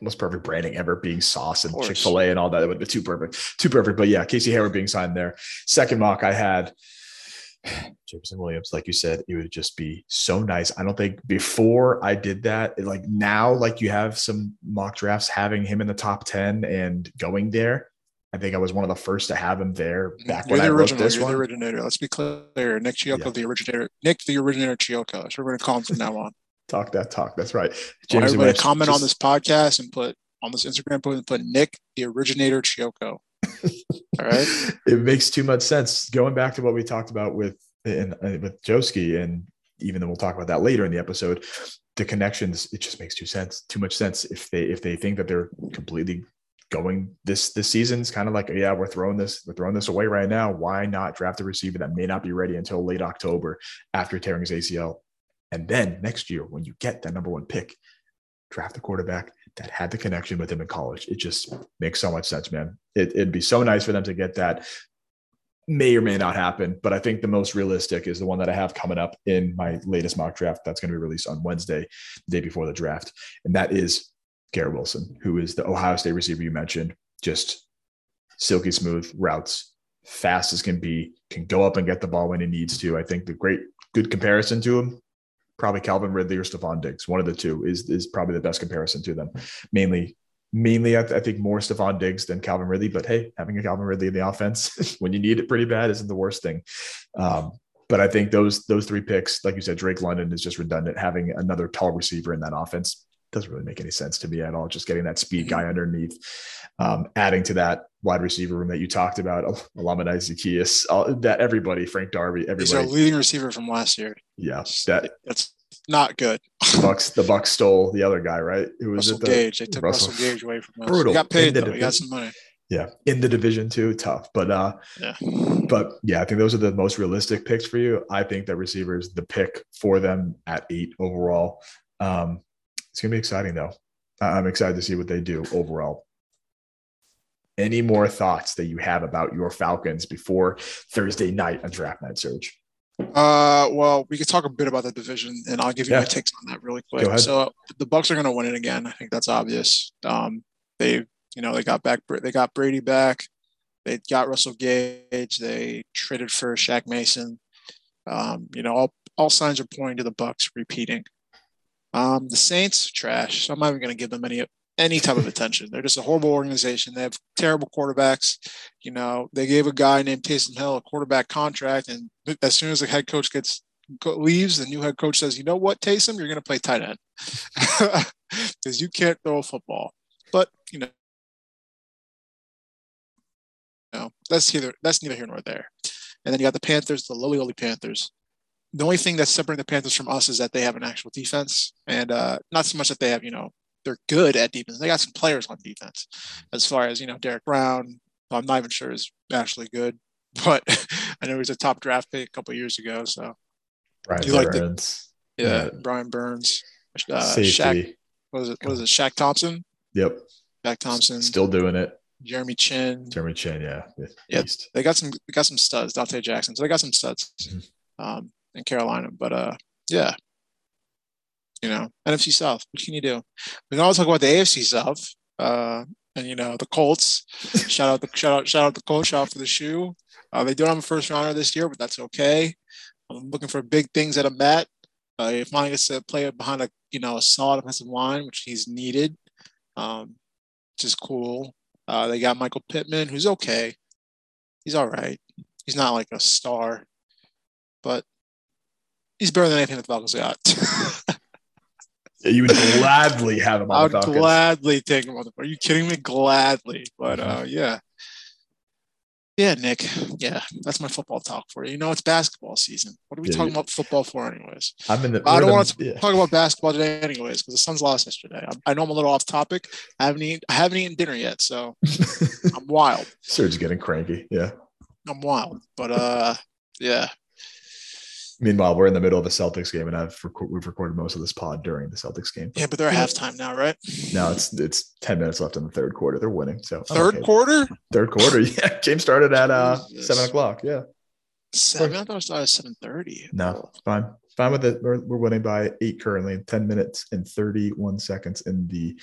Speaker 2: most perfect branding ever, being sauce and. Chick Fil A and all that, but the too perfect, too perfect. But yeah, Casey Hayward being signed there. Second mock, I had Jameson Williams. Like you said, it would just be so nice. I don't think before I did that, like now, like you have some mock drafts having him in the top ten and going there. I think I was one of the first to have him there mm-hmm. back
Speaker 3: You're
Speaker 2: when I
Speaker 3: the
Speaker 2: wrote
Speaker 3: original.
Speaker 2: this
Speaker 3: You're
Speaker 2: one.
Speaker 3: the originator. Let's be clear. Nick Chioco,
Speaker 2: Yeah.
Speaker 3: the originator. Nick, the originator. That's what we're going to call him from now on.
Speaker 2: Talk that talk. That's right.
Speaker 3: I
Speaker 2: Jameson
Speaker 3: everybody
Speaker 2: Williams,
Speaker 3: to comment on this podcast and put on this Instagram put put Nick, the originator Chioco. All right.
Speaker 2: it makes too much sense. Going back to what we talked about with uh, with Joeski, and even though we'll talk about that later in the episode, the connections it just makes too sense, too much sense. If they if they think that they're completely going this this season's kind of like yeah we're throwing this we're throwing this away right now. Why not draft a receiver that may not be ready until late October after tearing his ACL, and then next year when you get that number one pick, draft a quarterback that had the connection with him in college. It just makes so much sense, man. It, it'd be so nice for them to get that. May or may not happen, but I think the most realistic is the one that I have coming up in my latest mock draft that's going to be released on Wednesday, the day before the draft. And that is Garrett Wilson, who is the Ohio State receiver you mentioned. Just silky smooth routes, fast as can be, can go up and get the ball when he needs to. I think the great, good comparison to him probably Calvin Ridley or Stefon Diggs. One of the two is is probably the best comparison to them. Mainly, mainly I, I think more Stefon Diggs than Calvin Ridley. But hey, having a Calvin Ridley in the offense when you need it pretty bad isn't the worst thing. Um, but I think those those three picks, like you said, Drake London is just redundant. Having another tall receiver in that offense doesn't really make any sense to me at all. Just getting that speed guy underneath, um, adding to that wide receiver room that you talked about, Olamide Zaccheaus, all, that everybody, Frank Darby, everybody.
Speaker 3: He's our leading receiver from last year.
Speaker 2: Yeah, that
Speaker 3: That's not good.
Speaker 2: the Bucks the Bucks stole the other guy, right? Who was
Speaker 3: Russell
Speaker 2: it? The,
Speaker 3: Gage. They took
Speaker 2: Russell-
Speaker 3: Russell, Gage away from us.
Speaker 2: Brutal.
Speaker 3: He got paid though. He got
Speaker 2: division.
Speaker 3: some money.
Speaker 2: Yeah, in the division too, tough. But uh,
Speaker 3: Yeah.
Speaker 2: but yeah, I think those are the most realistic picks for you. I think that receiver is the pick for them at eight overall. Um, it's gonna be exciting though. I'm excited to see what they do overall. Any more thoughts that you have about your Falcons before Thursday night on draft night, Serge?
Speaker 3: Uh, well, we could talk a bit about the division, and I'll give you
Speaker 2: Yeah.
Speaker 3: my takes on that really quick. So the Bucks are going to win it again. I think that's obvious. Um, they, you know, they got back, they got Brady back. They got Russell Gage. They traded for Shaq Mason. Um, you know, all all signs are pointing to the Bucks repeating. Um, the Saints trash. So I'm not even going to give them any any type of attention. They're just a horrible organization. They have terrible quarterbacks. You know, they gave a guy named Taysom Hill a quarterback contract, and as soon as the head coach gets leaves, the new head coach says, "You know what, Taysom, you're going to play tight end because you can't throw a football." But you know, no, that's neither that's neither here nor there. And then you got the Panthers, the lowly, lowly Panthers. The only thing that's separating the Panthers from us is that they have an actual defense, and uh, not so much that they have, you know, they're good at defense. They got some players on defense. As far as you know, Derrick Brown, I'm not even sure is actually good, but I know he was a top draft pick a couple of years ago. So
Speaker 2: Brian
Speaker 3: You like the-
Speaker 2: Burns,
Speaker 3: yeah,
Speaker 2: Yeah.
Speaker 3: Brian Burns, uh,
Speaker 2: safety.
Speaker 3: Shaq, what is it? What is it? Shaq Thompson.
Speaker 2: Yep.
Speaker 3: Shaq Thompson.
Speaker 2: Still doing it.
Speaker 3: Jeremy Chinn.
Speaker 2: Jeremy Chinn, yeah.
Speaker 3: Yeah. They got some. They got some studs. Donte Jackson. So they got some studs
Speaker 2: Mhm.
Speaker 3: um, in Carolina. But uh, yeah. You know, NFC South. What can you do? We can also talk about the AFC South. Uh, and you know the Colts. shout out the shout out shout out the Colts. Shout out for the shoe. Uh, they don't have a first rounder this year, but that's okay. I'm looking for big things out of Matt. Uh, if Monty gets to play behind a you know a solid offensive line, which he's needed, um, which is cool. Uh, they got Michael Pittman, who's okay. He's all right. He's not like a star, but he's better than anything the Falcons got.
Speaker 2: Yeah, you would gladly have him
Speaker 3: I
Speaker 2: on
Speaker 3: would
Speaker 2: the Falcons.
Speaker 3: gladly take him on the. Are you kidding me? Gladly, but uh, yeah, yeah, Nick. Yeah, that's my football talk for you. You know, it's basketball season. What are we
Speaker 2: Yeah,
Speaker 3: talking
Speaker 2: you-
Speaker 3: about football for, anyways?
Speaker 2: I'm in the.
Speaker 3: I don't want to
Speaker 2: yeah.
Speaker 3: talk about basketball today, anyways, because the Suns lost yesterday. I, I know I'm a little off topic. I haven't eaten. I haven't eaten dinner yet, so I'm wild.
Speaker 2: Serge getting cranky. Yeah.
Speaker 3: I'm wild, but uh, yeah.
Speaker 2: Meanwhile, we're in the middle of a Celtics game, and I've rec- we've recorded most of this pod during the Celtics game.
Speaker 3: Yeah, but they're at halftime now, right?
Speaker 2: Now it's it's ten minutes left in the third quarter. They're winning. So
Speaker 3: Third
Speaker 2: okay.
Speaker 3: quarter,
Speaker 2: Third quarter. Yeah, game started at uh seven o'clock. Yeah.
Speaker 3: seven. I thought it started at seven thirty.
Speaker 2: No, fine, fine with it. We're, we're winning by eight currently, ten minutes and thirty-one seconds in the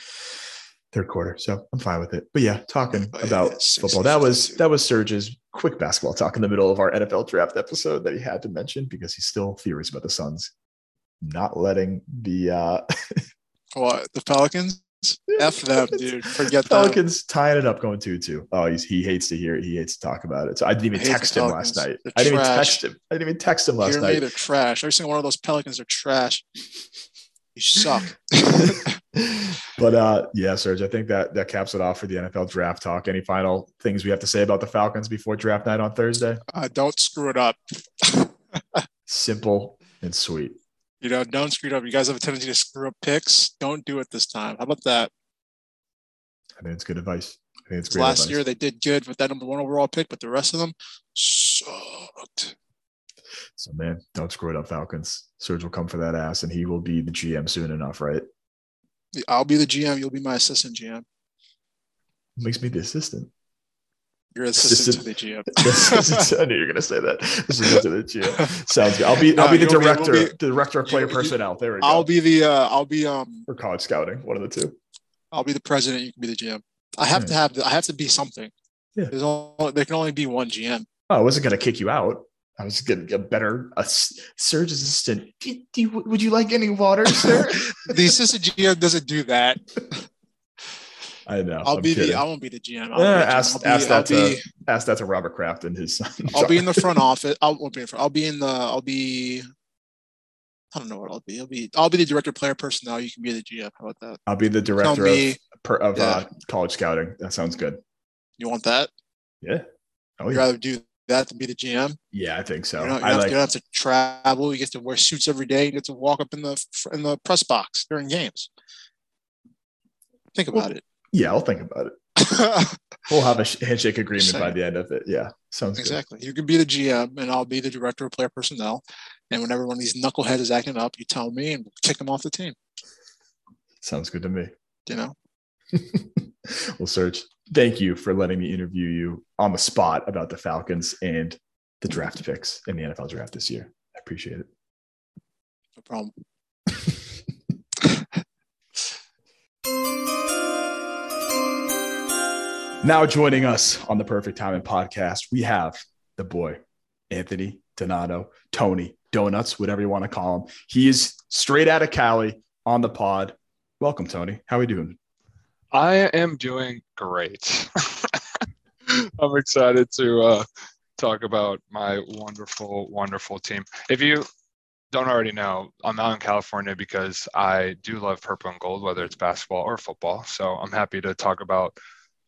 Speaker 2: third quarter. So I'm fine with it. But yeah, talking
Speaker 3: yeah,
Speaker 2: about football. That was
Speaker 3: 6:52.
Speaker 2: that was Serge's quick basketball talk in the middle of our NFL draft episode that he had to mention because he's still furious about the Suns not letting the uh
Speaker 3: What the Pelicans? F them, dude. Forget that.
Speaker 2: Pelicans tying it up, going two two. Oh, he's, he hates to hear it. He hates to talk about it. So I didn't even
Speaker 3: I
Speaker 2: text him last night.
Speaker 3: They're
Speaker 2: I didn't even text him. I didn't even text him last
Speaker 3: me?
Speaker 2: night.
Speaker 3: They're trash. Every single one of those Pelicans are trash. You suck.
Speaker 2: but uh yeah, Serge, I think that that caps it off for the NFL draft talk. Any final things we have to say about the Falcons before draft night on Thursday?
Speaker 3: uh, don't screw it up.
Speaker 2: Simple and sweet.
Speaker 3: You know, don't screw it up. You guys have a tendency to screw up picks. Don't do it this time. How about that?
Speaker 2: I think it's good advice. I think it's
Speaker 3: 'Cause
Speaker 2: great
Speaker 3: Last
Speaker 2: advice.
Speaker 3: year they did good with that number one overall pick, but the rest of them sucked.
Speaker 2: So man, don't screw it up, Falcons. Serge will come for that ass, and he will be the GM soon enough, right?
Speaker 3: I'll be the GM. You'll be my assistant GM.
Speaker 2: Makes me the assistant.
Speaker 3: You're assistant to the GM.
Speaker 2: I knew you were gonna say that. Assistant to the GM. Sounds good. I'll be I'll be the
Speaker 3: be-
Speaker 2: director,
Speaker 3: we'll be-
Speaker 2: director of player
Speaker 3: you-
Speaker 2: personnel. There we go.
Speaker 3: I'll be the uh, I'll be um
Speaker 2: or college scouting, one of the two.
Speaker 3: I'll be the president. You can be the GM. I have to have the, I have to be something.
Speaker 2: Yeah.
Speaker 3: There's only, there can only be one GM.
Speaker 2: Oh, I wasn't gonna kick you out. I was gonna get better a surge assistant. Do, do, would you like any water, sir?
Speaker 3: The assistant GM doesn't do that.
Speaker 2: I know.
Speaker 3: I'll
Speaker 2: I'm
Speaker 3: be
Speaker 2: kidding.
Speaker 3: the I won't be the GM. I'll,
Speaker 2: Yeah,
Speaker 3: be the
Speaker 2: ask-
Speaker 3: I'll be,
Speaker 2: ask
Speaker 3: I'll
Speaker 2: that to-
Speaker 3: be,
Speaker 2: Ask that to Robert Kraft and his son.
Speaker 3: I'll be in the front office. I'll won't be in front. I'll be in the. I'll be. I don't know what I'll be. I'll be. I'll be the director of player personnel. You can be the GM. How about that?
Speaker 2: I'll be the director
Speaker 3: me
Speaker 2: of, per, of
Speaker 3: Yeah.
Speaker 2: uh, college scouting. That sounds good.
Speaker 3: you want that.
Speaker 2: Yeah. Oh
Speaker 3: You'd
Speaker 2: yeah.
Speaker 3: rather do that than be the GM.
Speaker 2: Yeah, I think so.
Speaker 3: You, you,
Speaker 2: I
Speaker 3: don't,
Speaker 2: like.
Speaker 3: you don't have to travel. You get to wear suits every day. You get to walk up in the in the press box during games. Think about it.
Speaker 2: Yeah, I'll think about it. We'll have a handshake agreement by the end of it. Yeah, sounds good.
Speaker 3: exactly. You can be the GM, and I'll be the director of player personnel. And whenever one of these knuckleheads is acting up, you tell me, and we'll kick them off the team.
Speaker 2: Sounds good to me.
Speaker 3: You know.
Speaker 2: we'll Serge, thank you for letting me interview you on the spot about the Falcons and the draft picks in the NFL draft this year. I appreciate it.
Speaker 3: No problem.
Speaker 2: Now joining us on the Perfect Timing podcast, we have the boy, Anthony Donato, Tony Donuts, whatever you want to call him. He is straight out of Cali on the pod. Welcome, Tony. How are we doing?
Speaker 6: I am doing great. I'm excited to uh, talk about my wonderful, wonderful team. If you don't already know, I'm out in California because I do love purple and gold, whether it's basketball or football. So I'm happy to talk about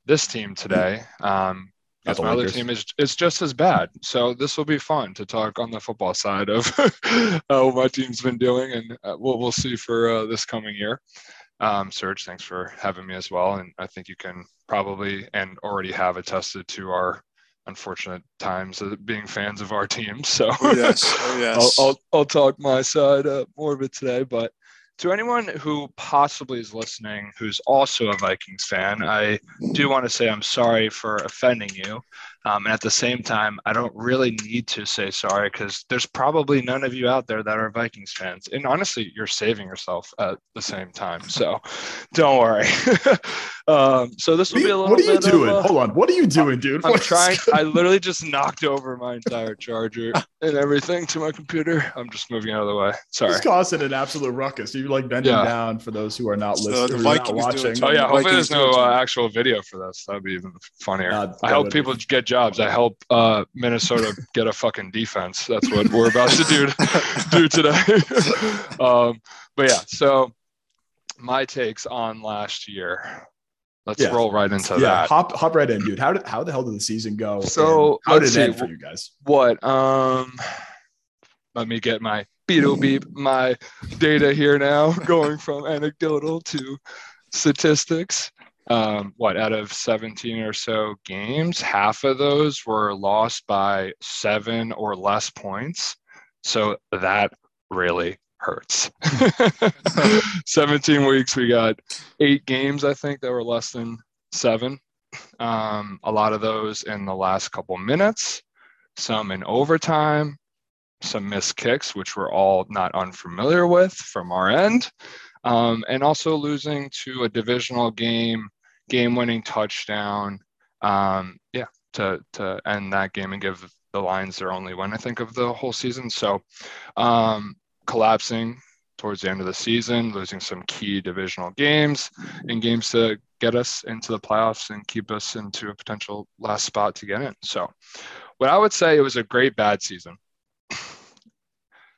Speaker 6: this team today. Um, because my other team is is just as bad. So this will be fun to talk on the football side of how my team's been doing, and uh, we'll we'll see for uh, this coming year. Um, Serge, thanks for having me as well, and I think you can probably and already have attested to our unfortunate times of being fans of our team. So
Speaker 3: Oh, yes. Oh, yes.
Speaker 6: I'll, I'll I'll talk my side uh, more of it today, but to anyone who possibly is listening who's also a Vikings fan, I do want to say I'm sorry for offending you. Um, and at the same time, I don't really need to say sorry because there's probably none of you out there that are Vikings fans. And honestly, you're saving yourself at the same time. So don't worry. um, so this will be a little
Speaker 2: What are you
Speaker 6: bit
Speaker 2: doing?
Speaker 6: Of, uh,
Speaker 2: Hold on. What are you doing, dude?
Speaker 6: I'm
Speaker 2: What's
Speaker 6: trying. I literally just knocked over my entire charger and everything to my computer. I'm just moving out of the way. Sorry.
Speaker 2: It's causing an absolute ruckus. You're like bending
Speaker 6: Yeah.
Speaker 2: down for those who are not
Speaker 3: So
Speaker 2: listening,
Speaker 3: the
Speaker 2: not
Speaker 3: Vikings
Speaker 2: watching.
Speaker 6: Oh yeah, hopefully
Speaker 3: Vikings
Speaker 6: there's no uh, actual video for this. That'd be even funnier.
Speaker 2: Uh,
Speaker 6: I
Speaker 2: that
Speaker 6: help
Speaker 2: be-
Speaker 6: people get jobs. I help uh, Minnesota get a fucking defense. That's what we're about to do do today. um, but yeah, so my takes on last year. Let's
Speaker 2: Yeah.
Speaker 6: roll right into
Speaker 2: yeah,
Speaker 6: that.
Speaker 2: hop hop right in, dude. How did how the hell did the season go?
Speaker 6: So,
Speaker 2: how did it end for you guys?
Speaker 6: What? Um, let me get my Beetle beep my data here now, going from anecdotal to statistics. Um, what out of 17 or so games, half of those were lost by seven or less points. So that really hurts. 17 weeks, we got eight games, I think, that were less than seven. Um, a lot of those in the last couple minutes, some in overtime, some missed kicks, which we're all not unfamiliar with from our end, um, and also losing to a divisional game, game-winning touchdown. Um, yeah, to to end that game and give the Lions their only win, I think, of the whole season. So, um, collapsing towards the end of the season, losing some key divisional games and games to get us into the playoffs and keep us into a potential last spot to get in. So, what I would say it was a great bad season.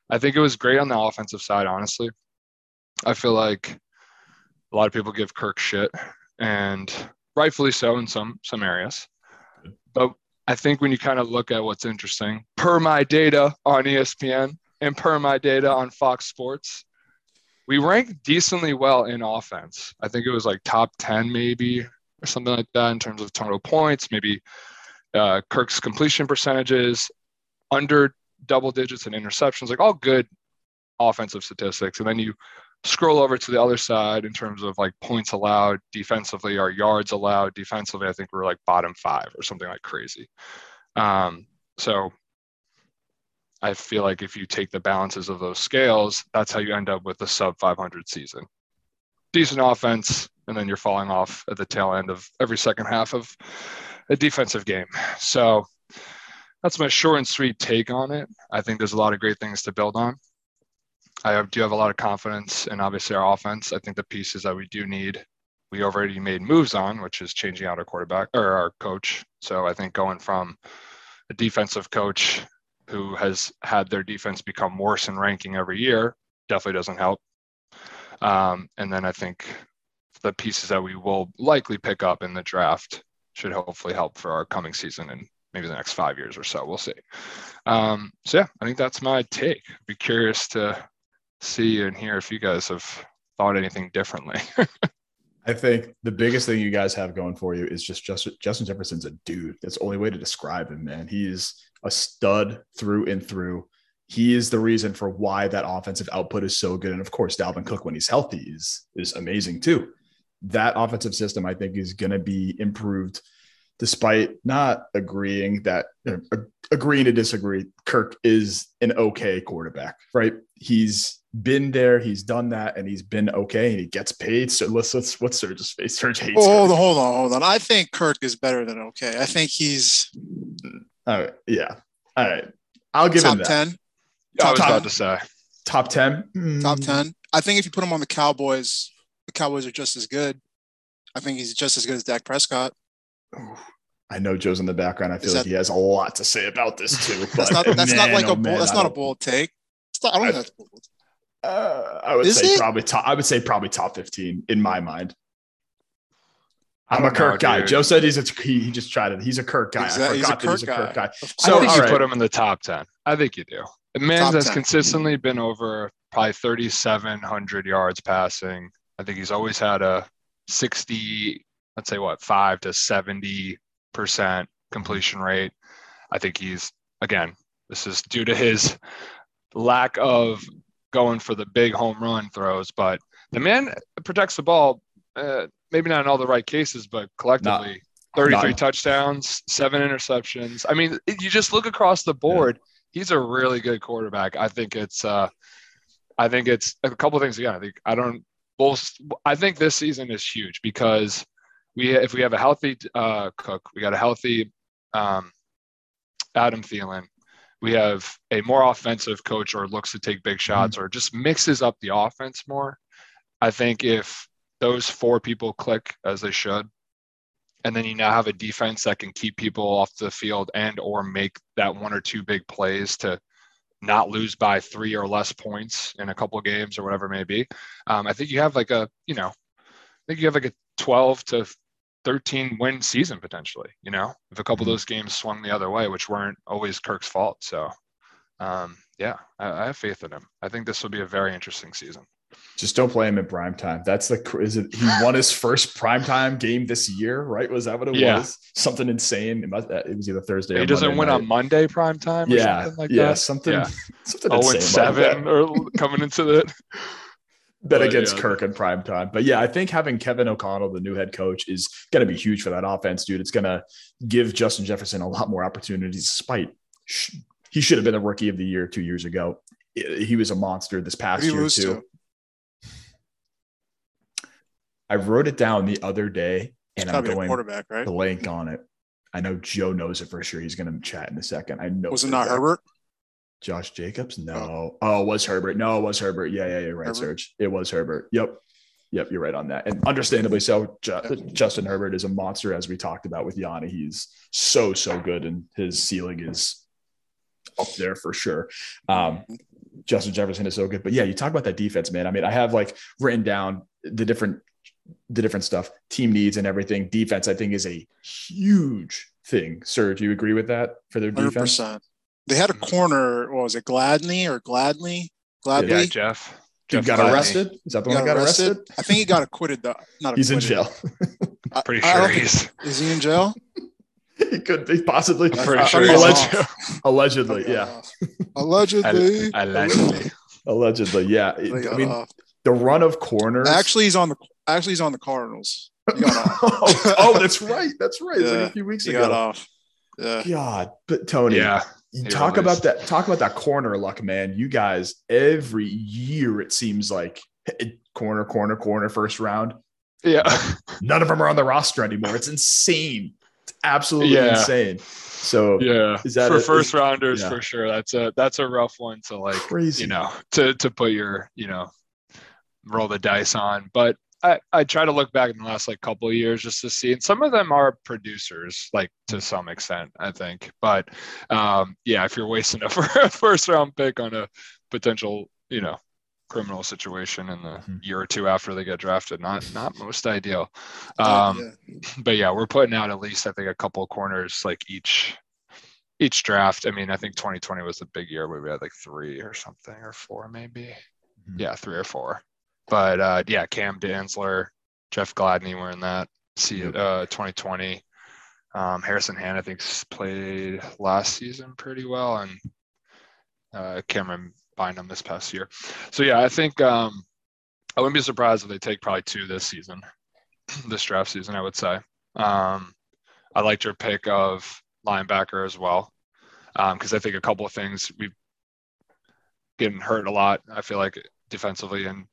Speaker 6: I think it was great on the offensive side, honestly. I feel like a lot of people give Kirk shit, and rightfully so in some some areas. But I think when you kind of look at what's interesting, per my data on ESPN and per my data on Fox Sports, we rank decently well in offense. I think it was like top 10 maybe or something like that in terms of total points, maybe uh, Kirk's completion percentages, under double digits and interceptions, like all good offensive statistics. And then you scroll over to the other side in terms of like points allowed defensively or yards allowed defensively. I think we're like bottom five or something like crazy. Um, so I feel like if you take the balances of those scales, that's how you end up with a sub 500 season. Decent offense, and then you're falling off at the tail end of every second half of a defensive game. So that's my short and sweet take on it. I think there's a lot of great things to build on. I do have a lot of confidence in obviously our offense. I think the pieces that we do need, we already made moves on, which is changing out our quarterback or our coach. So I think going from a defensive coach who has had their defense become worse in ranking every year definitely doesn't help. Um, and then I think the pieces that we will likely pick up in the draft should hopefully help for our coming season and maybe the next five years or so. We'll see. Um, so yeah, I think that's my take. Be curious to see and hear if you guys have thought anything differently.
Speaker 2: I think the biggest thing you guys have going for you is just Justin, Justin Jefferson's a dude. That's the only way to describe him, man. He is a stud through and through. He is the reason for why that offensive output is so good. And of course, Dalvin Cook, when he's healthy, is is amazing too. That offensive system, I think, is going to be improved, despite not agreeing that uh, agreeing to disagree. Kirk is an okay quarterback, right? He's been there, he's done that, and he's been okay, and he gets paid. So let's let's what's Serge's face? Serge hates.
Speaker 3: Oh, hold
Speaker 2: Kirk.
Speaker 3: on, hold on, hold on. I think Kirk is better than okay. I think he's
Speaker 2: All right, yeah, all right. I'll give him
Speaker 3: top
Speaker 2: that.
Speaker 3: ten.
Speaker 6: I was
Speaker 3: Top
Speaker 6: about
Speaker 3: 10.
Speaker 6: to say.
Speaker 2: Top ten.
Speaker 3: Top
Speaker 2: Mm,
Speaker 3: ten. I think if you put him on the Cowboys, the Cowboys are just as good. I think he's just as good as Dak Prescott.
Speaker 2: I know Joe's in the background. I feel
Speaker 3: Is
Speaker 2: like he has a lot to say about this too.
Speaker 3: That's
Speaker 2: but
Speaker 3: not that's not like
Speaker 2: oh
Speaker 3: a bold,
Speaker 2: man,
Speaker 3: that's not a
Speaker 2: don't-
Speaker 3: bold take. Not, I don't
Speaker 2: I-
Speaker 3: think that's bold.
Speaker 2: Uh, I would
Speaker 3: Is
Speaker 2: say
Speaker 3: it?
Speaker 2: probably top. I would say probably top fifteen in my mind.
Speaker 6: I
Speaker 2: I'm a Kirk
Speaker 6: know,
Speaker 2: guy.
Speaker 6: dude.
Speaker 2: Joe said he's a he, he just tried it. He's a Kirk guy.
Speaker 3: Exactly.
Speaker 2: I
Speaker 3: He's a
Speaker 2: forgot that he's a
Speaker 3: Kirk
Speaker 2: Kirk guy.
Speaker 3: guy.
Speaker 2: So
Speaker 6: I think you
Speaker 2: right.
Speaker 6: put him in the top 10. I think you do. The man
Speaker 3: Top
Speaker 6: has
Speaker 3: 10.
Speaker 6: consistently been over probably 3,700 yards passing. I think he's always had a 60, let's say what, five to 70% completion rate. I think he's, again, this is due to his lack of going for the big home run throws, but the man protects the ball. Uh, maybe not in all the right cases, but collectively, 33
Speaker 2: not-
Speaker 6: touchdowns, seven interceptions. I mean, you just look across the board. He's a really good quarterback. I think it's, uh, I think it's a couple of things again. I think I don't. Well, I think this season is huge because we, if we have a healthy uh, Cook, we got a healthy um, Adam Thielen. We have a more offensive coach or looks to take big shots or just mixes up the offense more. I think if those four people click as they should, and then you now have a defense that can keep people off the field and or make that one or two big plays to not lose by three or less points in a couple of games or whatever it may be. Um, I think you have like a, you know, I think you have like a 12 to 13 win season potentially, you know, if a couple of those games swung the other way, which weren't always Kirk's fault. So, um, yeah, I, I have faith in him. I think this will be a very interesting season.
Speaker 2: Just don't play him in prime time. That's the is it? He won his first prime time game this year, right? Was that what it
Speaker 6: Yeah.
Speaker 2: was? Something insane. It, must, it was either Thursday.
Speaker 6: He
Speaker 2: or
Speaker 6: doesn't
Speaker 2: Monday
Speaker 6: win
Speaker 2: night.
Speaker 6: on Monday prime time or
Speaker 2: Yeah,
Speaker 6: something like
Speaker 2: yeah,
Speaker 6: that.
Speaker 2: something,
Speaker 6: Yeah.
Speaker 2: something
Speaker 6: Oh, and
Speaker 2: like
Speaker 6: seven or coming into the
Speaker 2: bet
Speaker 6: But,
Speaker 2: against
Speaker 6: yeah.
Speaker 2: Kirk in prime time. But yeah, I think having Kevin O'Connell, the new head coach, is going to be huge for that offense, dude. It's going to give Justin Jefferson a lot more opportunities. Despite sh- he should have been the rookie of the year two years ago. He was a monster this past
Speaker 3: you
Speaker 2: year too.
Speaker 3: to?
Speaker 2: I wrote it down the other day,
Speaker 3: It's
Speaker 2: and I'm
Speaker 3: a
Speaker 2: going
Speaker 3: quarterback, right?
Speaker 2: blank on it. I know Joe knows it for sure. He's going to chat in a second. I know.
Speaker 3: Was it not. Herbert?
Speaker 2: Josh Jacobs? No. Oh, it was Herbert. No, it was Herbert. Yeah, yeah, you're right,
Speaker 3: Herbert?
Speaker 2: Serge. It was Herbert. Yep. Yep, you're right on that. And understandably so, Ju- Justin Herbert is a monster, as we talked about with Yanni. He's so, so good, and his ceiling is up there for sure. Um, Justin Jefferson is so good. But yeah, you talk about that defense, man. I mean, I have like written down the different the different stuff, team needs and everything. Defense, I think, is a huge thing. Serge, do you agree with that for their
Speaker 3: Hundred
Speaker 2: defense?
Speaker 3: Percent. They had a corner. What was it? Gladney or Gladney? Gladney.
Speaker 6: yeah, Jeff.
Speaker 2: He
Speaker 6: Jeff
Speaker 2: got
Speaker 6: Gladney.
Speaker 2: arrested. Is that the
Speaker 3: He
Speaker 2: one that got arrested?
Speaker 3: I think he got acquitted though. Not
Speaker 2: He's in jail.
Speaker 3: I-
Speaker 6: Pretty sure
Speaker 3: don't think-
Speaker 6: he's
Speaker 3: Is he in jail?
Speaker 2: he could be possibly.
Speaker 3: I'm
Speaker 6: pretty
Speaker 2: Uh,
Speaker 6: sure
Speaker 3: he's
Speaker 6: he's
Speaker 2: alleged- allegedly, yeah.
Speaker 3: Allegedly.
Speaker 6: Allegedly.
Speaker 2: Allegedly, yeah. I mean,
Speaker 3: off.
Speaker 2: the run of corners.
Speaker 3: Actually, he's on the. Actually, he's on the Cardinals. Got off.
Speaker 2: oh, oh, that's right. That's right. It's like a few weeks
Speaker 3: He
Speaker 2: ago.
Speaker 3: got off. Yeah.
Speaker 2: God, but Tony,
Speaker 6: Yeah.
Speaker 2: You talk about that. Talk about that corner luck, man. You guys, every year it seems like eh, corner, corner, corner, first round.
Speaker 6: Yeah.
Speaker 2: None of them are on the roster anymore. It's insane. It's absolutely
Speaker 6: Yeah.
Speaker 2: insane. So
Speaker 6: Yeah.
Speaker 2: Is that
Speaker 6: for
Speaker 2: a-
Speaker 6: first
Speaker 2: is-
Speaker 6: rounders
Speaker 2: yeah.
Speaker 6: for sure? That's a that's a rough one to like
Speaker 2: crazy.
Speaker 6: you know to to put your you know roll the dice on but I, I try to look back in the last like couple of years just to see and some of them are producers like to some extent i think but um yeah if you're wasting a first round pick on a potential you know criminal situation in the
Speaker 2: Mhm.
Speaker 6: year or two after they get drafted not not most ideal um
Speaker 3: yeah.
Speaker 6: but yeah, we're putting out at least I think a couple corners like each each draft. I mean, I think 2020 was a big year where we had like three or something or four maybe.
Speaker 2: Mhm.
Speaker 6: Yeah, three or four. But uh yeah, Cam Dantzler, Jeff Gladney were in that see uh 2020. Um, Harrison Hand I think played last season pretty well and uh Cameron Bynum this past year. So yeah, I think um I wouldn't be surprised if they take probably two this season, this draft season, I would say. Um, I liked your pick of linebacker as well, because I think a couple of things we've getting hurt a lot. I feel like defensively and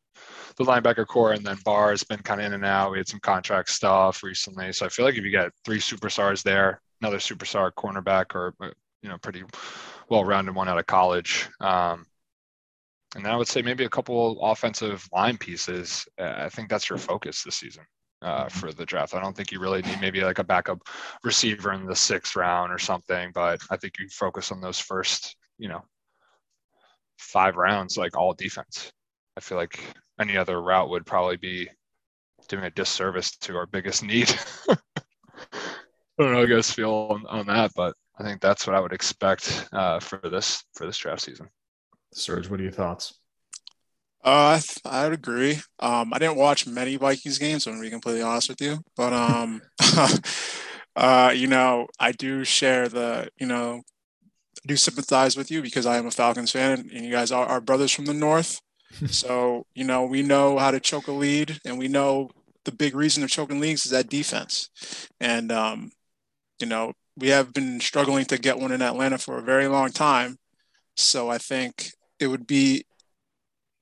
Speaker 6: the linebacker core, and then Barr has been kind of in and out. We had some contract stuff recently, so I feel like if you get three superstars there, another superstar cornerback, or uh, you know, pretty well-rounded one out of college. Um, and then I would say maybe a couple offensive line pieces. Uh, I think that's your focus this season uh, for the draft. I don't think you really need maybe like a backup receiver in the sixth round or something, but I think you focus on those first, you know, five rounds, like all defense. I feel like any other route would probably be doing a disservice to our biggest need. I don't know how you guys feel on, on that, but I think that's what I would expect uh, for this for this draft season.
Speaker 2: Serge, what are your thoughts?
Speaker 3: Uh, I th- I'd agree. Um, I didn't watch many Vikings games. I'm gonna be completely honest with you, but um, uh, you know, I do share the you know do sympathize with you because I am a Falcons fan, and you guys are our brothers from the north. So you know we know how to choke a lead, and we know the big reason of choking leagues is that defense. And um, you know we have been struggling to get one in Atlanta for a very long time. So I think it would be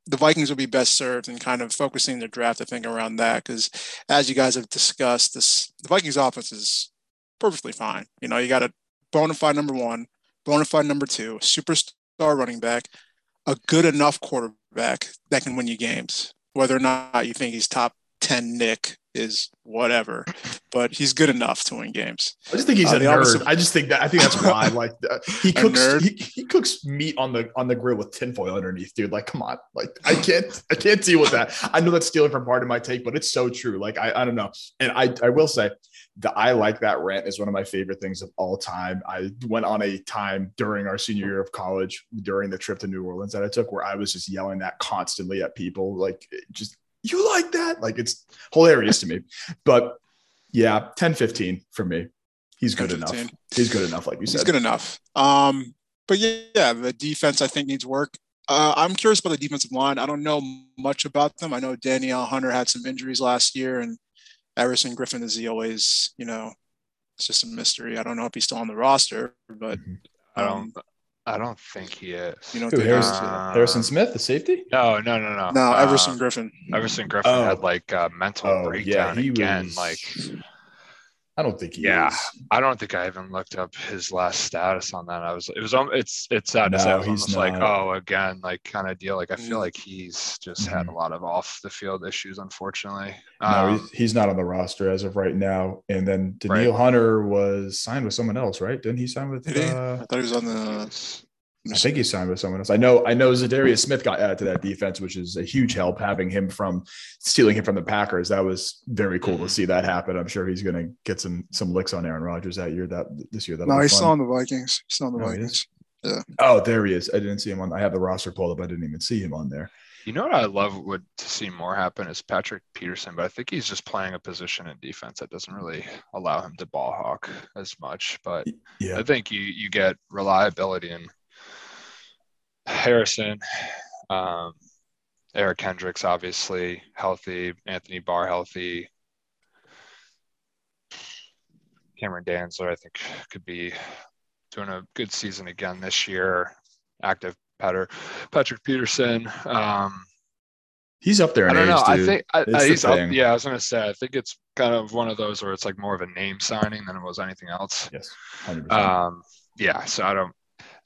Speaker 3: the Vikings would be best served in kind of focusing the draft, I think, around that. Because as you guys have discussed, this the Vikings offense is perfectly fine. You know, you got a bona fide number one, bona fide number two, superstar running back, a good enough quarterback that can win you games. Whether or not you think he's top 10 Nick is whatever, but he's good enough to win games.
Speaker 2: I just think he's uh, a nerd. I just think that I think that's why. Like uh, he cooks he, he, cooks meat on the on the grill with tinfoil underneath, dude. Like, come on. Like I can't I can't deal with that. I know that's stealing from part of my take, but it's so true. Like I, I don't know. And I I will say the I like that rant is one of my favorite things of all time. I went on a time during our senior year of college during the trip to New Orleans that I took where I was just yelling that constantly at people. Like just you like that? Like it's hilarious to me. But yeah, 10 15 for me. He's good enough. He's good enough, like you said.
Speaker 3: He's good enough. Um, but yeah, yeah, the defense I think needs work. Uh, I'm curious about the defensive line. I don't know much about them. I know Danielle Hunter had some injuries last year, and Everson Griffen is he always, you know, it's just a mystery. I don't know if he's still on the roster, but
Speaker 6: mm-hmm. I don't. Um, I don't think he is.
Speaker 2: You know, Who, Harrison, uh, Harrison, Smith, the safety?
Speaker 6: No, no, no, no.
Speaker 3: No, Everson uh, Griffen.
Speaker 6: Everson Griffen oh. had like a mental oh, breakdown yeah, again. Was, like,
Speaker 2: I don't think he.
Speaker 6: Yeah,
Speaker 2: is.
Speaker 6: I don't think I even looked up his last status on that. I was, it was, it's, it's sad no, to say. I was almost like, oh, again, like kind of deal. Like, I feel mm. like he's just mm-hmm. had a lot of off the field issues, unfortunately.
Speaker 2: No, um, he's, he's, not on the roster as of right now. And then Danielle right. Hunter was signed with someone else, right? Didn't he sign with?
Speaker 3: Uh, I thought he was on the.
Speaker 2: I think he signed with someone else. I know. I know Za'Darius Smith got added to that defense, which is a huge help having him from stealing him from the Packers. That was very cool to see that happen. I'm sure he's going to get some some licks on Aaron Rodgers that year. That this year.
Speaker 3: that No, he's still on the Vikings. He's still on the oh, Vikings. Yeah.
Speaker 2: Oh, there he is. I didn't see him on. I have the roster pulled up. I didn't even see him on there.
Speaker 6: You know what I love would to see more happen is Patrick Peterson, but I think he's just playing a position in defense that doesn't really allow him to ball hawk as much. But yeah. I think you you get reliability and Harrison, um, Eric Kendricks, obviously healthy, Anthony Barr healthy. Cameron Dantzler, I think, could be doing a good season again this year. Active Patter, Patrick Peterson. Um,
Speaker 2: he's up there.
Speaker 6: I don't
Speaker 2: age,
Speaker 6: know.
Speaker 2: Dude.
Speaker 6: I think I, he's up. Yeah, I was gonna say. I think it's kind of one of those where it's like more of a name signing than it was anything else.
Speaker 2: Yes,
Speaker 6: 100%. Um, yeah. So I don't.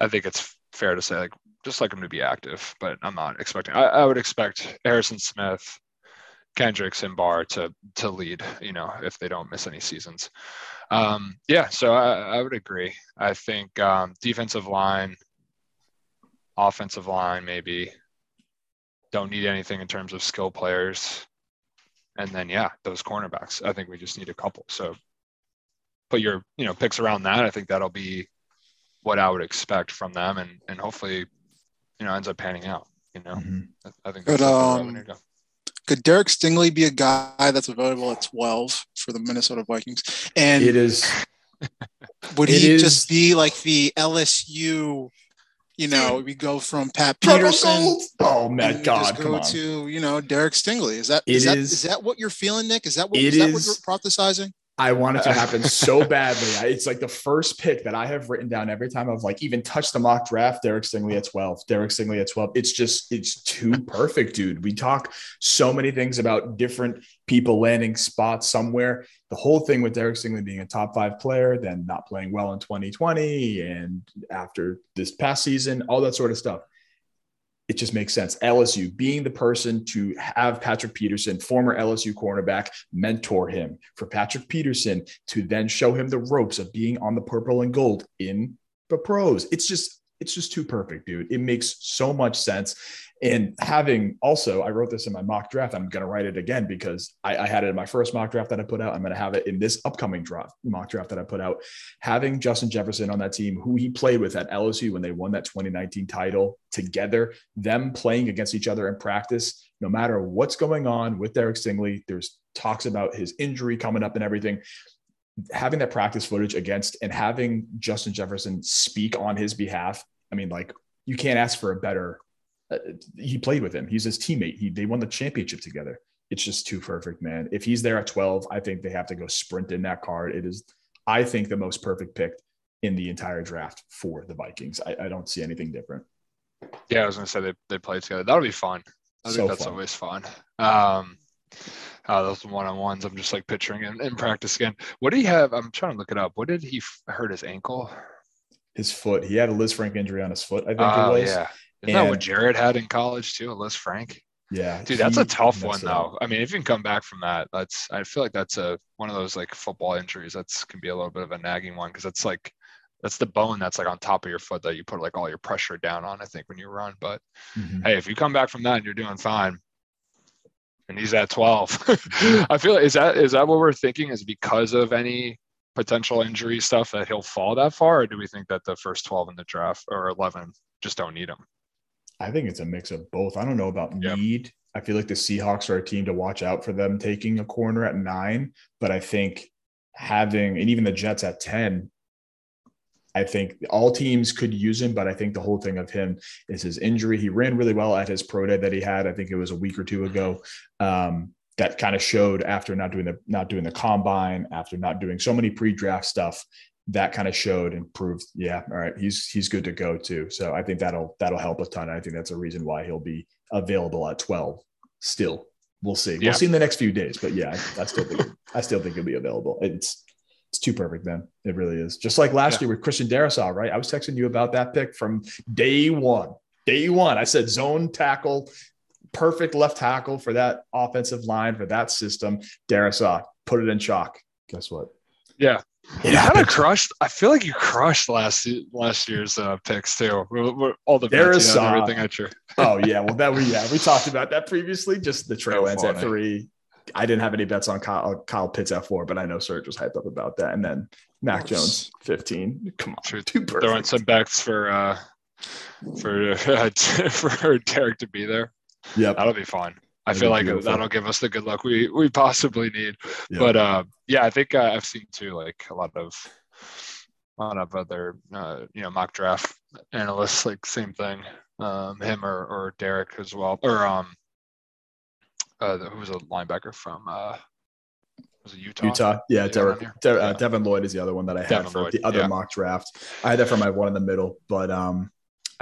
Speaker 6: I think it's fair to say like just like him to be active, but I'm not expecting. I, I would expect Harrison Smith, Kendricks, and Barr to to lead. You know, if they don't miss any seasons. Um, yeah, so I, I would agree. I think um, defensive line, offensive line, maybe don't need anything in terms of skill players. And then yeah, those cornerbacks. I think we just need a couple. So put your you know picks around that. I think that'll be what I would expect from them, and and hopefully you know ends up panning out. You know, mm-hmm. I, think
Speaker 3: could, um, could Derek Stingley be a guy that's available at 12 for the Minnesota Vikings? And
Speaker 2: it is.
Speaker 3: would he is, just be like the LSU? You know, we go from Pat Peterson.
Speaker 2: Oh my God!
Speaker 3: go to you know Derek Stingley. Is that is, that, is, is that what you're feeling, Nick? Is that what, is, is that what you're prophesizing?
Speaker 2: I want it to happen so badly. It's like the first pick that I have written down every time I've like even touched the mock draft. Derek Stingley at 12, Derek Stingley at 12. It's just, it's too perfect, dude. We talk so many things about different people landing spots somewhere. The whole thing with Derek Stingley being a top five player, then not playing well in 2020 and after this past season, all that sort of stuff it just makes sense. LSU being the person to have Patrick Peterson, former LSU cornerback, mentor him for Patrick Peterson to then show him the ropes of being on the purple and gold in the pros. It's just, it's just too perfect, dude. It makes so much sense. And having also, I wrote this in my mock draft. I'm going to write it again because I, I, had it in my first mock draft that I put out. I'm going to have it in this upcoming draft mock draft that I put out. Having Justin Jefferson on that team, who he played with at LSU when they won that 2019 title together, them playing against each other in practice, no matter what's going on with Derek Stingley, there's talks about his injury coming up and everything having that practice footage against and having Justin Jefferson speak on his behalf. I mean, like you can't ask for a better. Uh, he played with him. He's his teammate. He they won the championship together. It's just too perfect, man. If he's there at 12, I think they have to go sprint in that card. It is, I think, the most perfect pick in the entire draft for the Vikings. I, I don't see anything different.
Speaker 6: Yeah, I was gonna say they they play together. That'll be fun. I think that's
Speaker 2: fun.
Speaker 6: always fun. Um, uh, those one on ones. I'm just like picturing in, in practice again. What did he have? I'm trying to look it up. What did he f- hurt his ankle?
Speaker 2: His foot. He had a Lisfranc injury on his foot. I think
Speaker 6: Oh
Speaker 2: it was.
Speaker 6: yeah. Isn't that what Jared had in college too? A Lisfranc.
Speaker 2: Yeah,
Speaker 6: Dude, that's a tough one
Speaker 2: it up.
Speaker 6: though. I mean, if you can come back from that, that's I feel like that's a one of those like football injuries. That's can be a little bit of a nagging one because it's like that's the bone that's like on top of your foot that you put like all your pressure down on. I think when you run, but
Speaker 2: Mhm.
Speaker 6: hey, if you come back from that and you're doing fine, and he's at 12, I feel is that is that what we're thinking is because of any potential injury stuff that he'll fall that far, or do we think that the first 12 in the draft or 11 just don't need him?
Speaker 2: I think it's a mix of both. I don't know about
Speaker 6: Yep.
Speaker 2: need. I feel like the Seahawks are a team to watch out for them taking a corner at nine, but I think having and even the Jets at 10, I think all teams could use him, but I think the whole thing of him is his injury. He ran really well at his pro day that he had. I think it was a week or two ago. Um, that kind of showed after not doing the not doing the combine, after not doing so many pre-draft stuff, that kind of showed and proved, yeah, all right, he's he's good to go too. So I think that'll that'll help a ton. I think that's a reason why he'll be available at 12 still. We'll see.
Speaker 6: Yeah.
Speaker 2: We'll see in the next few days. But yeah, I, I still think I still think he'll be available. It's it's too perfect, man. It really is. Just like last
Speaker 6: Yeah.
Speaker 2: year with Christian Darrisaw, right? I was texting you about that pick from day one. Day one. I said zone tackle, perfect left tackle for that offensive line, for that system. Darrisaw, put it in chalk. Guess what?
Speaker 6: Yeah.
Speaker 2: It
Speaker 6: You kind of
Speaker 2: happened.
Speaker 6: crushed. I feel like you crushed last last year's uh, picks too. We're- we're- all the
Speaker 2: There
Speaker 6: bets, you know, everything at your
Speaker 2: Oh yeah, well that we yeah we talked about that previously. Just the Trey
Speaker 6: So
Speaker 2: Lance at three. I didn't have any bets on Kyle, Kyle Pitts at four, but I know Serge was hyped up about that. And then Mac
Speaker 3: course.
Speaker 2: Jones fifteen. Come on,
Speaker 6: Should
Speaker 2: too
Speaker 6: throwing some bets for uh for uh, for Derek to be there.
Speaker 2: Yep.
Speaker 6: That'll be fun. I
Speaker 2: That'd
Speaker 6: feel like
Speaker 2: beautiful.
Speaker 6: that'll give us the good luck we we possibly need.
Speaker 2: Yep.
Speaker 6: But uh, yeah, I think uh, I've seen too like a lot of a lot of other uh, you know mock draft analysts like same thing. Um, him or or Derek as well, or um, uh, who was a linebacker from uh, was it Utah?
Speaker 2: Utah. Yeah,
Speaker 6: Yeah,
Speaker 2: Derek. De- uh,
Speaker 6: Yeah.
Speaker 2: Devin Lloyd is the other one that I had
Speaker 6: Devin
Speaker 2: for
Speaker 6: Lloyd,
Speaker 2: the other
Speaker 6: yeah.
Speaker 2: mock draft. I had that for my one in the middle, but um,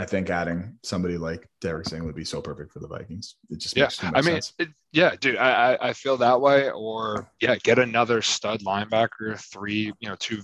Speaker 2: I think adding somebody like Derek Singh would be so perfect for the Vikings. It just
Speaker 6: Yeah,
Speaker 2: makes too much
Speaker 6: I mean, it, yeah, dude, I, I I feel that way. Or yeah, get another stud linebacker, three, you know, two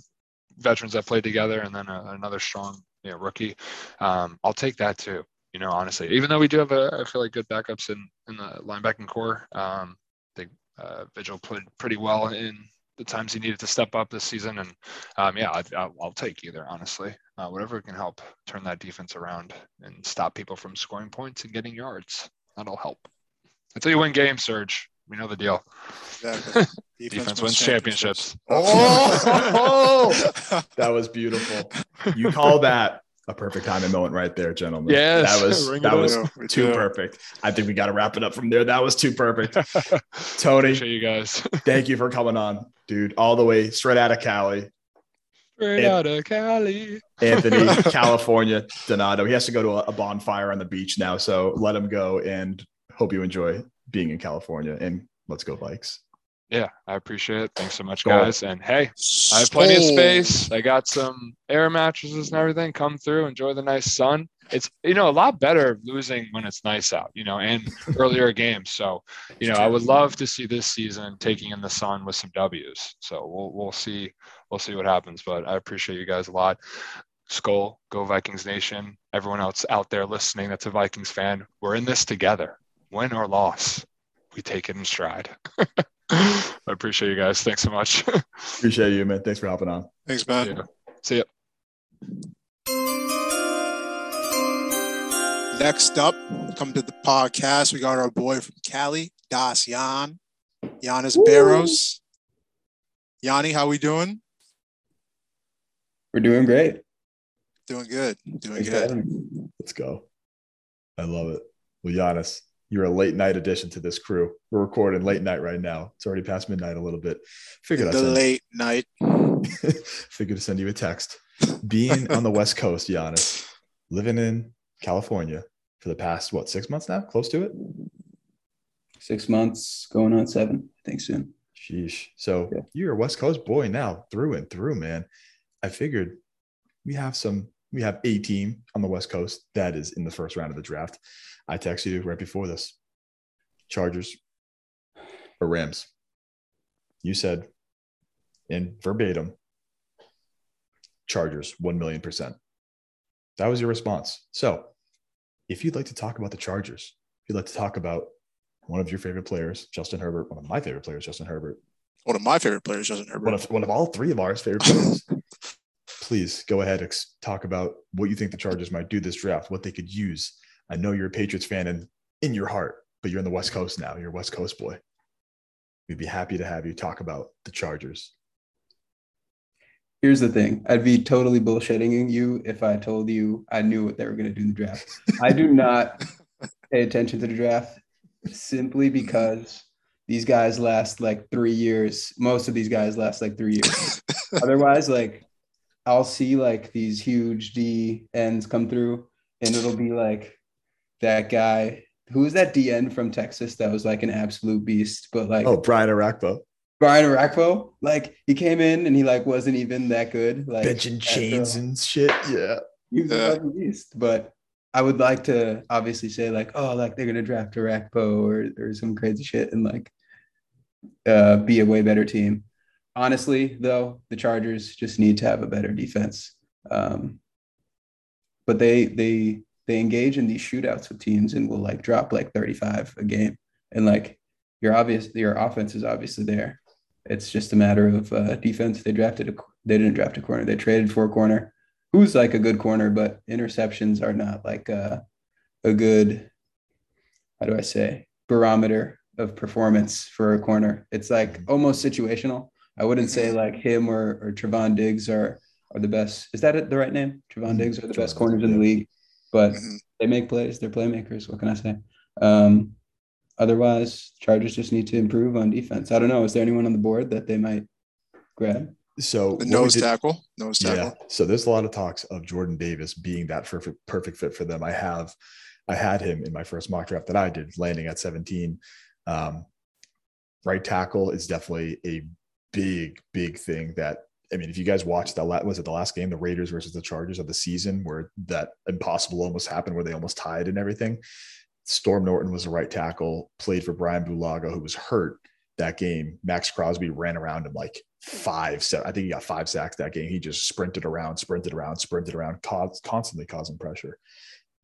Speaker 6: veterans that played together, and then a, another strong, you know, rookie. Um, I'll take that too. You know, honestly, even though we do have a, I feel like good backups in in the linebacking core. Um, I think uh, Vigil played pretty well in the times he needed to step up this season, and um, yeah, I, I'll, I'll take either. Honestly, uh, whatever can help turn that defense around and stop people from scoring points and getting yards. That'll help. Until you win games, Serge. We know the deal.
Speaker 3: Exactly.
Speaker 6: Defense wins championships.
Speaker 2: Oh, that was beautiful. You call that a perfect timing moment right there, gentlemen.
Speaker 6: Yes,
Speaker 2: that was
Speaker 6: ring
Speaker 2: that was
Speaker 3: in. We
Speaker 2: too
Speaker 3: do.
Speaker 2: perfect. I think we got to wrap it up from there. That was too perfect. Tony,
Speaker 6: Appreciate you guys.
Speaker 2: thank you for coming on, dude. All the way straight out of Cali.
Speaker 6: Straight
Speaker 2: An-
Speaker 6: out of Cali.
Speaker 2: Anthony, California, Donato. He has to go to a, a bonfire on the beach now, so let him go. And hope you enjoy being in California. And let's go, bikes.
Speaker 6: Yeah, I appreciate it. Thanks so much,
Speaker 2: Cool.
Speaker 6: guys. And hey, I have plenty of space. I got some air mattresses and everything. Come through, enjoy the nice sun. It's you know a lot better losing when it's nice out, you know, and earlier games. So, you know, I would love to see this season taking in the sun with some W's. So we'll we'll see we'll see what happens. But I appreciate you guys a lot. Skol, go Vikings Nation. Everyone else out there listening that's a Vikings fan, we're in this together. Win or loss, we take it in stride. I appreciate you guys. Thanks so much.
Speaker 2: Appreciate you, man. Thanks for hopping on.
Speaker 3: Thanks, man.
Speaker 6: Yeah. See ya.
Speaker 3: Next up, come to the podcast. We got our boy from Cali, Das Jan, Yannis Barros. Yanni, how are we doing?
Speaker 7: We're doing great.
Speaker 3: Doing good. Doing
Speaker 7: Thanks
Speaker 3: good.
Speaker 2: Let's go. I love it. Well, Yannis, You're a late night addition to this crew. We're recording late night right now. It's already past midnight a little bit. Figured
Speaker 3: the late night.
Speaker 2: Figured to send you a text. Being on the West Coast, Yannis, living in California for the past what six months now, close to it.
Speaker 7: Six months, going on seven, I think soon.
Speaker 2: Sheesh. So
Speaker 7: Yeah.
Speaker 2: you're a West Coast boy now, through and through, man. I figured we have some, we have a team on the West Coast that is in the first round of the draft. I texted you right before this. Chargers or Rams. You said in verbatim, Chargers, 1 million percent. That was your response. So if you'd like to talk about the Chargers, if you'd like to talk about one of your favorite players, Justin Herbert, one of my favorite players, Justin Herbert,
Speaker 3: One of my favorite players, Justin Herbert.
Speaker 2: one of one of all three of ours favorite players. Please go ahead and ex- talk about what you think the Chargers might do this draft, what they could use. I know you're a Patriots fan and in your heart, but you're in the West Coast now. You're a West Coast boy. We'd be happy to have you talk about the Chargers.
Speaker 7: Here's the thing. I'd be totally bullshitting you if I told you I knew what they were going to do in the draft. I do not pay attention to the draft simply because these guys last like three years. Most of these guys last like three years. Otherwise, like I'll see like these huge D ends come through, and it'll be like that guy. Who was that DN from Texas that was like an absolute beast? But like
Speaker 2: Oh, Brian Orakpo.
Speaker 7: Brian Orakpo, like he came in and he like wasn't even that good. Like
Speaker 2: Benching chains and shit. Yeah.
Speaker 7: he was
Speaker 3: Yeah.
Speaker 7: a beast. But I would like to obviously say like, oh, like they're gonna draft Orakpo or or some crazy shit and like uh be a way better team. Honestly, though, the Chargers just need to have a better defense. Um, but they they they engage in these shootouts with teams and will like drop like 35 a game. And like your obvious your offense is obviously there. It's just a matter of uh, defense. They drafted a they didn't draft a corner. They traded for a corner who's like a good corner, but interceptions are not like a, a good how do I say barometer of performance for a corner. It's like almost situational. I wouldn't say like him or or Trevon Diggs are are the best. Is that the right name? Trevon
Speaker 2: Mhm.
Speaker 7: Diggs are the best corners in the league, but
Speaker 3: Mhm.
Speaker 7: they make plays. They're playmakers. What can I say? Um, otherwise, Chargers just need to improve on defense. I don't know. Is there anyone on the board that they might grab?
Speaker 2: So
Speaker 3: The
Speaker 2: what
Speaker 3: nose
Speaker 2: did-
Speaker 3: tackle. Nose
Speaker 2: Yeah.
Speaker 3: tackle.
Speaker 2: So there's a lot of talks of Jordan Davis being that perfect perfect fit for them. I have I had him in my first mock draft that I did, landing at 17. Um, right tackle is definitely a big, big thing that I mean, if you guys watched that, was it the last game, the Raiders versus the Chargers of the season, where that impossible almost happened, where they almost tied and everything. Storm Norton was a right tackle, played for Brian Bulaga, who was hurt that game. Maxx Crosby ran around him like five, seven, I think he got five sacks that game. He just sprinted around, sprinted around, sprinted around, caused, constantly causing pressure.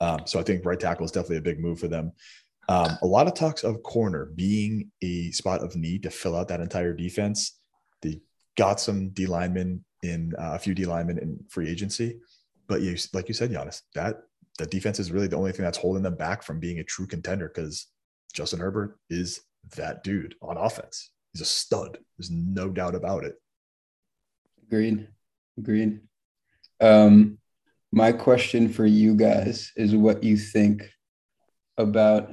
Speaker 2: Um, so I think right tackle is definitely a big move for them. Um, a lot of talks of corner being a spot of need to fill out that entire defense. They got some D linemen in uh, a few D linemen in free agency, but you, like you said, Yannis, that that defense is really the only thing that's holding them back from being a true contender because Justin Herbert is that dude on offense. He's a stud. There's no doubt about it.
Speaker 7: Agreed. Agreed. Um, my question for you guys is what you think about.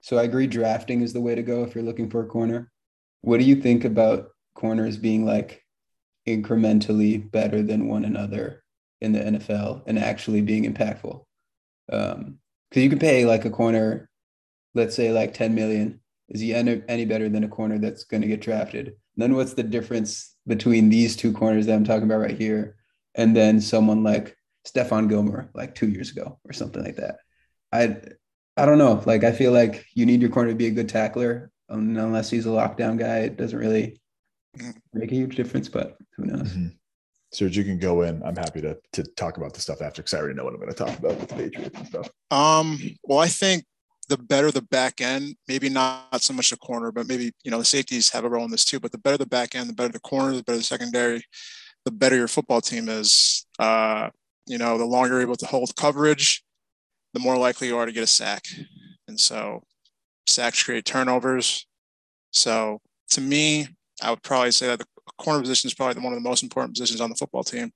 Speaker 7: So I agree, drafting is the way to go if you're looking for a corner. What do you think about corners being like incrementally better than one another in the NFL and actually being impactful? Um, because you can pay like a corner, let's say like 10 million. Is he any, any better than a corner that's going to get drafted? then what's the difference between these two corners that I'm talking about right here and then someone like Stephon Gilmore like two years ago or something like that? I I don't know. Like I feel like you need your corner to be a good tackler. Um, unless he's a lockdown guy, it doesn't really make a huge difference. But who knows?
Speaker 2: Mhm. Serge, you can go in. I'm happy to to talk about the stuff after because I already know what I'm going to talk about with the Patriots and stuff.
Speaker 3: Um, well, I think the better the back end, maybe not so much the corner, but maybe you know the safeties have a role in this too. But the better the back end, the better the corner, the better the secondary, the better your football team is. Uh, you know, the longer you're able to hold coverage, the more likely you are to get a sack. And so sacks create turnovers. So to me, I would probably say that the corner position is probably one of the most important positions on the football team.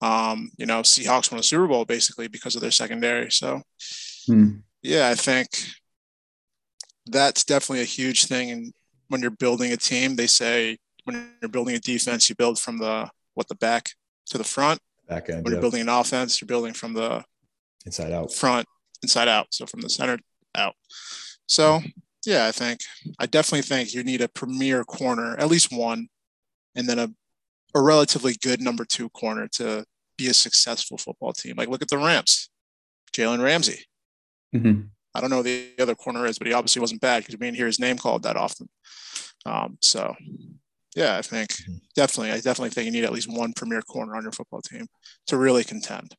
Speaker 3: Um, you know, Seahawks won a Super Bowl basically because of their secondary. So
Speaker 7: Hmm.
Speaker 3: yeah, I think that's definitely a huge thing. And when you're building a team, they say when you're building a defense, you build from the what the back to the front.
Speaker 2: Back end.
Speaker 3: When
Speaker 2: yeah.
Speaker 3: you're building an offense, you're building from the
Speaker 2: Inside out.
Speaker 3: front inside out. So from the center out. So yeah, I think I definitely think you need a premier corner, at least one, and then a a relatively good number two corner to be a successful football team. Like look at the Rams, Jalen Ramsey.
Speaker 7: Mhm.
Speaker 3: I don't know who the other corner is, but he obviously wasn't bad because we didn't hear his name called that often. Um, so, yeah, I think definitely, I definitely think you need at least one premier corner on your football team to really contend.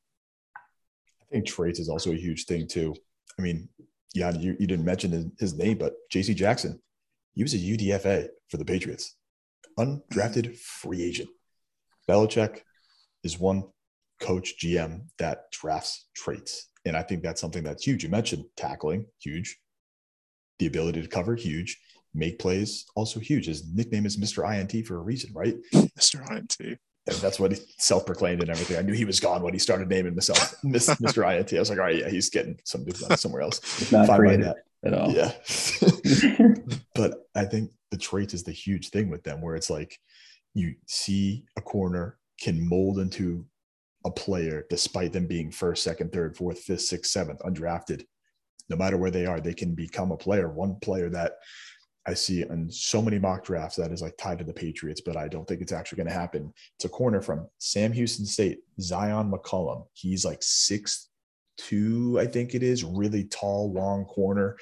Speaker 2: I think traits is also a huge thing too. I mean, yeah, you, you didn't mention his, his name, but JC Jackson, he was a UDFA for the Patriots, undrafted free agent. Belichick is one coach GM that drafts traits. And I think that's something that's huge. You mentioned tackling, huge. The ability to cover, huge. Make plays, also huge. His nickname is Mr. INT for a reason, right?
Speaker 3: Mr. INT.
Speaker 2: That's what he self-proclaimed and everything. I knew he was gone when he started naming himself Mr. INT. I was like, all right, yeah, he's getting some somewhere else.
Speaker 7: It's not
Speaker 2: Fine by
Speaker 7: creative
Speaker 2: that.
Speaker 7: at all.
Speaker 2: Yeah. but I think the traits is the huge thing with them where it's like you see a corner can mold into a player despite them being first, second, third, fourth, fifth, sixth, seventh, undrafted. No matter where they are, they can become a player. One player that I see in so many mock drafts that is like tied to the Patriots, but I don't think it's actually going to happen. It's a corner from Sam Houston State, Zyon McCollum. He's like six two, I think it is, really tall, long corner,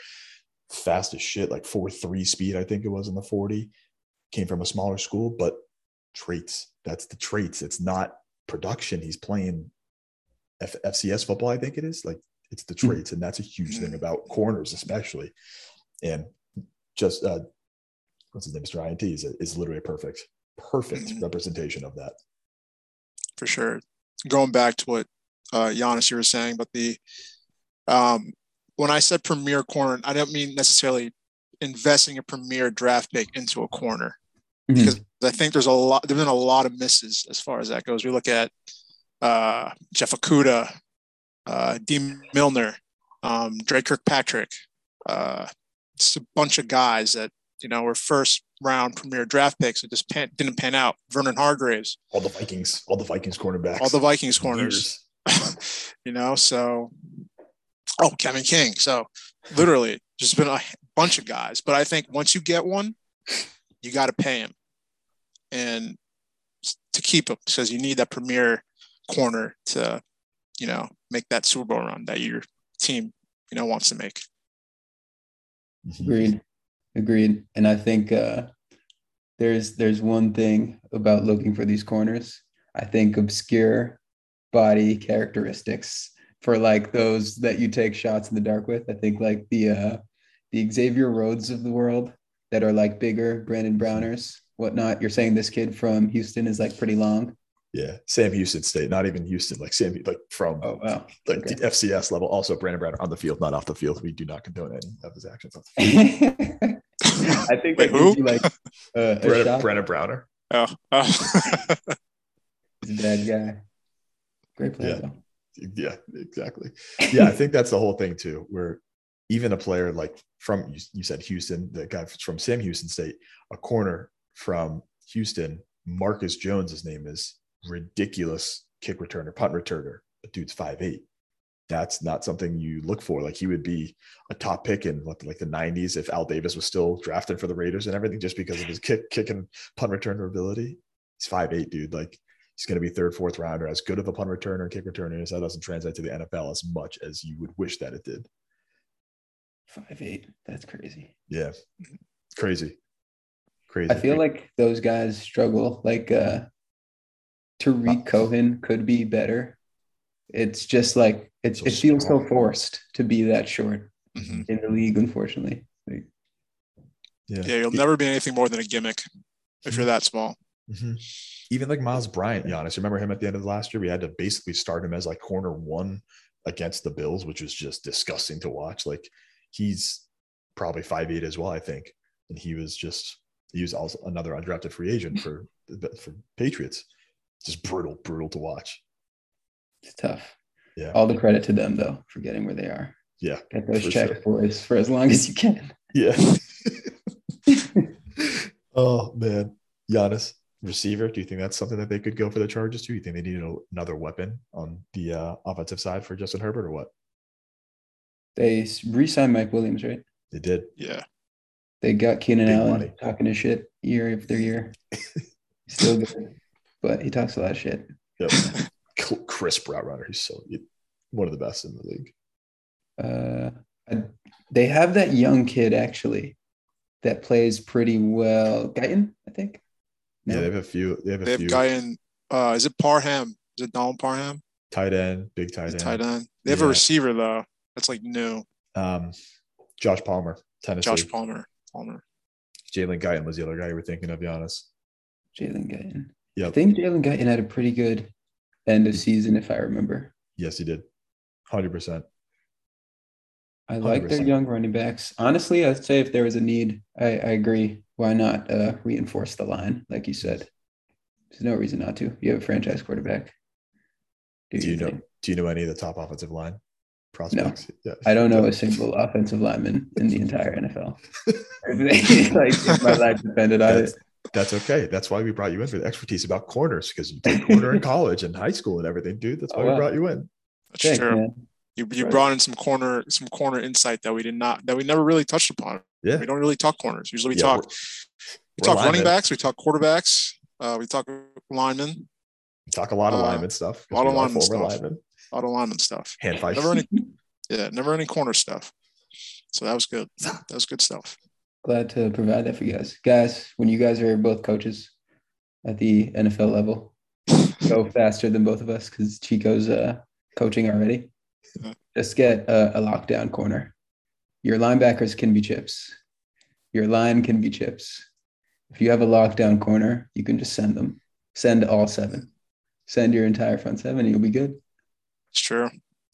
Speaker 2: fast as shit, like four three speed, I think it was in the 40. Came from a smaller school, but traits. That's the traits. It's not production. He's playing F- FCS football, I think it is. Like it's the hmm. traits, and that's a huge thing about corners, especially. And just uh what's his name, Mr. INT is, is literally a perfect, perfect
Speaker 3: Mhm.
Speaker 2: representation of that.
Speaker 3: for sure. Going back to what uh, Yannis you were saying, but the um, when I said premier corner, I don't mean necessarily investing a premier draft pick into a corner
Speaker 7: Mhm.
Speaker 3: because I think there's a lot. There's been a lot of misses as far as that goes. We look at uh, Jeff Okudah, uh, Dee Milliner, um, Dre Kirkpatrick, uh, just a bunch of guys that you know were first round premier draft picks that just pan, didn't pan out. Vernon Hargreaves,
Speaker 2: All the Vikings, all the Vikings cornerbacks.
Speaker 3: all the Vikings corners you know so oh kevin king so literally just been a bunch of guys but i think once you get one you got to pay him and to keep him because you need that premier corner to you know make that super bowl run that your team you know wants to make.
Speaker 7: Agreed. Agreed. And I think uh, there's there's one thing about looking for these corners. I think obscure body characteristics for like those that you take shots in the dark with. I think like the uh, the Xavier Rhodes of the world that are like bigger, Brandon Browners, whatnot. You're saying this kid from Houston is like pretty long.
Speaker 2: Yeah, Sam Houston State, not even Houston, like Sam, like from
Speaker 7: Oh wow.
Speaker 2: like
Speaker 7: okay.
Speaker 2: the FCS level. Also, Brandon Browner on the field, not off the field. We do not condone any of his actions. Off the field.
Speaker 7: I think
Speaker 3: Wait,
Speaker 7: that
Speaker 3: who?
Speaker 7: gives like uh, a
Speaker 2: Brandon,
Speaker 7: shot.
Speaker 2: Brandon Browner.
Speaker 3: oh, oh.
Speaker 7: He's a bad guy. Great player
Speaker 2: Yeah.
Speaker 7: though.
Speaker 2: Yeah, exactly. Yeah, I think that's the whole thing too. Where even a player like from you, you said Houston, the guy from Sam Houston State, a corner from Houston, Marcus Jones, his name is ridiculous kick returner, punt returner. The dude's five eight. That's not something you look for. Like he would be a top pick in what like the '90s if Al Davis was still drafted for the Raiders and everything, just because of his kick, kick and punt returner ability. He's five eight, dude. Like he's going to be third, fourth rounder. As good of a punt returner and kick returner as that doesn't translate to the NFL as much as you would wish that it did.
Speaker 7: Five eight. That's crazy.
Speaker 2: Yeah, crazy, crazy.
Speaker 7: I feel like those guys struggle. Like uh Tarik Cohen could be better. It's just like it's
Speaker 2: So
Speaker 7: it feels so forced to be that short
Speaker 3: Mhm.
Speaker 7: in the league, unfortunately. Like,
Speaker 2: yeah,
Speaker 3: yeah you'll never be anything more than a gimmick if you're that small
Speaker 2: Mhm. Even like Myles Bryant, Yannis. Remember him at the end of the last year? We had to basically start him as like corner one against the Bills, which was just disgusting to watch. Like he's probably five eight as well, I think, and he was just he was also another undrafted free agent for for Patriots. Just brutal, brutal to watch.
Speaker 7: it's tough.
Speaker 2: Yeah,
Speaker 7: All the credit to them though for getting where they are.
Speaker 2: yeah,
Speaker 7: Get those
Speaker 2: For
Speaker 7: checks,
Speaker 2: sure.
Speaker 7: boys, for as long as you can.
Speaker 2: Yeah. oh man, Yannis receiver. Do you think that's something that they could go for the Charges to? You think they need another weapon on the uh, offensive side for Justin Herbert or what?
Speaker 7: They re-signed Mike Williams, right?
Speaker 2: They did.
Speaker 3: Yeah.
Speaker 7: They got Keenan
Speaker 2: Big
Speaker 7: Allen
Speaker 2: money.
Speaker 7: talking his shit year after year. Still good, but he talks a lot of shit.
Speaker 2: Yep. Crisp route runner. He's so one of the best in the league.
Speaker 7: Uh, I- they have that young kid actually that plays pretty well. Guyton, I think.
Speaker 2: Yeah, they have a few. They have a
Speaker 3: They have
Speaker 2: few
Speaker 3: a guy in. Uh, is it Parham? Is it Donald Parham?
Speaker 2: tight end, big tight end.
Speaker 3: tight end. They have
Speaker 2: Yeah.
Speaker 3: a receiver though. That's like new.
Speaker 2: Um, Josh Palmer, Tennessee.
Speaker 3: Josh Palmer. Palmer.
Speaker 2: Jalen Guyton was the other guy you were thinking of, Yannis.
Speaker 7: Jalen Guyton. I
Speaker 2: Yep.
Speaker 7: think Jalen Guyton had a pretty good end of season, if I remember.
Speaker 2: Yes, he did. Hundred percent.
Speaker 7: I like their
Speaker 2: 100%.
Speaker 7: young running backs. Honestly, I'd say if there was a need, I, I agree. Why not uh, reinforce the line, like you said? There's no reason not to. You have a franchise quarterback.
Speaker 2: Do you know?
Speaker 7: thing.
Speaker 2: Do you know any of the top offensive line prospects? Yeah.
Speaker 7: I don't know a single offensive lineman in the entire NFL. like my life depended on it.
Speaker 2: That's, that's okay. That's why we brought you in for the expertise about corners because you did corner in college and high school and everything, dude. That's why
Speaker 7: Oh,
Speaker 2: we brought you in.
Speaker 3: That's
Speaker 7: Thanks,
Speaker 3: true.
Speaker 7: man.
Speaker 3: You, you
Speaker 7: Right.
Speaker 3: brought in some corner some corner insight that we did not that we never really touched upon.
Speaker 2: Yeah.
Speaker 3: We don't really talk corners. Usually we
Speaker 2: Yeah,
Speaker 3: talk
Speaker 2: we're-
Speaker 3: we
Speaker 2: we're
Speaker 3: talk running backs, we talk quarterbacks, uh, we talk linemen,
Speaker 2: We talk a lot of
Speaker 3: Uh,
Speaker 2: lineman stuff. 'cause
Speaker 3: lot of
Speaker 2: we
Speaker 3: lineman stuff.
Speaker 2: linemen.
Speaker 3: a lot of lineman stuff.
Speaker 2: Hand fights.
Speaker 3: Never any yeah, never any corner stuff. So that was good. That was good stuff.
Speaker 7: Glad to provide that for you guys. Guys, when you guys are both coaches at the NFL level, go faster than both of us because Chico's uh, coaching already. Just get a, a lockdown corner. Your linebackers can be chips. Your line can be chips. If you have a lockdown corner, you can just send them. Send all seven. Send your entire front seven, and you'll be good.
Speaker 3: It's true.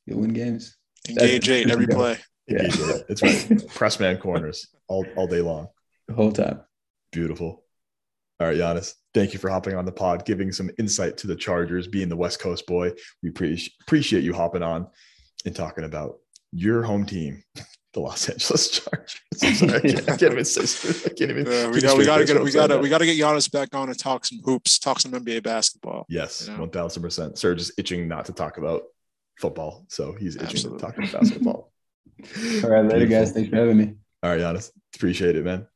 Speaker 7: You'll win games.
Speaker 3: Engage
Speaker 7: That's-
Speaker 3: eight every play.
Speaker 7: Yeah,
Speaker 2: Yeah, it's right. Press man corners all, all day long.
Speaker 7: the whole time.
Speaker 2: Beautiful. All right, Yannis, thank you for hopping on the pod, giving some insight to the Chargers, being the West Coast boy. We pre- appreciate you hopping on and talking about your home team, the Los Angeles Chargers. I'm sorry, I can't, I can't even say I can't even.
Speaker 3: Uh, we
Speaker 2: keep
Speaker 3: got, we,
Speaker 2: gotta
Speaker 3: get
Speaker 2: when
Speaker 3: we got to
Speaker 2: that.
Speaker 3: we got to get Yannis back on and talk some hoops, talk some NBA basketball.
Speaker 2: Yes,
Speaker 3: you know?
Speaker 2: one thousand percent. Sir, just itching not to talk about football, so he's itching
Speaker 3: Absolutely.
Speaker 2: to talk about basketball.
Speaker 7: All right, later, guys.
Speaker 2: Beautiful.
Speaker 7: Thanks for having me.
Speaker 2: All right, Yannis, appreciate it, man.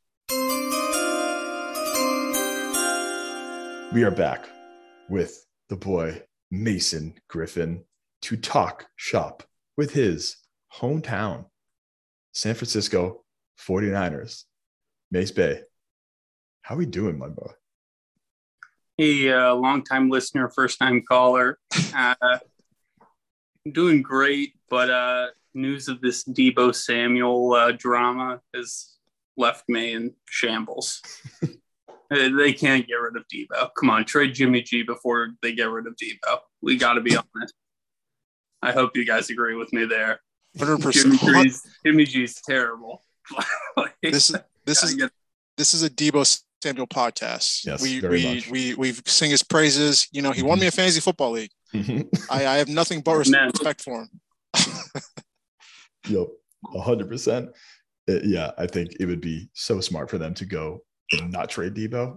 Speaker 2: We are back with the boy Mason Griffin to talk shop with his hometown, San Francisco 49ers. Mace Bay, how are we doing, my boy?
Speaker 8: Hey, uh, long-time listener, first-time caller. Uh, doing great, but uh, news of this Deebo Samuel uh, drama has left me in shambles. They can't get rid of Deebo. Come on, trade Jimmy G before they get rid of Deebo. We got to be honest. I hope you guys agree with me there.
Speaker 3: Hundred
Speaker 8: Jimmy
Speaker 3: percent.
Speaker 8: G's, Jimmy G's terrible. Like,
Speaker 3: This is this is
Speaker 8: get-
Speaker 3: this is a Deebo Samuel podcast.
Speaker 2: Yes,
Speaker 3: we
Speaker 2: very
Speaker 3: we
Speaker 2: much.
Speaker 3: we we sing his praises. You know, he won me a fantasy football league.
Speaker 2: yep,
Speaker 3: I, I have nothing but res-
Speaker 8: Man.
Speaker 3: respect for him.
Speaker 2: 100%. Uh, yeah, I think it would be so smart for them to go and not trade Deebo.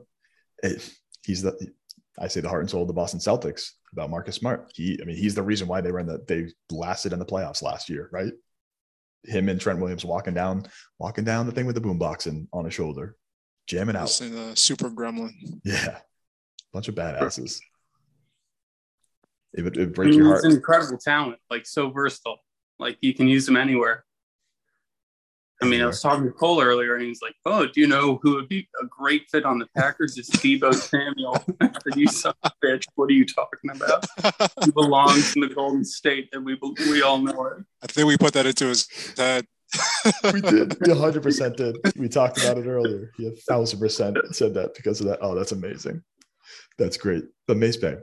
Speaker 2: It- he's the, I say the heart and soul of the Boston Celtics about Marcus Smart. He, I mean, he's the reason why they were in the, they lasted in the playoffs last year, right? Him and Trent Williams walking down, walking down the thing with the boombox and on his shoulder, jamming out.
Speaker 3: This is super gremlin.
Speaker 2: Yeah, bunch of badasses. It would, it would break your heart.
Speaker 8: an incredible talent, like so versatile. Like you can use them anywhere. I mean, I was talking to Cole earlier, and he's like, "Oh, do you know who would be a great fit on the Packers? Is Deebo Samuel." I said, "You son of a bitch! What are you talking about? He belongs in the Golden State, and we we all know it."
Speaker 3: I think we put that into his head.
Speaker 2: we did. We 100% did. We talked about it earlier. He a thousand percent said that because of that. Oh, that's amazing. That's great. But Mace Bay,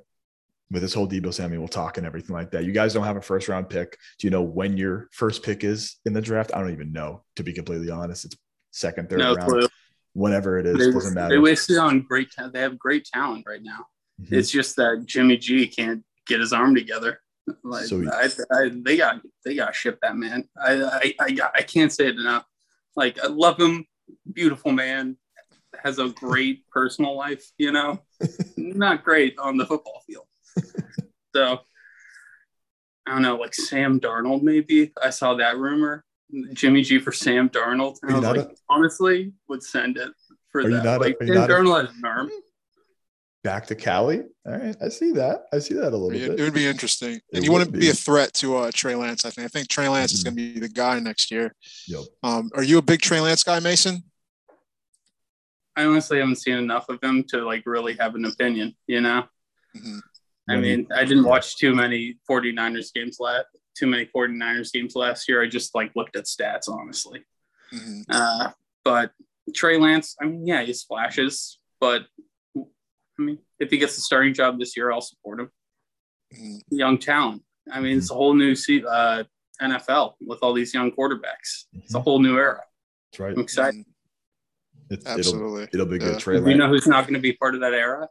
Speaker 2: with this whole Deebo Samuel talk and everything like that, you guys don't have a first round pick. Do you know when your first pick is in the draft? I don't even know, to be completely honest. It's second, third
Speaker 8: No
Speaker 2: round,
Speaker 8: clue.
Speaker 2: whenever it is,
Speaker 8: They,
Speaker 2: doesn't matter.
Speaker 8: they wasted on great. They have great talent right now.
Speaker 2: Mhm.
Speaker 8: It's just that Jimmy G can't get his arm together. Like
Speaker 2: So he-
Speaker 8: I, I, they got they got to ship that man. I I I, got, I can't say it enough. Like I love him, beautiful man, has a great personal life, you know, not great on the football field. So I don't know, like Sam Darnold, maybe. I saw that rumor. Jimmy G for Sam Darnold. And I was like, a, honestly, would send it for that. like Sam Darnold has an arm.
Speaker 2: Back to Cali. All right. I see that. I see that a little
Speaker 3: it,
Speaker 2: bit.
Speaker 3: It would be interesting. It and you want to be. be a threat to uh, Trey Lance, I think. I think Trey Lance mm-hmm. is going to be the guy next year.
Speaker 2: Yep.
Speaker 3: Um, are you a big Trey Lance guy, Mason?
Speaker 8: I honestly haven't seen enough of him to like really have an opinion, you know? Mm-hmm. I mean, I didn't watch too many 49ers games last too many 49ers games last year. I just like looked at stats, honestly. Mm-hmm. Uh, but Trey Lance, I mean, yeah, he flashes, but I mean, if he gets the starting job this year, I'll support him. Mm-hmm. Young talent. I mean, it's a whole new uh, NFL with all these young quarterbacks. It's a whole new era.
Speaker 2: That's right.
Speaker 8: I'm excited.
Speaker 3: Mm-hmm. It's, Absolutely.
Speaker 2: It'll, it'll be good.
Speaker 3: Yeah.
Speaker 2: Trey
Speaker 8: You know who's not going to be part of that era?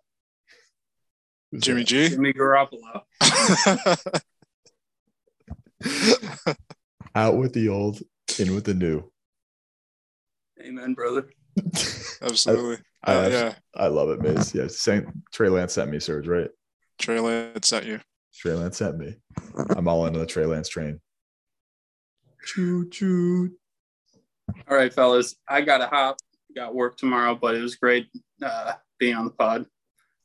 Speaker 3: Jimmy G.
Speaker 8: Jimmy Garoppolo.
Speaker 2: Out with the old, in with the new.
Speaker 8: Amen, brother.
Speaker 3: Absolutely.
Speaker 2: I, I,
Speaker 3: uh, yeah.
Speaker 2: I love it, Mace. Yeah, saying Trey Lance sent me, Serge, right?
Speaker 3: Trey Lance sent you.
Speaker 2: Trey Lance sent me. I'm all into the Trey Lance train. Choo choo.
Speaker 8: All right, fellas. I gotta hop. Got work tomorrow, but it was great uh, being on the pod.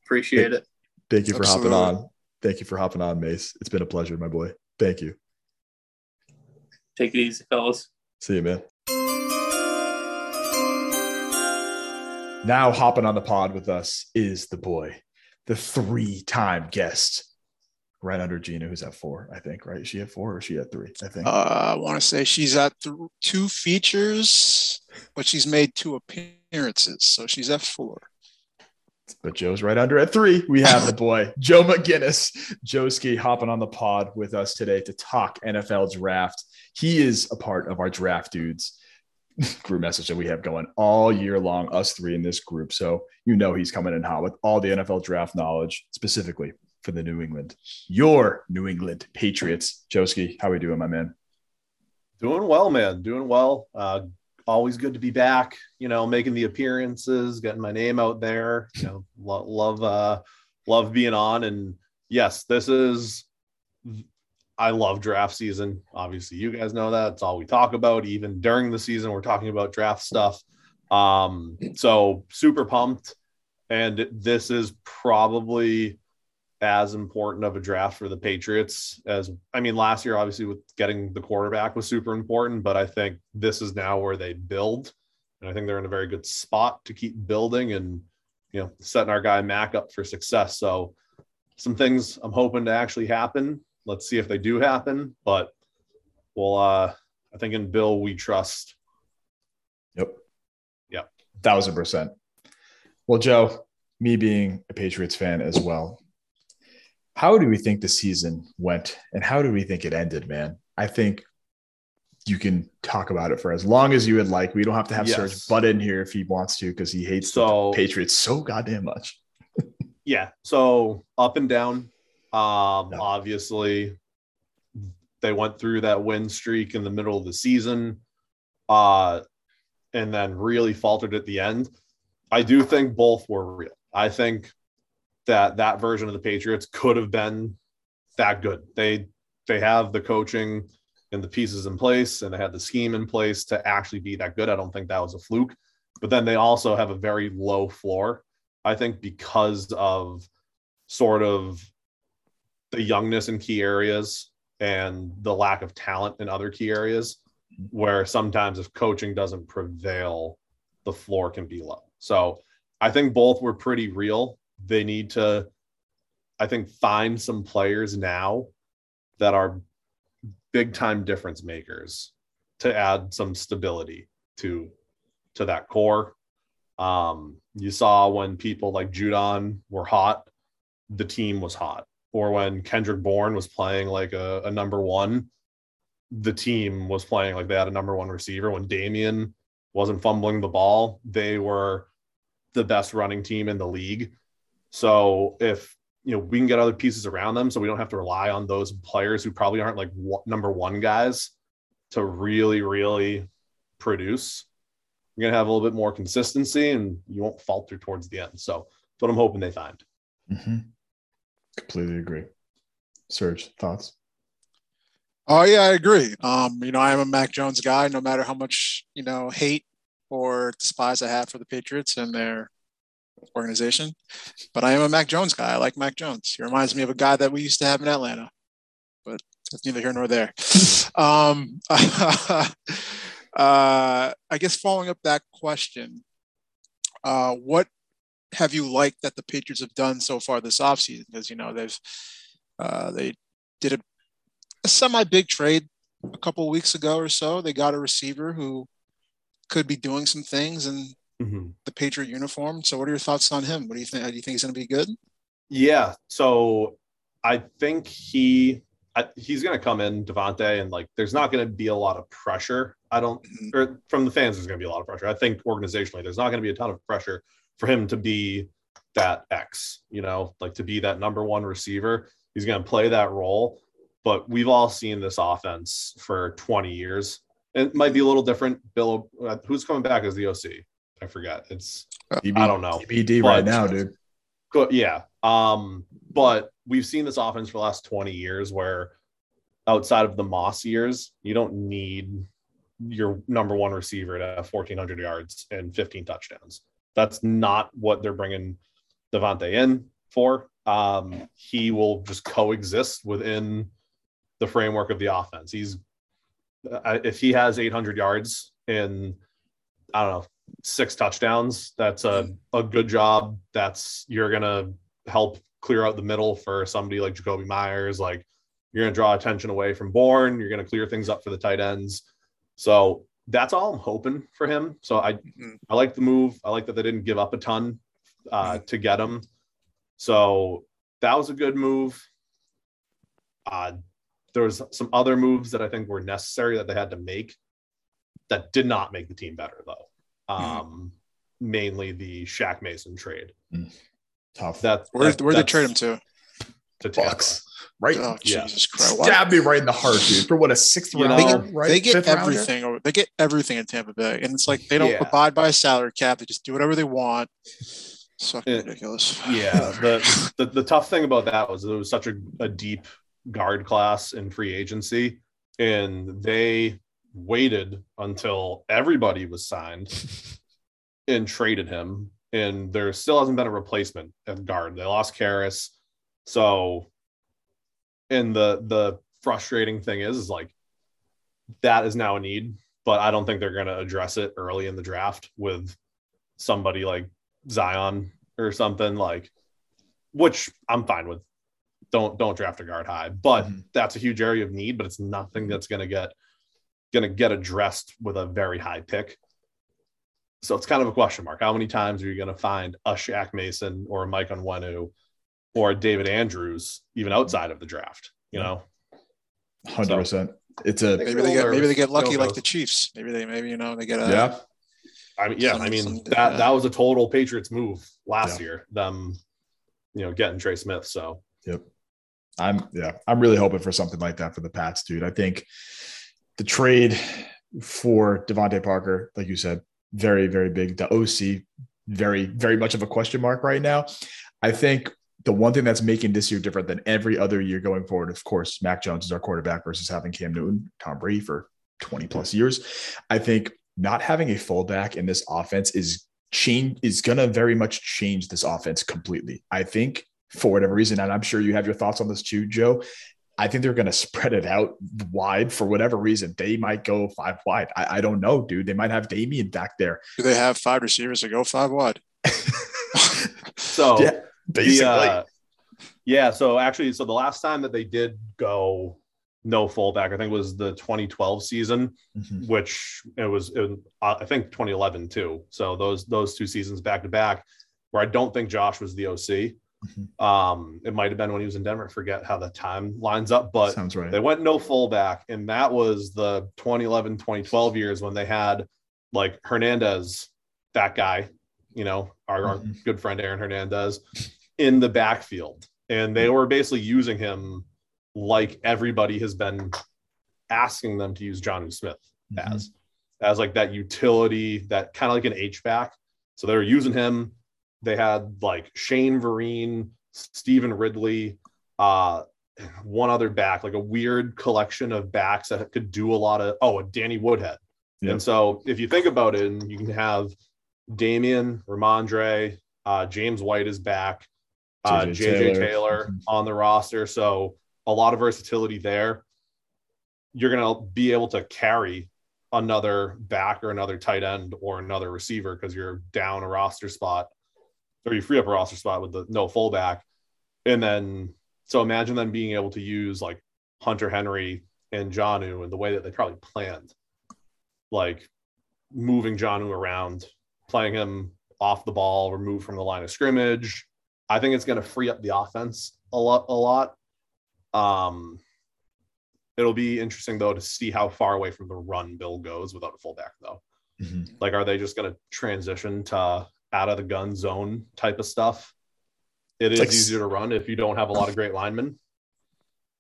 Speaker 8: Appreciate it.
Speaker 2: Thank you for Absolutely. hopping on. Thank you for hopping on, Mace. It's been a pleasure, my boy. Thank you.
Speaker 8: Take it easy, fellas.
Speaker 2: See you, man. Now hopping on the pod with us is the boy, the three-time guest, right under Gina, who's at four, I think. Right? Is she at four or is she at three? I think.
Speaker 3: Uh, I want to say she's at th- two features, but she's made two appearances, so she's at four.
Speaker 2: But Joe's right under at three. We have the boy, Joe McGinnis. Joeski hopping on the pod with us today to talk NFL draft. He is a part of our draft dudes group message that we have going all year long, us three in this group. So you know he's coming in hot with all the NFL draft knowledge, specifically for the New England, your New England Patriots. Joeski, how we doing, my man?
Speaker 9: Doing well, man. Doing well. Uh, always good to be back. You know, making the appearances, getting my name out there. You know, lo- love uh, love being on. And yes, this is. I love draft season. Obviously, you guys know that. It's all we talk about. Even during the season, we're talking about draft stuff. Um, so super pumped. And this is probably as important of a draft for the Patriots as I mean last year obviously with getting the quarterback was super important but I think this is now where they build. And I think they're in a very good spot to keep building and you know setting our guy Mac up for success. So some things I'm hoping to actually happen. Let's see if they do happen but well uh I think in Bill we trust.
Speaker 2: Yep.
Speaker 9: Yep.
Speaker 2: Thousand percent. Well Joe me being a Patriots fan as well how do we think the season went and how do we think it ended, man? I think you can talk about it for as long as you would like. We don't have to have yes. Serge butt in here if he wants to because he hates so, the Patriots so goddamn much.
Speaker 9: yeah. So up and down. Um, no. Obviously, they went through that win streak in the middle of the season, uh, and then really faltered at the end. I do think both were real. I think that that version of the Patriots could have been that good. They they have the coaching and the pieces in place and they had the scheme in place to actually be that good. I don't think that was a fluke. But then they also have a very low floor, I think, because of sort of the youngness in key areas and the lack of talent in other key areas, where sometimes if coaching doesn't prevail, the floor can be low. So I think both were pretty real they need to, I think, find some players now that are big time difference makers to add some stability to to that core. Um, you saw when people like Judon were hot, the team was hot. Or when Kendrick Bourne was playing like a, a number one, the team was playing like they had a number one receiver. When Damien wasn't fumbling the ball, they were the best running team in the league. So if you know we can get other pieces around them, so we don't have to rely on those players who probably aren't like number one guys to really, really produce. you're going to have a little bit more consistency and you won't falter towards the end. So that's what I'm hoping they find.
Speaker 2: Mm-hmm. Completely agree. Serge, thoughts?
Speaker 3: Oh yeah, I agree. Um, you know, I am a Mac Jones guy, no matter how much, you know, hate or despise I have for the Patriots and their organization. But I am a Mac Jones guy. I like Mac Jones. He reminds me of a guy that we used to have in Atlanta. But that's neither here nor there. um, uh, I guess following up that question, uh, what have you liked that the Patriots have done so far this offseason? Because you know they've uh, they did a, a semi big trade a couple weeks ago or so. They got a receiver who could be doing some things in
Speaker 9: Mm-hmm.
Speaker 3: the Patriot uniform. So, what are your thoughts on him? What do you think? Do you think he's going to be good?
Speaker 9: Yeah. So I think he I, he's going to come in DeVante and like there's not going to be a lot of pressure. I don't
Speaker 3: Mhm.
Speaker 9: or from the fans there's going to be a lot of pressure. I think organizationally there's not going to be a ton of pressure for him to be that X, you know, like to be that number one receiver. He's going to play that role, but we've all seen this offense for 20 years. It might be a little different. Bill, uh, who's coming back as the OC? I forget. It's
Speaker 2: DB,
Speaker 9: I don't know.
Speaker 2: TBD
Speaker 9: But-
Speaker 2: right now, dude.
Speaker 9: Good, yeah. Um, but we've seen this offense for the last 20 years where outside of the Moss years, you don't need your number one receiver to have 1,400 yards and 15 touchdowns. That's not what they're bringing DeVante in for. Um, he will just coexist within the framework of the offense. He's uh, if he has 800 yards in I don't know six touchdowns, that's a a good job. That's you're gonna help clear out the middle for somebody like Jakobi Meyers. Like you're gonna draw attention away from Bourne. You're gonna clear things up for the tight ends. So that's all I'm hoping for him. So I
Speaker 3: Mhm.
Speaker 9: I like the move. I like that they didn't give up a ton uh, to get him. So that was a good move. Uh, there was some other moves that I think were necessary that they had to make that did not make the team better though. Um, Mainly the Shaq Mason trade.
Speaker 2: Tough.
Speaker 9: That
Speaker 3: Where
Speaker 9: that-
Speaker 3: where they trade him to?
Speaker 9: To Tampa.
Speaker 2: Bucks. Right.
Speaker 3: Oh
Speaker 9: Yeah.
Speaker 3: Jesus Christ! Why-
Speaker 2: Stab me right in the heart, dude. For what a sixth
Speaker 9: You
Speaker 2: round,
Speaker 9: know,
Speaker 2: right?
Speaker 3: They get everything. Over, they get everything in Tampa Bay, and it's like they don't
Speaker 9: Yeah.
Speaker 3: abide by a salary cap. They just do whatever they want. It's fucking
Speaker 9: Yeah.
Speaker 3: ridiculous.
Speaker 9: Yeah, the, the the tough thing about that was it was such a, a deep guard class in free agency, and they waited until everybody was signed and traded him, and there still hasn't been a replacement at guard. They lost Karras, so and the the frustrating thing is is like that is now a need, but I don't think they're going to address it early in the draft with somebody like Zion or something like, which I'm fine with. Don't don't draft a guard high, but
Speaker 2: Mhm.
Speaker 9: that's a huge area of need. But it's nothing that's going to get going to get addressed with a very high pick. So it's kind of a question mark. How many times are you going to find a Shaq Mason or a Mike Onwenu or a David Andrews even mm-hmm. outside of the draft? You know,
Speaker 2: Hundred percent. It's a
Speaker 3: Maybe they get maybe they get lucky like the Chiefs. Maybe they maybe you know they get a
Speaker 2: yeah.
Speaker 9: I mean, yeah,
Speaker 3: Some-
Speaker 9: I mean
Speaker 3: some-
Speaker 9: that
Speaker 3: yeah.
Speaker 9: that was a total Patriots move last
Speaker 2: Yeah.
Speaker 9: year. Them, you know, getting Trey Smith. So
Speaker 2: Yep. I'm yeah, I'm really hoping for something like that for the Pats, dude. I think the trade for DeVante Parker, like you said, very, very big. The OC, very, very much of a question mark right now. I think the one thing that's making this year different than every other year going forward, of course, Mac Jones is our quarterback versus having Cam Newton, Tom Brady for 20 plus years. I think not having a fullback in this offense is change is gonna very much change this offense completely. I think for whatever reason, and I'm sure you have your thoughts on this too, Joe. I think they're going to spread it out wide for whatever reason. They might go five wide. I, I don't know, dude. They might have Damien back there.
Speaker 3: Do they have five receivers to go five wide?
Speaker 9: so
Speaker 2: yeah,
Speaker 9: the,
Speaker 2: basically.
Speaker 9: uh, yeah. So actually, so the last time that they did go no fullback, I think was the 2012 season,
Speaker 2: Mhm.
Speaker 9: which it was, it, was, uh, I think 2011 too. So those those two seasons back to back, where I don't think Josh was the OC.
Speaker 2: Mhm.
Speaker 9: Um, it might have been when he was in Denver. I forget how the time lines up, but
Speaker 2: Sounds right.
Speaker 9: they went no fullback, and that was the 2011, 2012 years when they had like Hernandez, that guy, you know, our, our
Speaker 2: Mhm.
Speaker 9: good friend Aaron Hernandez, in the backfield. And they were basically using him like everybody has been asking them to use Jonnu Smith
Speaker 2: Mhm.
Speaker 9: as. as like that utility, that kind of like an H back. So they were using him. They had like Shane Vereen, Stevan Ridley, uh, one other back, like a weird collection of backs that could do a lot of. Oh, Danny Woodhead.
Speaker 2: Yep.
Speaker 9: And so if you think about it, and you can have Damien, Rhamondre, uh, James White is back, uh,
Speaker 2: JJ Taylor.
Speaker 9: Taylor, on the roster. So a lot of versatility there. You're going to be able to carry another back or another tight end or another receiver because you're down a roster spot or you free up a roster spot with the no fullback. And then, so imagine them being able to use like Hunter Henry and Jonnu in the way that they probably planned, like moving Jonnu around, playing him off the ball, removed from the line of scrimmage. I think it's going to free up the offense a lot. A lot. Um, it'll be interesting though to see how far away from the run Bill goes without a fullback though.
Speaker 2: Mhm.
Speaker 9: Like, are they just going to transition to out of the gun zone type of stuff? It is
Speaker 2: like-
Speaker 9: easier to run if you don't have a lot of great linemen.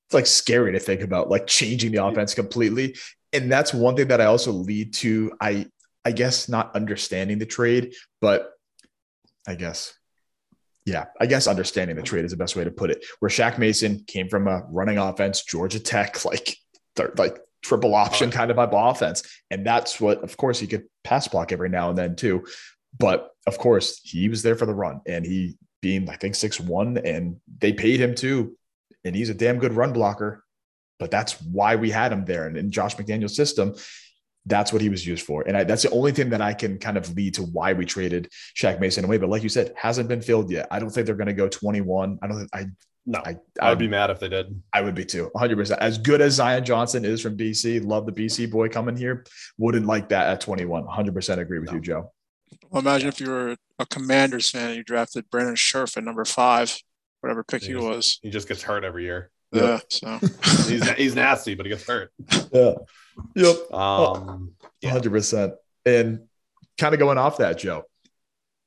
Speaker 2: it's like scary to think about like changing the offense completely. And that's one thing that i also lead to i i guess not understanding the trade but i guess yeah i guess understanding the trade is the best way to put it. Where Shaq mason came from a running offense georgia tech like third, like triple option kind of of offense. And that's what of course he could pass block every now and then too but of course he was there for the run and he being i think six one and they paid him too and he's a damn good run blocker. But that's why we had him there. And in Josh McDaniel's system, that's what he was used for. And I, that's the only thing that I can kind of lead to why we traded Shaq Mason away. But like you said, hasn't been filled yet. I don't think they're going to go 21. I don't think I,
Speaker 9: No,
Speaker 2: I,
Speaker 9: I would be mad if they did.
Speaker 2: I would be too 100%. As good as Zion Johnson is from BC, love the BC boy coming here. Wouldn't like that at 21. 100% agree with
Speaker 9: No.
Speaker 2: you, Joe.
Speaker 3: Well, imagine if you were a Commanders fan and you drafted Brandon Scherff at number five, whatever pick he
Speaker 9: Yes.
Speaker 3: was.
Speaker 9: He just gets hurt every year.
Speaker 3: Yeah. So
Speaker 9: He's he's nasty, but he gets hurt.
Speaker 2: Yeah. Yep.
Speaker 9: Um, yeah.
Speaker 2: hundred percent. And kind of going off that, Joe,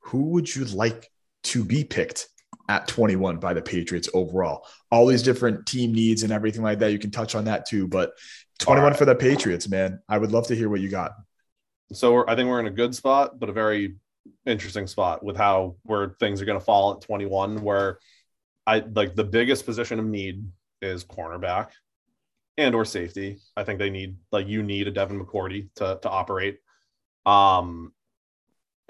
Speaker 2: who would you like to be picked at 21 by the Patriots overall? All these different team needs and everything like that. You can touch on that too, but 21
Speaker 9: All right.
Speaker 2: for the Patriots, man. I would love to hear what you got.
Speaker 9: So we're, I think we're in a good spot, but a very interesting spot with how where things are going to fall at 21. Where I like the biggest position of need is cornerback and or safety. I think they need like you need a Devin McCourty to to operate. Um,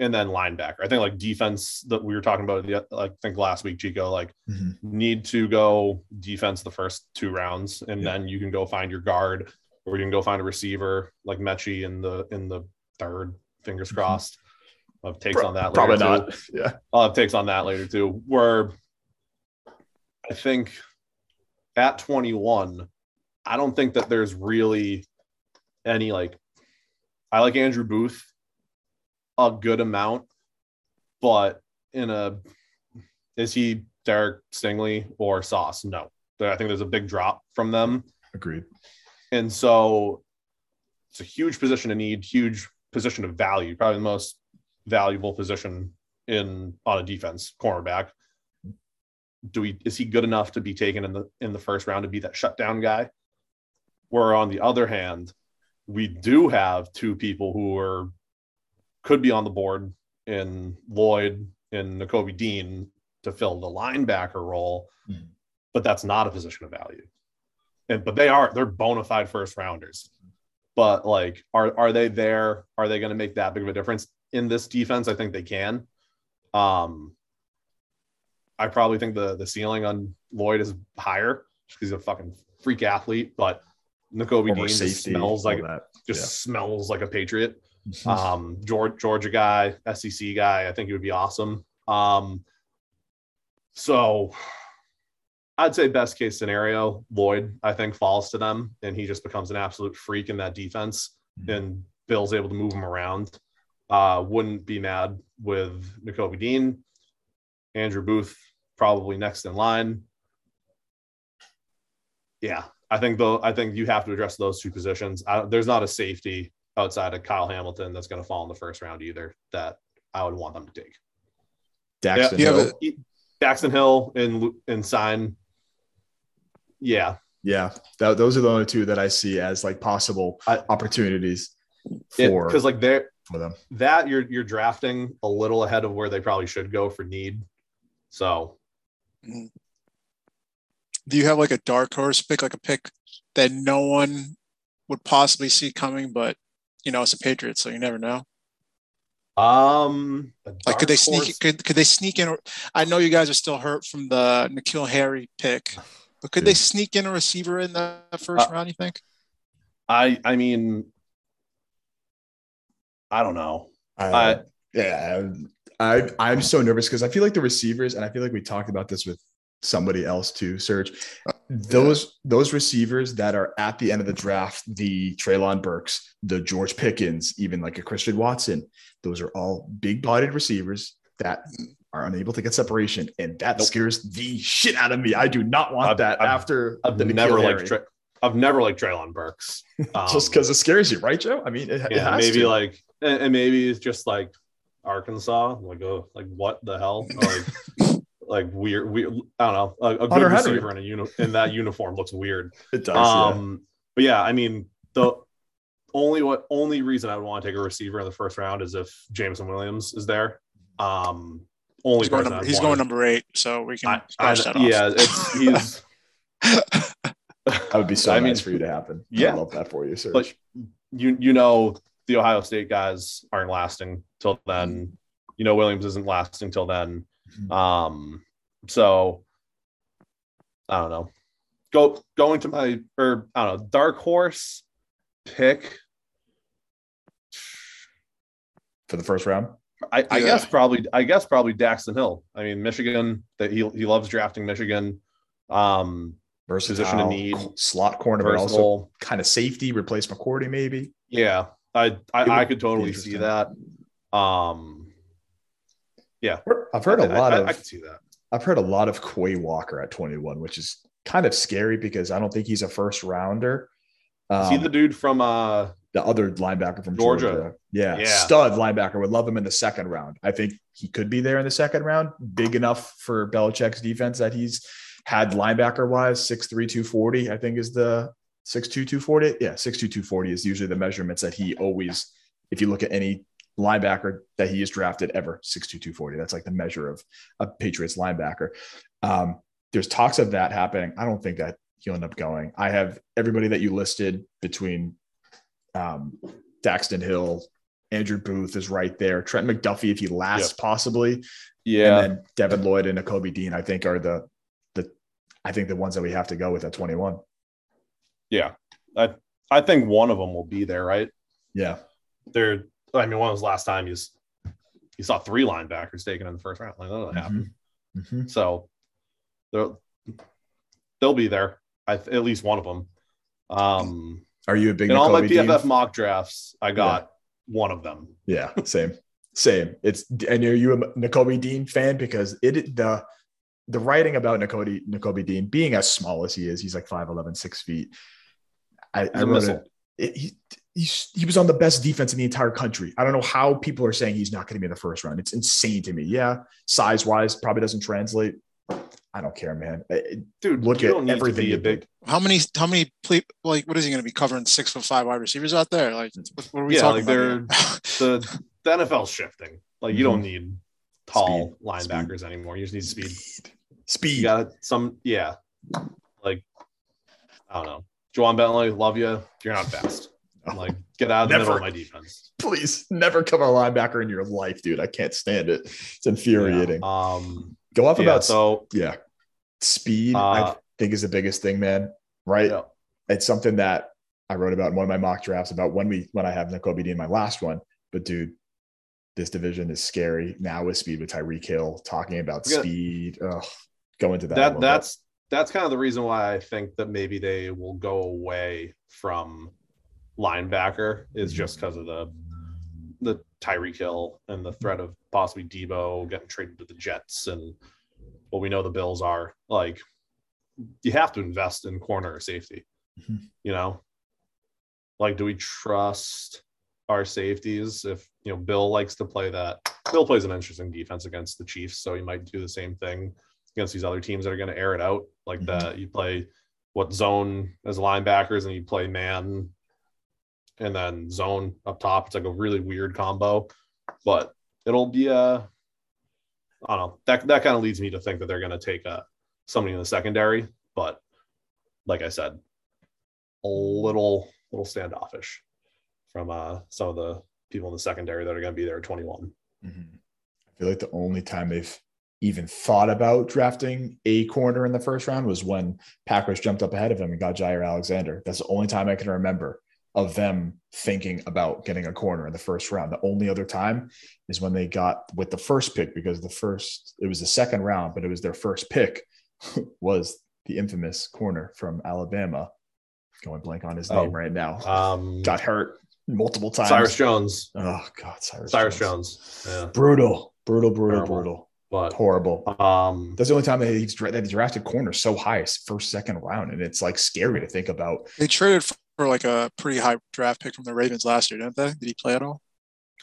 Speaker 9: and then linebacker. I think like defense that we were talking about. The I think last week, Chico like
Speaker 2: Mhm.
Speaker 9: need to go defense the first two rounds, and
Speaker 2: Yeah.
Speaker 9: then you can go find your guard, or you can go find a receiver like Mechie in the in the third. Fingers mm-hmm. crossed. I'll have takes on that.
Speaker 2: Probably
Speaker 9: later, too.
Speaker 2: not. Yeah.
Speaker 9: I'll have takes on that later too. Where I think at 21, I don't think that there's really any like. I like Andrew Booth a good amount, but in a is he Derek Stingley or Sauce? No, I think there's a big drop from them.
Speaker 2: Agreed.
Speaker 9: And so it's a huge position to need, huge position of value, probably the most valuable position in on a defense, cornerback. Do we is he good enough to be taken in the in the first round to be that shutdown guy? Where on the other hand, we do have two people who are could be on the board in Lloyd and Nakobe Dean to fill the linebacker role,
Speaker 2: Mhm.
Speaker 9: but that's not a position of value and but they are they're bona fide first rounders. But like, are are they there? Are they going to make that big of a difference in this defense? I think they can. Um, I probably think the the ceiling on Lloyd is higher because he's a fucking freak athlete. But
Speaker 2: Former
Speaker 9: Dean just smells like
Speaker 2: that.
Speaker 9: just smells like a patriot um Georgia, Georgia guy, SEC guy. I think he would be awesome. Um, so I'd say best case scenario, Lloyd, I think falls to them and he just becomes an absolute freak in that defense
Speaker 2: Mhm.
Speaker 9: and Bill's able to move him around. Uh, wouldn't be mad with Nakobe Dean, Andrew Booth, probably next in line. Yeah, I think though, I think you have to address those two positions. I, there's not a safety outside of Kyle Hamilton that's going to fall in the first round either that I would want them to take.
Speaker 2: Daxton
Speaker 3: you have
Speaker 2: Hill.
Speaker 3: a-
Speaker 9: Jackson Hill and and sign. Yeah,
Speaker 2: Yeah, that, those are the only two that I see as like possible
Speaker 9: I-
Speaker 2: opportunities. for
Speaker 9: because like they're
Speaker 2: for them.
Speaker 9: that you're you're drafting a little ahead of where they probably should go for need. So
Speaker 3: Do you have like a dark horse pick, like a pick that no one would possibly see coming, but you know it's a Patriot, so you never know.
Speaker 9: um
Speaker 3: Like, could they sneak?
Speaker 9: horse-
Speaker 3: Could could they sneak in? I know you guys are still hurt from the N'Keal Harry pick, but could they sneak in a receiver in the first
Speaker 9: Uh,
Speaker 3: round? You think?
Speaker 9: I I mean I don't know.
Speaker 2: I,
Speaker 9: I-
Speaker 2: yeah, I I'm so nervous because I feel like the receivers, and I feel like we talked about this with somebody else too. Serge, those those receivers that are at the end of the draft, the Treylon Burks, the George Pickens, even like a Christian Watson, those are all big-bodied receivers that are unable to get separation, and that
Speaker 9: Nope.
Speaker 2: scares the shit out of me. I do not want
Speaker 9: I've-
Speaker 2: that
Speaker 9: I've-
Speaker 2: after
Speaker 9: I've
Speaker 2: the
Speaker 9: never
Speaker 2: like
Speaker 9: liked Tra- I've never liked Treylon Burks. Um,
Speaker 2: just because it scares you, right, Joe? I mean, it, it
Speaker 9: yeah,
Speaker 2: has
Speaker 9: maybe
Speaker 2: to.
Speaker 9: like and, and maybe it's just like Arkansas, like oh, like what the hell, like like weird, weird. I don't know. A, a good receiver in a uni- in that uniform looks weird.
Speaker 2: it does. yeah.
Speaker 9: Um, but yeah, I mean the only what only reason I would want to take a receiver in the first round is if Jameson Williams is there. Um, only
Speaker 3: He's going, number, he's going number eight, so we can
Speaker 9: I, I,
Speaker 3: scratch that off.
Speaker 9: yeah, it's he's.
Speaker 2: That would be so
Speaker 9: I
Speaker 2: nice
Speaker 9: mean,
Speaker 2: for you to happen.
Speaker 9: yeah.
Speaker 2: I love that for you, sir.
Speaker 9: But you you know the Ohio State guys aren't lasting till then. You know Williams isn't lasting till then.
Speaker 2: Mhm.
Speaker 9: Um, so I don't know. Go going to my or I don't know dark horse pick.
Speaker 2: for the first round,
Speaker 9: I, I guess probably I guess probably Daxton Hill. I mean Michigan that he he loves drafting Michigan. Um,
Speaker 2: versatile,
Speaker 9: Position of need.
Speaker 2: slot corner, but also kind of safety, replace McCourty maybe.
Speaker 9: Yeah, I I, I could totally see that. Um, yeah,
Speaker 2: I've heard a lot
Speaker 9: I,
Speaker 2: of
Speaker 9: I could see that.
Speaker 2: I've heard a lot of Quay Walker at 21, which is kind of scary because I don't think he's a first rounder. Um,
Speaker 9: see the dude from uh
Speaker 2: the other linebacker from
Speaker 9: Georgia.
Speaker 2: Georgia. Yeah,
Speaker 9: Yeah.
Speaker 2: stud linebacker. Would love him in the second round. I think he could be there in the second round. Big enough for Belichick's defense that he's had linebacker wise six three two forty. I think is the 62240. Yeah, 62240 is usually the measurements that he always, if you look at any linebacker that he has drafted ever, 62240. That's like the measure of a Patriots linebacker. Um, there's talks of that happening. I don't think that he'll end up going. I have everybody that you listed between um, Daxton Hill, Andrew Booth is right there. Trent McDuffie, if he lasts, possibly.
Speaker 9: yeah
Speaker 2: And then Devin Lloyd and Kobe Dean, I think, are the the I think the ones that we have to go with at 21.
Speaker 9: yeah. I I think one of them will be there, right?
Speaker 2: Yeah.
Speaker 9: They're I mean, when was the last time you you saw three linebackers taken in the first round? Like that doesn't happen.
Speaker 2: Mhm.
Speaker 9: So they'll they'll be there. I at least one of them. Um,
Speaker 2: Are you a big
Speaker 9: in all my? PFF mock drafts, I got one of them.
Speaker 2: Yeah, same, same. It's and are you a Nakobe Dean fan because it the the writing about Nakobe Nakobe Dean being as small as he is, he's like 5'11", 6 feet. I wrote
Speaker 9: missile.
Speaker 2: it. it he, he's, he was on the best defense in the entire country. I don't know how people are saying he's not going to be in the first round. It's insane to me. Yeah, size wise, probably doesn't translate. I don't care, man. Uh, uh,
Speaker 9: dude,
Speaker 2: look
Speaker 9: you
Speaker 2: at
Speaker 9: don't need to
Speaker 2: everything
Speaker 9: be a big.
Speaker 3: How many? How many? Ple- like, what is he going to be covering? Six foot five wide receivers out there? Like, mm. what, what are we
Speaker 9: Yeah,
Speaker 3: talking
Speaker 9: like
Speaker 3: about?
Speaker 9: the the NFL's shifting. Like you don't mm-hmm. need tall
Speaker 2: Speed.
Speaker 9: linebackers anymore. You just need speed.
Speaker 2: Speed.
Speaker 9: You got some, yeah. Like I don't know, Ja'Whaun Bentley, love you. You're not fast.
Speaker 2: Oh,
Speaker 9: Like get out of the middle
Speaker 2: Never.
Speaker 9: of my defense.
Speaker 2: please never cover a linebacker in your life, dude. I can't stand it. It's infuriating.
Speaker 9: Yeah. Um.
Speaker 2: Go off
Speaker 9: yeah,
Speaker 2: about
Speaker 9: so
Speaker 2: yeah. Speed, I
Speaker 9: Uh,
Speaker 2: think is the biggest thing, man. Right?
Speaker 9: yeah.
Speaker 2: It's something that I wrote about in one of my mock drafts about when we when I have Nakobe in my last one. But dude, this division is scary now with speed with Tyreek Hill talking about
Speaker 9: Yeah.
Speaker 2: speed. Ugh, go into that.
Speaker 9: that
Speaker 2: little bit.
Speaker 9: that's that's kind of the reason why I think that maybe they will go away from linebacker is just because of the the Tyreek Hill and the threat of possibly Deebo getting traded to the Jets and what we know the Bills are like. You have to invest in corner or safety.
Speaker 2: Mhm.
Speaker 9: You know, like do we trust our safeties? If you know Bill likes to play that, Bill plays an interesting defense against the Chiefs, so he might do the same thing against these other teams that are going to air it out. Like
Speaker 2: Mhm.
Speaker 9: that, you play what zone as linebackers and you play man and then zone up top. It's like a really weird combo, but it'll be a. I don't know. That that kind of leads me to think that they're going to take a somebody in the secondary, but like I said, a little little standoffish from uh, some of the people in the secondary that are going to be there at 21.
Speaker 2: Mm-hmm. I feel like the only time they've even thought about drafting a corner in the first round was when Packers jumped up ahead of him and got Jaire Alexander. That's the only time I can remember of them thinking about getting a corner in the first round. The only other time is when they got with the first pick because the first it was the second round, but it was their first pick was the infamous corner from Alabama. Going blank on his name oh, right now.
Speaker 9: Um,
Speaker 2: got hurt multiple times.
Speaker 9: Cyrus Jones.
Speaker 2: Oh God, Cyrus.
Speaker 9: Cyrus Jones. Jones. Yeah.
Speaker 2: Brutal, brutal, brutal, Terrible. brutal.
Speaker 9: But
Speaker 2: horrible.
Speaker 9: Um,
Speaker 2: that's the only time that he's that he drafted corner so high, first, second round, and it's like scary to think about.
Speaker 3: They traded for like a pretty high draft pick from the Ravens last year, didn't they? Did he play at all?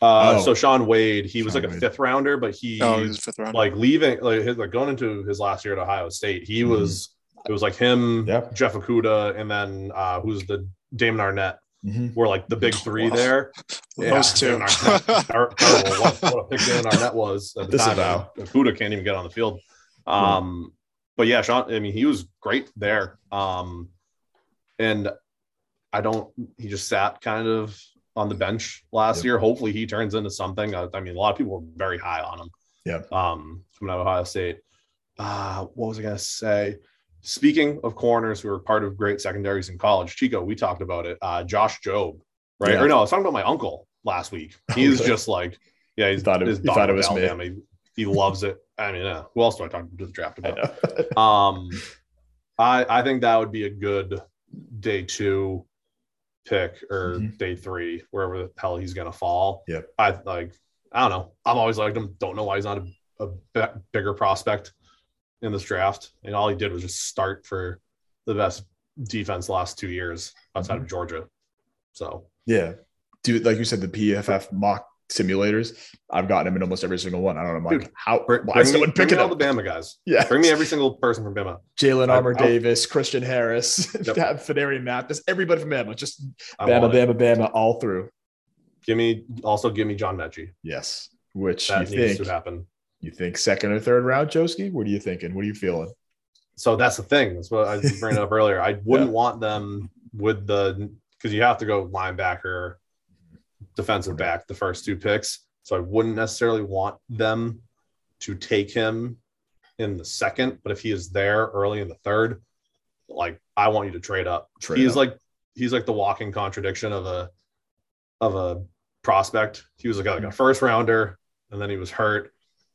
Speaker 9: Uh, oh. So Shaun Wade, he was like a fifth rounder, but he,
Speaker 3: oh, he was fifth rounder.
Speaker 9: like leaving, like, his, like going into his last year at Ohio State, he mm-hmm. was it was like him,
Speaker 2: yep.
Speaker 9: Jeff Okudah, and then uh, who's the Damon Arnette mm-hmm. were like the big three there.
Speaker 3: Yeah, Those two.
Speaker 9: Arnette, what, what, a pick Damon Arnette was at the this time. Okudah can't even get on the field. Um, but yeah, Shaun, I mean, he was great there. Um, and I don't. He just sat kind of on the bench last yep. year. Hopefully, he turns into something. I, I, mean, a lot of people were very high on him.
Speaker 2: Yeah.
Speaker 9: Um, coming out of Ohio State. Uh, what was I gonna say? Speaking of corners who are part of great secondaries in college, Chico, we talked about it. Uh, Josh Jobe, right? Yeah. Or no, I was talking about my uncle last week. He's just like, yeah, he's
Speaker 2: thought it, he thought it was Alabama.
Speaker 9: me. He, he loves it. I mean, who else do I talk to the draft about? um, I I think that would be a good day two pick or mm-hmm. day three, wherever the hell he's gonna fall.
Speaker 2: Yep.
Speaker 9: I like. I don't know. I've always liked him. Don't know why he's not a, a bigger prospect in this draft, and all he did was just start for the best defense last two years outside mm-hmm. of Georgia. So
Speaker 2: yeah, dude, like you said, the PFF mock simulators, I've gotten him in almost every single one. I don't know, Mike. Dude, how
Speaker 9: bring, why is someone picking all the Bama guys?
Speaker 2: Yeah,
Speaker 9: bring me every single person from Bama.
Speaker 2: Jalen Armour Davis, Christian Harris, yep. Phidarian Mathis, everybody from Bama, just Bama, Bama, Bama, all through.
Speaker 9: Give me also give me John Metchie.
Speaker 2: Yes, which
Speaker 9: that
Speaker 2: you
Speaker 9: needs
Speaker 2: think
Speaker 9: to happen.
Speaker 2: You think second or third round, Joeski? What are you thinking? What are you feeling?
Speaker 9: So that's the thing. That's what I was bringing up earlier. I wouldn't yeah. want them with the because you have to go linebacker, defensive back, the first two picks. So I wouldn't necessarily want them to take him in the second, but if he is there early in the third, like I want you to trade up.
Speaker 2: Trade
Speaker 9: he's
Speaker 2: up.
Speaker 9: like he's like the walking contradiction of a of a prospect. He was like a, like a first rounder, and then he was hurt,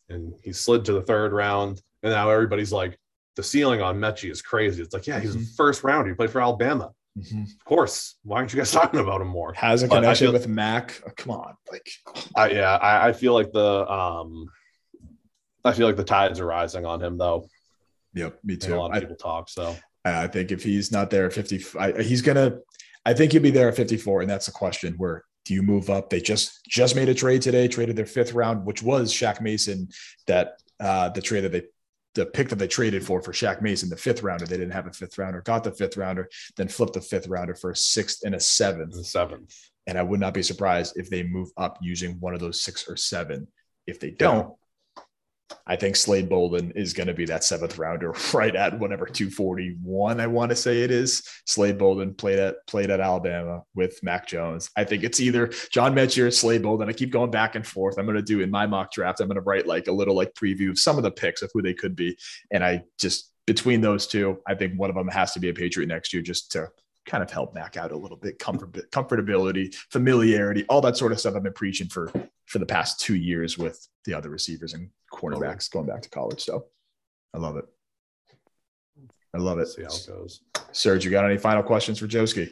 Speaker 9: and he slid to the third round. And now everybody's like, the ceiling on Metchie is crazy. It's like, yeah, he's mm-hmm. a first rounder. He played for Alabama. Mm-hmm. Of course. Why aren't you guys talking about him more?
Speaker 2: Has a connection feel, with Mac. Oh, come on. Like
Speaker 9: I, yeah, I, I, feel like the um I feel like the tides are rising on him though.
Speaker 2: Yep, me too.
Speaker 9: a lot of people talk. So
Speaker 2: I think if he's not there at 50, I, he's gonna I think he'll be there at 54. And that's the question where do you move up? They just just made a trade today, traded their fifth round, which was Shaq Mason, that uh, the trade that they the pick that they traded for for Shaq Mason, the fifth rounder. They didn't have a fifth rounder, got the fifth rounder, then flipped the fifth rounder for a sixth and a seventh.
Speaker 9: The seventh.
Speaker 2: And I would not be surprised if they move up using one of those six or seven. If they don't, I think Slade Bolden is going to be that seventh rounder right at whatever 241 I want to say it is. Slade Bolden played at played at Alabama with Mac Jones. I think it's either John Metchie or Slade Bolden. I keep going back and forth. I'm going to do in my mock draft. I'm going to write like a little like preview of some of the picks of who they could be, and I just between those two, I think one of them has to be a Patriot next year just to kind of help Mac out a little bit, comfort, comfortability, familiarity, all that sort of stuff I've been preaching for for the past two years with the other receivers and cornerbacks going back to college. So I love it. I love it.
Speaker 9: See how it goes.
Speaker 2: Serge, you got any final questions for Joeski?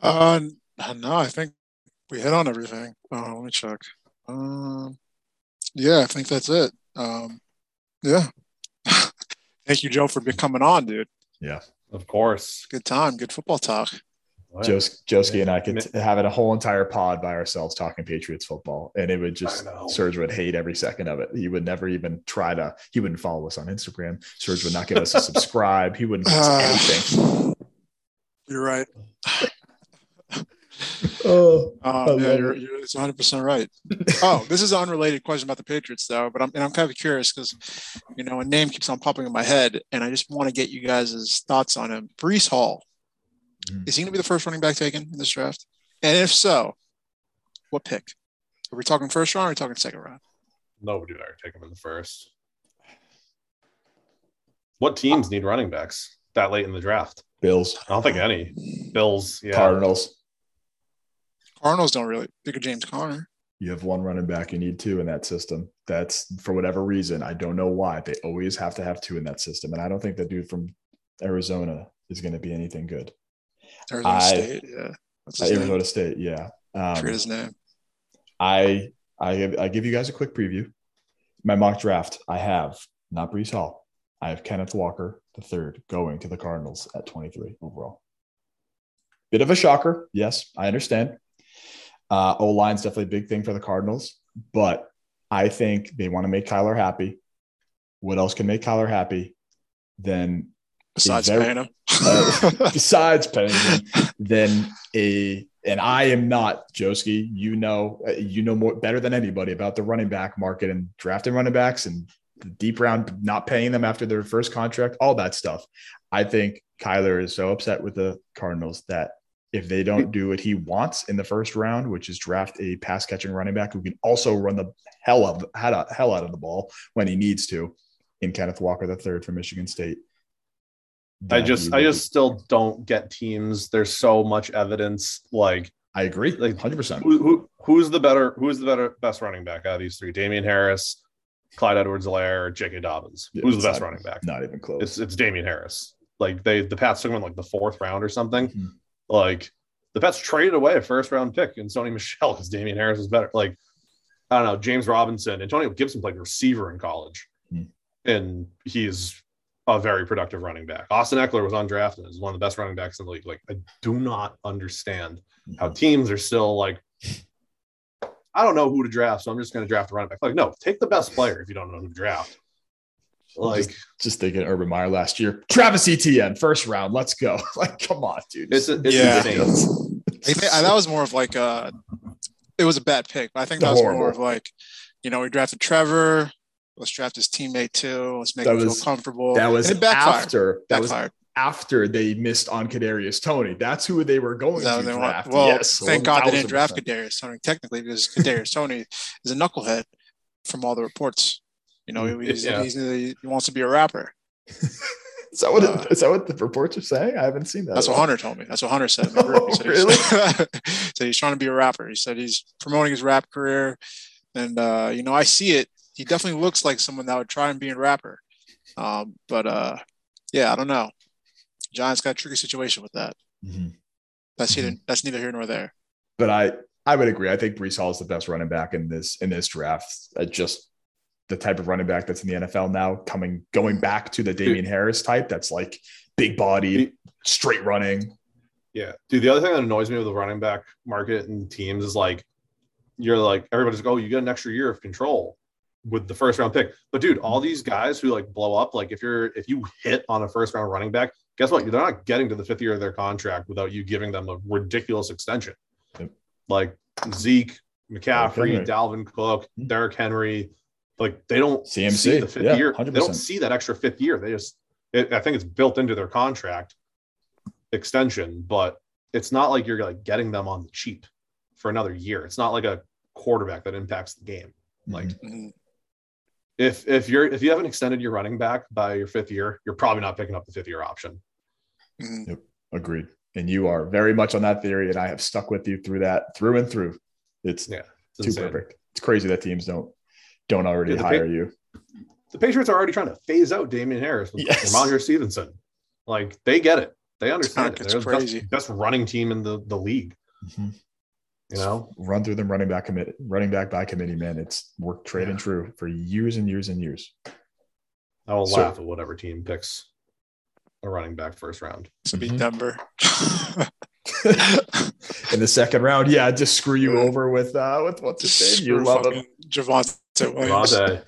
Speaker 3: Uh, no, I think we hit on everything. Oh, let me check. Um, yeah, I think that's it. Um, yeah. Thank you, Joe, for coming on, dude.
Speaker 2: Yeah.
Speaker 9: Of course.
Speaker 3: Good time. Good football talk.
Speaker 2: Jos- Joeski and I could have it a whole entire pod by ourselves talking Patriots football, and it would just Serge would hate every second of it. He would never even try to. He wouldn't follow us on Instagram. Serge would not give us a subscribe. He wouldn't give us anything.
Speaker 3: You're right.
Speaker 2: Oh,
Speaker 3: Um, yeah, you're, you're it's 100 percent right. oh, this is an unrelated question about the Patriots, though, but I'm and I'm kind of curious because you know a name keeps on popping in my head, and I just want to get you guys' thoughts on him. Breece Hall,
Speaker 2: Mm.
Speaker 3: is he going to be the first running back taken in this draft? And if so, what pick? Are we talking first round or are we talking second round?
Speaker 9: Nobody would ever take him in the first. What teams need running backs that late in the draft?
Speaker 2: Bills,
Speaker 9: I don't think any. Bills, yeah.
Speaker 2: Cardinals.
Speaker 3: Cardinals don't really think of James Conner.
Speaker 2: You have one running back, you need two in that system. That's for whatever reason. I don't know why. They always have to have two in that system. And I don't think the dude from Arizona is going to be anything good.
Speaker 3: Arizona
Speaker 2: I-
Speaker 3: State, yeah.
Speaker 2: Arizona
Speaker 3: name?
Speaker 2: State, yeah.
Speaker 3: Forget
Speaker 2: Um,
Speaker 3: his name.
Speaker 2: I I give, I give you guys a quick preview. My mock draft, I have not Breece Hall. I have Kenneth Walker the third going to the Cardinals at 23 overall. Bit of a shocker, yes, I understand. Uh, o line's definitely a big thing for the Cardinals, but I think they want to make Kyler happy. What else can make Kyler happy than
Speaker 3: Besides
Speaker 2: very-
Speaker 3: paying him.
Speaker 2: besides him than a and I am not Joeski. You know, you know more better than anybody about the running back market and drafting running backs and the deep round not paying them after their first contract, all that stuff. I think Kyler is so upset with the Cardinals that if they don't do what he wants in the first round, which is draft a pass catching running back who can also run the hell of hell out of the ball when he needs to, in Kenneth Walker the third from Michigan State.
Speaker 9: I just I just still don't get teams. There's so much evidence. Like
Speaker 2: I agree,
Speaker 9: Like,
Speaker 2: hundred percent.
Speaker 9: who, who who's the better who's the better best running back out of these three? Damien Harris, Clyde Edwards-Helaire, J.K. Dobbins. Who's the best running back?
Speaker 2: Not even close.
Speaker 9: It's it's Damien Harris. Like they the Pats took him in like the fourth round or something.
Speaker 2: Mhm.
Speaker 9: Like the Pats traded away a first round pick and Sony Michel because Damien Harris is better. Like I don't know, James Robinson, Antonio Gibson played receiver in college,
Speaker 2: Hmm.
Speaker 9: and he's a very productive running back. Austin Ekeler was undrafted, is one of the best running backs in the league. Like I do not understand how
Speaker 2: Mhm.
Speaker 9: teams are still like. I don't know who to draft, so I'm just going to draft a running back. Like, no, take the best player if you don't know who to draft. Like,
Speaker 2: just thinking Urban Meyer last year. Travis Etienne, first round. Let's go. like, come on, dude.
Speaker 9: it's it's
Speaker 3: Yeah.
Speaker 9: insane.
Speaker 3: I think that was more of like a, it was a bad pick, but I think that was more of like, you know, we drafted Trevor. Let's draft his teammate too. Let's make
Speaker 2: That
Speaker 3: him
Speaker 2: was-
Speaker 3: feel comfortable.
Speaker 2: that was
Speaker 3: backfired.
Speaker 2: after that was after they missed on Kadarius Toney. That's who they were going
Speaker 3: Is that what
Speaker 2: to
Speaker 3: they want? Well,
Speaker 2: yes,
Speaker 3: thank God they didn't draft Kadarius Toney technically because Kadarius Toney is a knucklehead from all the reports. You know, he, he's,
Speaker 9: Yeah.
Speaker 3: he's, he wants to be a rapper.
Speaker 2: Is that what
Speaker 3: Uh,
Speaker 2: is that what the reports are saying? I haven't seen that.
Speaker 3: That's what. Hunter told me. That's what Hunter said. group. He said
Speaker 2: Really?
Speaker 3: He's, said he's trying to be a rapper. He said he's promoting his rap career, and uh, you know, I see it. He definitely looks like someone that would try and be a rapper. Um, but uh, yeah, I don't know. Giants got a tricky situation with that.
Speaker 2: Mhm.
Speaker 3: That's
Speaker 2: Mm-hmm.
Speaker 3: neither, that's neither here nor there.
Speaker 2: But I I would agree. I think Breece Hall is the best running back in this in this draft. Uh, just the type of running back that's in the NFL now, coming going back to the Damien Harris type. That's like big body, straight running.
Speaker 9: Yeah, dude. The other thing that annoys me with the running back market and teams is like, you're like everybody's like, oh, you get an extra year of control with the first round pick. But dude, all these guys who like blow up, like if you're if you hit on a first round running back, guess what? They're not getting to the fifth year of their contract without you giving them a ridiculous extension.
Speaker 2: Yep.
Speaker 9: Like Zeke, McCaffrey,
Speaker 2: Henry.
Speaker 9: Dalvin Cook,
Speaker 2: Mhm.
Speaker 9: Derrick Henry, like they don't
Speaker 2: CMC,
Speaker 9: see the fifth
Speaker 2: yeah,
Speaker 9: year. They
Speaker 2: 100%.
Speaker 9: don't see that extra fifth year. They just, it, I think it's built into their contract extension, but it's not like you're like getting them on the cheap for another year. It's not like a quarterback that impacts the game. Like
Speaker 2: Mhm.
Speaker 9: If if you're if you haven't extended your running back by your fifth year, you're probably not picking up the fifth year option.
Speaker 3: Mhm.
Speaker 2: agreed. And you are very much on that theory, and I have stuck with you through that through and through. It's
Speaker 9: Yeah, It's
Speaker 2: too
Speaker 9: insane.
Speaker 2: perfect. It's crazy that teams don't don't already
Speaker 9: Yeah,
Speaker 2: hire
Speaker 9: pick-
Speaker 2: you.
Speaker 9: The Patriots are already trying to phase out Damien Harris with
Speaker 2: Yes.
Speaker 9: Rhamondre Stevenson. Like they get it. They understand it.
Speaker 3: It's
Speaker 9: They're the
Speaker 3: crazy.
Speaker 9: best, best running team in the, the league.
Speaker 2: Mhm.
Speaker 9: You know?
Speaker 2: Run through them running back commit running back by committee, man. It's worked trade and true for years and years and years.
Speaker 9: I will
Speaker 2: So-
Speaker 9: laugh at whatever team picks a running back first round.
Speaker 3: To be
Speaker 2: Mhm.
Speaker 3: Denver.
Speaker 2: In the second round, yeah, just screw you over with uh with what's his name? You love him.
Speaker 3: Javonte Williams.
Speaker 9: Javonte.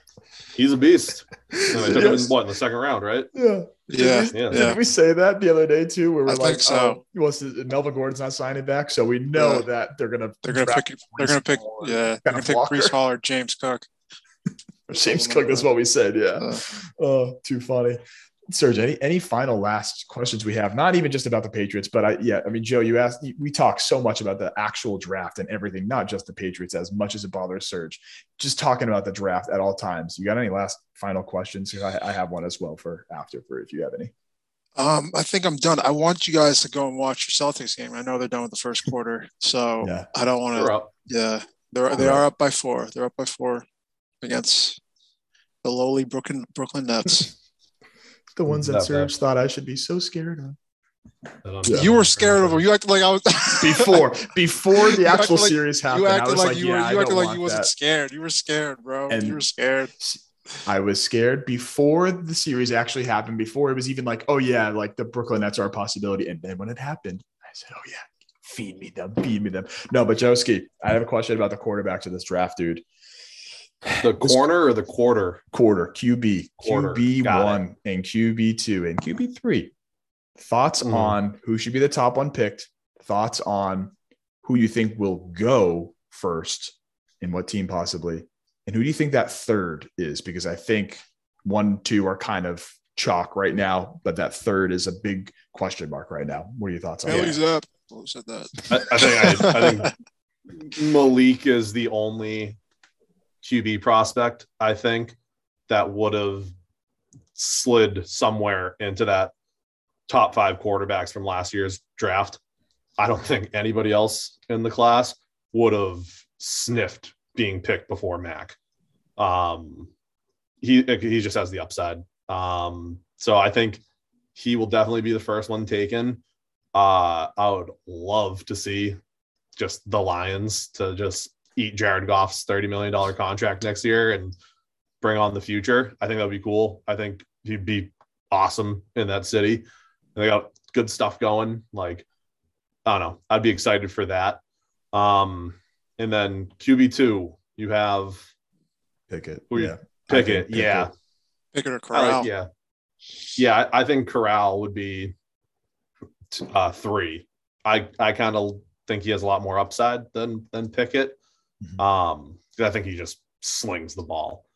Speaker 9: He's a beast. And they took him in what in the second round, right?
Speaker 2: Yeah.
Speaker 3: Yeah,
Speaker 2: Did we,
Speaker 9: yeah.
Speaker 2: did we say that the other day too? Where we're
Speaker 3: I
Speaker 2: like,
Speaker 3: so.
Speaker 2: oh, he wants Melvin Gordon's not signing back, so we know
Speaker 3: Yeah.
Speaker 2: that they're gonna
Speaker 3: They're gonna
Speaker 2: draft
Speaker 3: pick. They're gonna pick.
Speaker 2: Hall
Speaker 3: Yeah, they're gonna
Speaker 2: Kenneth
Speaker 3: pick
Speaker 2: Walker.
Speaker 3: Breece Hall or James Cook.
Speaker 2: James Cook. That's
Speaker 3: like
Speaker 2: what we said. Yeah.
Speaker 3: Uh,
Speaker 2: Oh, too funny. Serge, any any final last questions we have? Not even just about the Patriots, but I yeah, I mean, Joe, you asked. We talk so much about the actual draft and everything, not just the Patriots, as much as it bothers Serge. Just talking about the draft at all times. You got any last final questions? I, I have one as well for after for if you have any.
Speaker 3: Um, I think I'm done. I want you guys to go and watch your Celtics game. I know they're done with the first quarter, so
Speaker 2: Yeah.
Speaker 3: I don't want to. Yeah, they're they are up by four. They're up by four against the lowly Brooklyn Brooklyn Nets.
Speaker 2: The ones that
Speaker 9: Not
Speaker 2: Serge thought I should be so scared of.
Speaker 9: Yeah.
Speaker 3: You were scared of them. You acted like I was
Speaker 2: Before before the actual
Speaker 3: like-
Speaker 2: series happened,
Speaker 3: You
Speaker 2: I
Speaker 3: acted
Speaker 2: was
Speaker 3: like,
Speaker 2: like,
Speaker 3: you
Speaker 2: yeah,
Speaker 3: were.
Speaker 2: I
Speaker 3: You acted
Speaker 2: don't
Speaker 3: like you wasn't
Speaker 2: that.
Speaker 3: scared. You were scared, bro.
Speaker 2: And-
Speaker 3: you were scared.
Speaker 2: I was scared before the series actually happened, before it was even like, oh yeah, like the Brooklyn Nets are a possibility. And then when it happened, I said, oh yeah, feed me them, feed me them. No, but Joeski, I have a question about the quarterbacks of this draft, dude.
Speaker 9: The corner or the quarter?
Speaker 2: Quarter, QB,
Speaker 9: Quarter.
Speaker 2: QB
Speaker 9: Got
Speaker 2: one and QB two and QB three. Thoughts
Speaker 9: Mhm.
Speaker 2: on who should be the top one picked? Thoughts on who you think will go first and what team possibly? And who do you think that third is? Because I think one, two are kind of chalk right now, but that third is a big question mark right now. What are your thoughts on that?
Speaker 3: Up. Who said that?
Speaker 9: I, I think I, I think Malik is the only QB prospect I think that would have slid somewhere into that top five quarterbacks from last year's draft. I don't think anybody else in the class would have sniffed being picked before Mac. Um, he he just has the upside. Um, so I think he will definitely be the first one taken. Uh, I would love to see just the Lions to just eat Jared Goff's $30 million contract next year and bring on the future. I think that would be cool. I think he'd be awesome in that city. They got good stuff going. Like, I don't know. I'd be excited for that. Um, and then QB2, you have
Speaker 2: Pickett.
Speaker 9: Who you-
Speaker 2: Yeah.
Speaker 9: Pickett.
Speaker 2: Pickett.
Speaker 9: Yeah.
Speaker 3: Pickett or Corral?
Speaker 9: like, yeah. Yeah, I, I think Corral would be uh, three. I, I kind of think he has a lot more upside than than Pickett.
Speaker 2: Mhm.
Speaker 9: Um, 'cause I think he just slings the ball.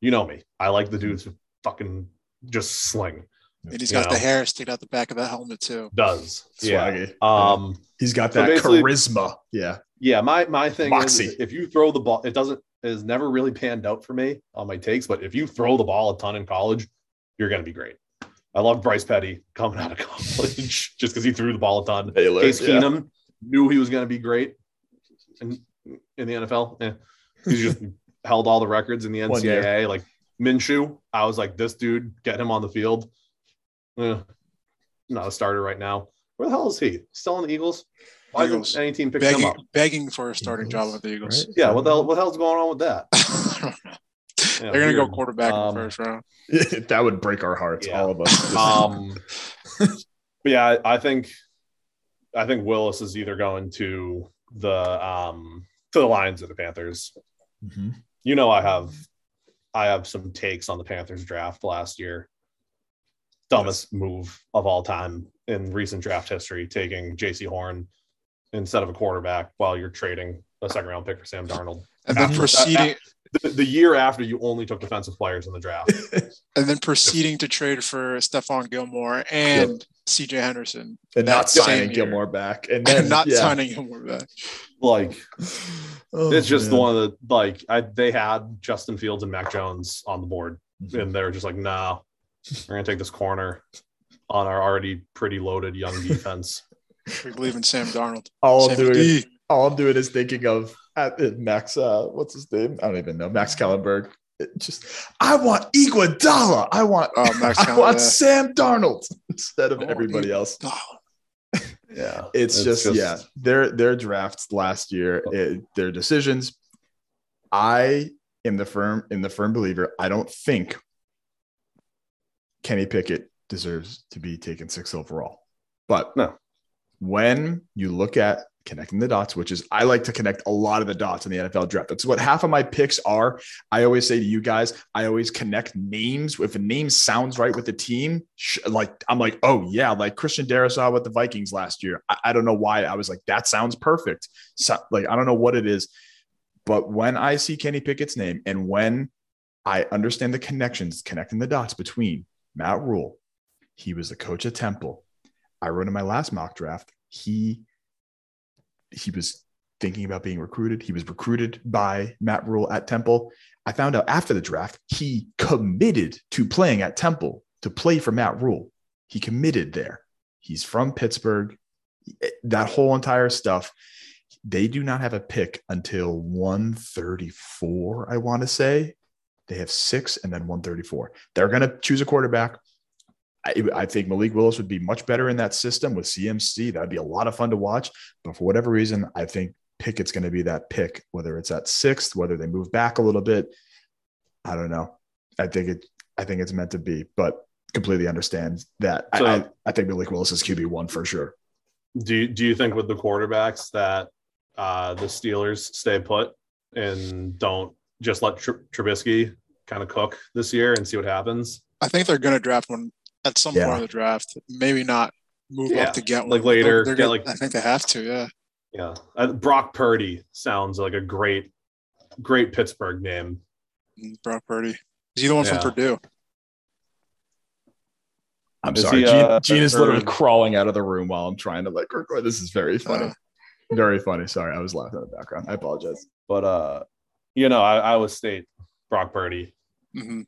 Speaker 9: You know me. I like the dudes who fucking just sling.
Speaker 3: And he's
Speaker 9: You
Speaker 3: got the hair sticking out the back of the helmet too.
Speaker 9: Does yeah.
Speaker 2: Swaggy.
Speaker 9: Um,
Speaker 2: He's got that
Speaker 9: basically-
Speaker 2: charisma. Yeah.
Speaker 9: yeah. My my thing
Speaker 2: Moxie.
Speaker 9: is if you throw the ball, it doesn't is never really panned out for me on my takes. But if you throw the ball a ton in college, you're gonna be great. I love Bryce Petty coming out of college just because he threw the ball a ton.
Speaker 2: Baylor.
Speaker 9: Case
Speaker 2: yeah.
Speaker 9: Keenum knew he was going to be great in, in the NFL. Yeah. He's just held all the records in the NCAA. Like Minshew, I was like, this dude, get him on the field. Eh, not a starter right now. Where the hell is he? Still in the Eagles? Why
Speaker 3: Eagles.
Speaker 9: isn't any team picking him
Speaker 3: Begging,
Speaker 9: up?
Speaker 3: begging for a starting job with the Eagles.
Speaker 2: right?
Speaker 9: Yeah, what the hell, what the hell's going on with that? Yeah,
Speaker 3: They're gonna go
Speaker 9: weird.
Speaker 3: quarterback in
Speaker 9: Um,
Speaker 3: the first round.
Speaker 2: that would break our hearts,
Speaker 9: Yeah.
Speaker 2: all of us.
Speaker 9: Um, but yeah, I, I think I think Willis is either going to the um to the Lions or the Panthers.
Speaker 2: Mhm.
Speaker 9: You know, I have I have some takes on the Panthers draft last year. Dumbest move of all time in recent draft history, taking Jaycee Horn instead of a quarterback while you're trading a second round pick for Sam Darnold.
Speaker 3: And then
Speaker 9: After-
Speaker 3: proceeding
Speaker 9: The, the year after you only took defensive players in the draft.
Speaker 3: and then proceeding to trade for Stephon Gilmore and CJ Henderson
Speaker 2: and not
Speaker 3: that same
Speaker 2: signing
Speaker 3: year.
Speaker 2: Gilmore back, and then
Speaker 3: and not
Speaker 2: yeah.
Speaker 3: signing Gilmore back.
Speaker 9: like
Speaker 2: Oh,
Speaker 9: it's just
Speaker 2: man.
Speaker 9: one of the like I they had Justin Fields and Mac Jones on the board,
Speaker 2: Mhm.
Speaker 9: and they're just like, no, we're gonna take this corner on our already pretty loaded young defense.
Speaker 3: We believe in Sam Darnold.
Speaker 2: All I'm doing,
Speaker 3: D.
Speaker 2: all I'm doing is thinking of at Max. Uh, what's his name? I don't even know. Max Kellenberg. It just, I want Iguodala. I want,
Speaker 3: Oh, Max
Speaker 2: I want. Sam Darnold instead of
Speaker 3: want
Speaker 2: everybody else.
Speaker 3: Oh,
Speaker 9: Yeah,
Speaker 2: It's, just, yeah, their their drafts last year, oh. it, their decisions. I am the firm in the firm believer. I don't think Kenny Pickett deserves to be taken sixth overall, but
Speaker 9: No.
Speaker 2: when you look at connecting the dots, which is I like to connect a lot of the dots in the NFL draft. That's what half of my picks are. I always say to you guys, I always connect names. If a name sounds right with the team, like I'm like, oh yeah, like Christian Darrisaw with the Vikings last year. I, I don't know why. I was like, that sounds perfect. So, like I don't know what it is, but when I see Kenny Pickett's name and when I understand the connections, connecting the dots between Matt Rhule, he was the coach at Temple. I wrote in my last mock draft, he he was thinking about being recruited. He was recruited by Matt Rhule at Temple. I found out after the draft, he committed to playing at Temple to play for Matt Rhule. He committed there. He's from Pittsburgh. That whole entire stuff. They do not have a pick until 134, I want to say. They have six and then 134. They're going to choose a quarterback. I, I, think Malik Willis would be much better in that system with CMC. That'd be a lot of fun to watch. But for whatever reason, I think Pickett's going to be that pick, whether it's at sixth, whether they move back a little bit. I don't know. I think it. I think it's meant to be, but completely understand that. So, I, I think Malik Willis is QB one for sure.
Speaker 9: Do you, Do you think with the quarterbacks that uh, the Steelers stay put and don't just let Tr- Trubisky kind of cook this year and see what happens?
Speaker 3: I think they're going to draft one at some yeah. point in the draft. Maybe not move yeah. up to get one.
Speaker 9: Like later,
Speaker 3: they're,
Speaker 9: they're
Speaker 3: get,
Speaker 9: like
Speaker 3: I think they have to. Yeah.
Speaker 9: Yeah, uh, Brock Purdy sounds like a great, great Pittsburgh name.
Speaker 3: Mm, Brock Purdy. Is he the one yeah. from Purdue?
Speaker 2: I'm is sorry. He, uh, Gene, Gene is literally crawling out of the room while I'm trying to like Kirk go. This is very funny. Uh, very funny. Sorry, I was laughing in the background. I apologize.
Speaker 9: But uh, you know, I, I would state Brock Purdy.
Speaker 3: Mm-hmm.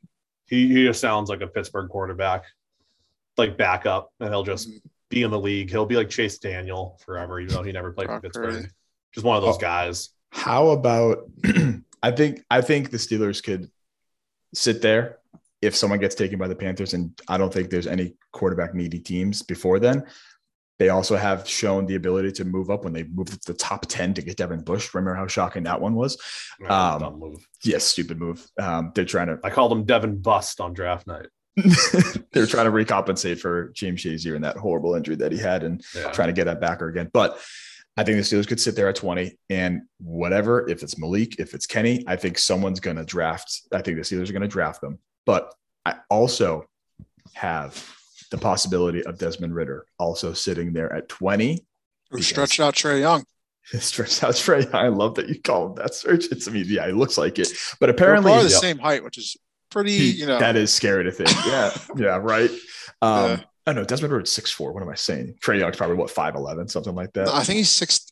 Speaker 9: He he just sounds like a Pittsburgh quarterback, like backup, and he'll just mm-hmm be in the league. He'll be like Chase Daniel forever, even though he never played for Pittsburgh. Just one of those oh, guys.
Speaker 2: How about I think I think the Steelers could sit there if someone gets taken by the Panthers, and I don't think there's any quarterback needy teams before then. They also have shown the ability to move up when they moved to the top 10 to get Devin Bush. Remember how shocking that one was? Um, move. Yes, stupid move. Um, they're trying to.
Speaker 9: I called him Devin Bust on draft night.
Speaker 2: they were trying to recompensate for James Shazier and that horrible injury that he had and yeah. trying to get that backer again. But I think the Steelers could sit there at 20 and whatever, if it's Malik, if it's Kenny, I think someone's going to draft. I think the Steelers are going to draft them. But I also have the possibility of Desmond Ridder also sitting there at 20.
Speaker 3: Who stretched out Trae Young.
Speaker 2: Stretched out Trae Young. I love that you call him that Serge. It's, I mean, yeah, it looks like it. But apparently,
Speaker 3: they're the same height, which is pretty, you know.
Speaker 2: That is scary to think. Yeah. yeah. Right. Um, yeah. I don't know. Desmond Ridder's six four. What am I saying? Trae Young's probably what five eleven, something like that.
Speaker 3: I think he's six.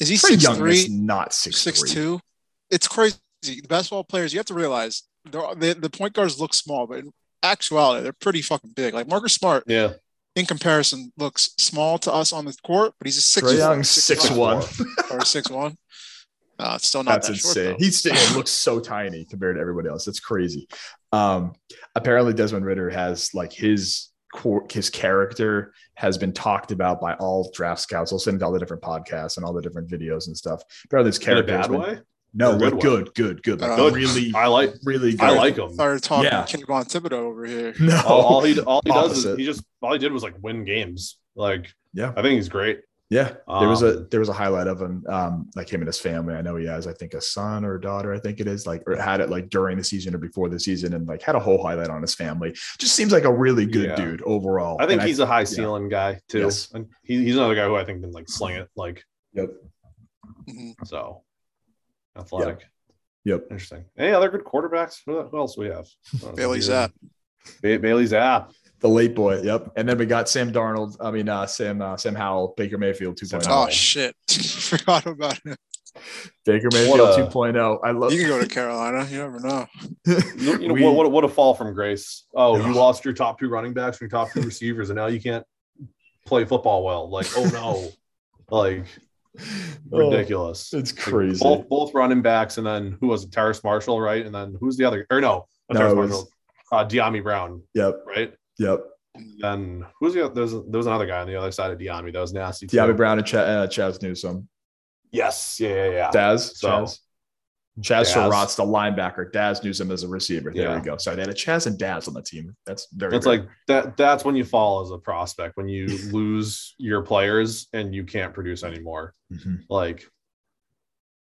Speaker 3: Is he Trae six Young three?
Speaker 2: not six
Speaker 3: six two. It's crazy. The basketball players, you have to realize the the point guards look small, but in actuality, they're pretty fucking big. Like Marcus Smart,
Speaker 9: yeah.
Speaker 3: In comparison, looks small to us on the court, but he's a six.
Speaker 2: Trae Young six, six one
Speaker 3: or six one. No, it's still not
Speaker 2: That's
Speaker 3: that
Speaker 2: insane.
Speaker 3: Short,
Speaker 2: He's still looks so tiny compared to everybody else. That's crazy. Um, apparently, Desmond Ridder has like his his character has been talked about by all draft scouts. I'll send all the different podcasts and all the different videos and stuff. Apparently, this character
Speaker 9: in a bad been, way.
Speaker 2: No, good, good, good, good, like uh, really.
Speaker 9: I like
Speaker 2: really. Good.
Speaker 9: I like him.
Speaker 3: Started talking yeah. Kenny Von Thibodeaux over here.
Speaker 2: No,
Speaker 9: all, all he all he does is he just all he did was like win games. Like
Speaker 2: yeah,
Speaker 9: I think he's great.
Speaker 2: Yeah, there was a um, there was a highlight of him, um, like him and his family. I know he has, I think, a son or a daughter. I think it is, like, or had it like during the season or before the season, and like had a whole highlight on his family. Just seems like a really good yeah. dude overall.
Speaker 9: I think and he's I, a high ceiling yeah. guy too. Yes. And he, he's another guy who I think can like sling it. Like,
Speaker 2: yep.
Speaker 3: Mm-hmm.
Speaker 9: So, athletic.
Speaker 2: Yep. yep.
Speaker 9: Interesting. Any other good quarterbacks? Who else we have?
Speaker 3: Bailey Zappe.
Speaker 9: Ba- Bailey Zappe.
Speaker 2: The late boy. Yep. And then we got Sam Darnold. I mean, uh, Sam uh, Sam Howell, Baker Mayfield 2.0.
Speaker 3: Oh shit! Forgot about him.
Speaker 2: Baker Mayfield a, 2.0. I love.
Speaker 3: You can go to Carolina. You never know.
Speaker 9: you, you know we, what, what? What a fall from grace. Oh, you lost your top two running backs, your top two receivers, and now you can't play football well. Like, oh no, like ridiculous.
Speaker 2: Oh, it's crazy.
Speaker 9: Like, both both running backs, and then who was it? Terrace Marshall, right? And then who's the other? Or no, no Terrace Marshall. Uh, Dyami Brown.
Speaker 2: Yep.
Speaker 9: Right.
Speaker 2: Yep.
Speaker 9: And who's the there's there was another guy on the other side of Dyami that was nasty.
Speaker 2: Dyami Brown and Ch- uh, Chaz Newsome.
Speaker 9: Yes. Yeah. Yeah. yeah.
Speaker 2: Daz.
Speaker 9: So,
Speaker 2: Chaz. Chaz. Surratt's the linebacker. Dazz Newsome as a receiver. There
Speaker 9: Yeah.
Speaker 2: we go. Sorry, they had a Chaz and Daz on the team. That's very.
Speaker 9: It's
Speaker 2: very-
Speaker 9: like that. That's when you fall as a prospect when you lose your players and you can't produce anymore.
Speaker 2: Mhm,
Speaker 9: Like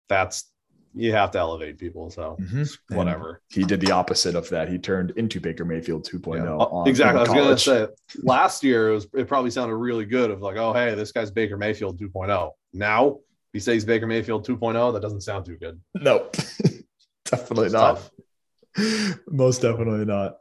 Speaker 9: that's you have to elevate people. So
Speaker 2: mhm. And
Speaker 9: whatever.
Speaker 2: He did the opposite of that. He turned into Baker Mayfield 2.0.
Speaker 9: Yeah.
Speaker 2: on-
Speaker 9: exactly. I was gonna say last year it was it probably sounded really good of like, oh hey, this guy's Baker Mayfield 2.0. Now he says Baker Mayfield 2.0, that doesn't sound too good.
Speaker 2: Nope. definitely
Speaker 9: It's
Speaker 2: not.
Speaker 9: tough.
Speaker 2: Most definitely not.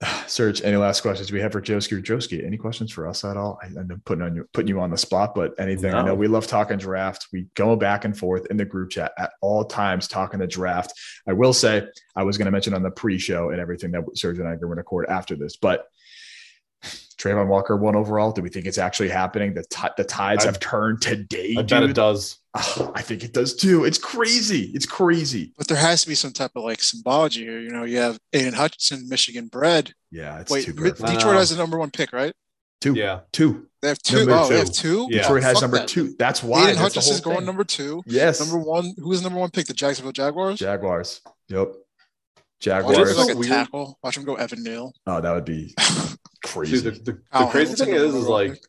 Speaker 2: Serge, any last questions we have for Joeski or Joeski? Any questions for us at all? I, I'm putting on you putting you on the spot, but anything. I know we love talking draft. We go back and forth in the group chat at all times talking the draft. I will say I was going to mention on the pre-show and everything that Serge and I are going to record after this, but Travon Walker one overall. Do we think it's actually happening? The ti- the tides
Speaker 9: I-
Speaker 2: have turned today.
Speaker 9: I bet it does.
Speaker 2: Ah, I think it does too. It's crazy. It's crazy.
Speaker 3: But there has to be some type of like symbology here. You know, you have Aidan Hutchinson, Michigan bred.
Speaker 2: Yeah, it's
Speaker 3: Wait,
Speaker 2: too
Speaker 3: Mi- Detroit
Speaker 9: know.
Speaker 3: has the number one pick, right?
Speaker 2: Two,
Speaker 9: Yeah.
Speaker 2: two.
Speaker 3: They have two.
Speaker 2: Number
Speaker 3: Oh, they have two.
Speaker 9: Yeah.
Speaker 2: Detroit has
Speaker 3: Fuck
Speaker 2: number
Speaker 3: that.
Speaker 2: two. That's why.
Speaker 3: Aidan
Speaker 2: That's the
Speaker 3: Hutchinson's going number two.
Speaker 2: Yes.
Speaker 3: Number one. Who is number one pick? The Jacksonville Jaguars.
Speaker 2: Jaguars. Yep.
Speaker 3: Watch him go like a
Speaker 9: Weird.
Speaker 3: tackle. Watch him go Evan Neal.
Speaker 2: Oh, that would be
Speaker 9: Dude,
Speaker 2: crazy.
Speaker 9: the, the, the
Speaker 3: Kyle
Speaker 9: crazy thing is, is like
Speaker 3: pick.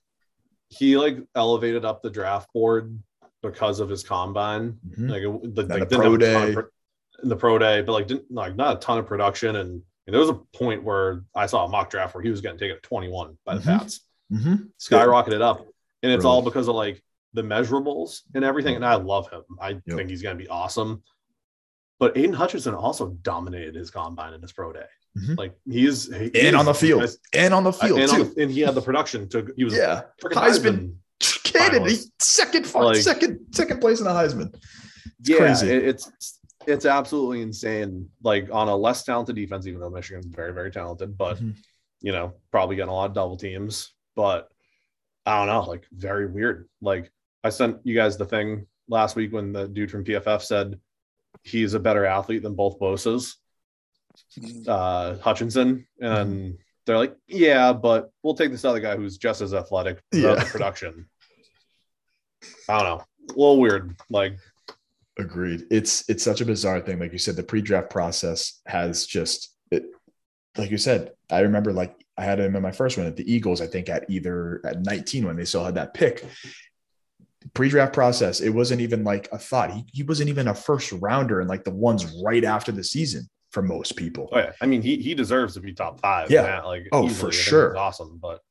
Speaker 9: he like elevated up the draft board because of his combine.
Speaker 2: Mhm.
Speaker 9: Like, it- the, like,
Speaker 2: the pro
Speaker 9: have a ton
Speaker 2: day.
Speaker 9: of pro- the pro day, but like didn't like not a ton of production. And, and there was a point where I saw a mock draft where he was getting taken at 21 by the
Speaker 2: Mhm.
Speaker 9: Pats,
Speaker 2: hmm
Speaker 9: skyrocketed up, and it's
Speaker 2: Really.
Speaker 9: all because of like the measurables and everything. And I love him. I
Speaker 2: Yep.
Speaker 9: think he's going to be awesome. But Aidan Hutchinson also dominated his combine in his pro day.
Speaker 2: Mhm.
Speaker 9: Like he's he
Speaker 2: And
Speaker 9: is-
Speaker 2: on the field. And on the field
Speaker 9: and,
Speaker 2: too.
Speaker 9: on- and he had the production to he was
Speaker 2: yeah. Heisman
Speaker 9: Heisman.
Speaker 2: candidate.
Speaker 9: finalist.
Speaker 2: Second,
Speaker 9: Like-
Speaker 2: second, second place in the Heisman. It's
Speaker 9: yeah,
Speaker 2: crazy.
Speaker 9: it- it's it's absolutely insane. Like on a less talented defense, even though Michigan's very very talented, but
Speaker 2: Mhm.
Speaker 9: you know probably getting a lot of double teams. But I don't know, like very weird. Like I sent you guys the thing last week when the dude from PFF said he's a better athlete than both Bosa's, uh, Hutchinson, and they're like, yeah, but we'll take this other guy who's just as athletic
Speaker 2: Yeah.
Speaker 9: the production. I don't know, a little weird. Like
Speaker 2: Agreed. It's it's such a bizarre thing. Like you said, the pre-draft process has just it, like you said, I remember like I had him in my first one at the Eagles, I think at either at 19 when they still had that pick. Pre-draft process, it wasn't even like a thought. He, he wasn't even a first rounder and like the ones right after the season for most people.
Speaker 9: Oh yeah, I mean he he deserves to be top five.
Speaker 2: Yeah.
Speaker 9: like
Speaker 2: Oh,
Speaker 9: easily.
Speaker 2: for sure.
Speaker 9: awesome. But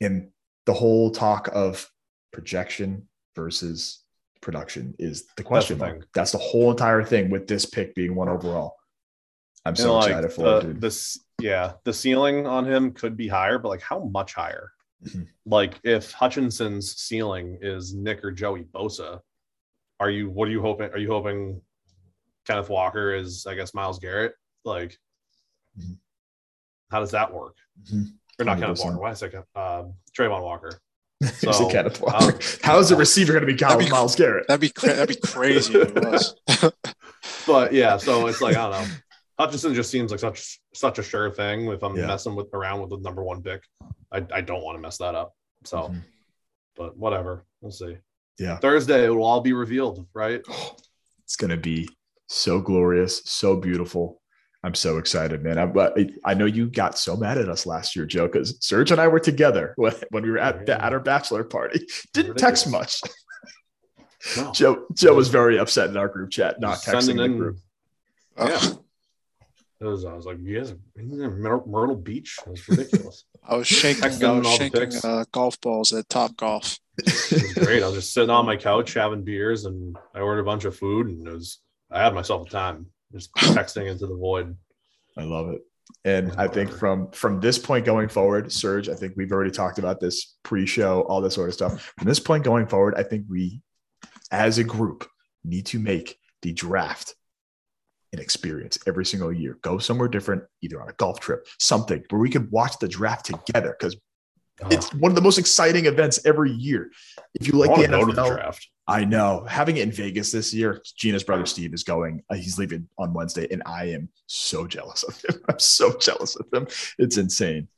Speaker 2: And the whole talk of projection versus production is the question
Speaker 9: the
Speaker 2: mark. That's the whole entire thing with this pick being one overall. I'm so
Speaker 9: like
Speaker 2: excited for
Speaker 9: the,
Speaker 2: it, dude.
Speaker 9: this, yeah, the ceiling on him could be higher, but like how much higher? Like if Hutchinson's ceiling is Nick or Joey Bosa, are you? What are you hoping? Are you hoping Kenneth Walker is, I guess, Myles Garrett? Like,
Speaker 2: Mhm.
Speaker 9: how does that work?
Speaker 2: Mhm.
Speaker 9: Or not Kenneth
Speaker 2: 100%.
Speaker 9: Walker? Why is it um, Travon Walker?
Speaker 2: He's a
Speaker 9: So,
Speaker 2: Kenneth
Speaker 9: um,
Speaker 2: Walker. How is the receiver going to be Kyle Myles Garrett?
Speaker 3: That'd be cra- that'd be crazy if it was.
Speaker 9: But yeah, so it's like I don't know. Hutchinson just seems like such such a sure thing. If I'm
Speaker 2: Yeah.
Speaker 9: messing with around with the number one pick, I, I don't want to mess that up. So,
Speaker 2: Mhm.
Speaker 9: but whatever, we'll see.
Speaker 2: Yeah.
Speaker 9: Thursday it will all be revealed, right?
Speaker 2: It's going to be so glorious, so beautiful. I'm so excited, man. I, but I know you got so mad at us last year, Joe, because Serge and I were together when, when we were at, the, at our bachelor party. Didn't text much.
Speaker 9: No.
Speaker 2: Joe Joe was very upset in our group chat, not texting
Speaker 9: Sending
Speaker 2: the
Speaker 9: in-
Speaker 2: group.
Speaker 9: Yeah. It was, I was like, you guys are in Myr- Myrtle Beach. It was ridiculous.
Speaker 3: I was shaking, I was shaking uh, golf balls at Top Golf.
Speaker 9: it was great. I was just sitting on my couch having beers, and I ordered a bunch of food, and it was I had myself a time just texting into the void.
Speaker 2: I love it. And I think from from this point going forward, Serge, I think we've already talked about this pre-show, all this sort of stuff. From this point going forward, I think we, as a group, need to make the draft an experience every single year. Go somewhere different, either on a golf trip, something where we could watch the draft together because it's one of the most exciting events every year. If you like
Speaker 9: I
Speaker 2: the
Speaker 9: to the
Speaker 2: NFL,
Speaker 9: draft.
Speaker 2: I know having it in Vegas this year. Gina's brother Steve is going. Uh, he's leaving on Wednesday, and I am so jealous of him. I'm so jealous of him. It's insane.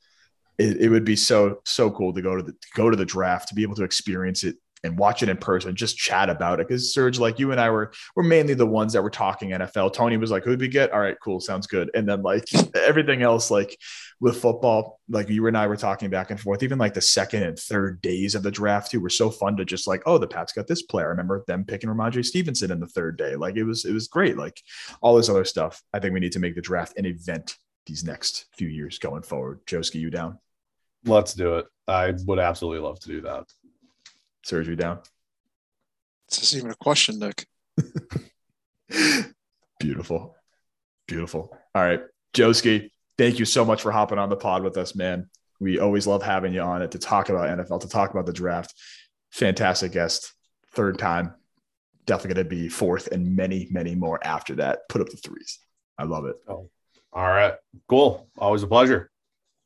Speaker 2: It, it would be so so cool to go to the to go to the draft to be able to experience it and watch it in person, just chat about it. Because Serge, like you and I were, were mainly the ones that were talking NFL. Tony was like, "Who'd we get? All right, cool, sounds good." And then like everything else, like with football, like you and I were talking back and forth. Even like the second and third days of the draft too were so fun to just like, oh, the Pats got this player. I remember them picking Rhamondre Stevenson in the third day. Like it was, it was great. Like all this other stuff. I think we need to make the draft an event these next few years going forward. Joeski, you down?
Speaker 9: Let's do it. I would absolutely love to do that.
Speaker 2: Surgery down.
Speaker 3: This isn't even a question, Nick.
Speaker 2: Beautiful. Beautiful. All right. Joeski, thank you so much for hopping on the pod with us, man. We always love having you on it to talk about NFL, to talk about the draft. Fantastic guest. Third time. Definitely going to be fourth and many, many more after that. Put up the threes. I love it.
Speaker 9: Oh. All right. Cool. Always a pleasure.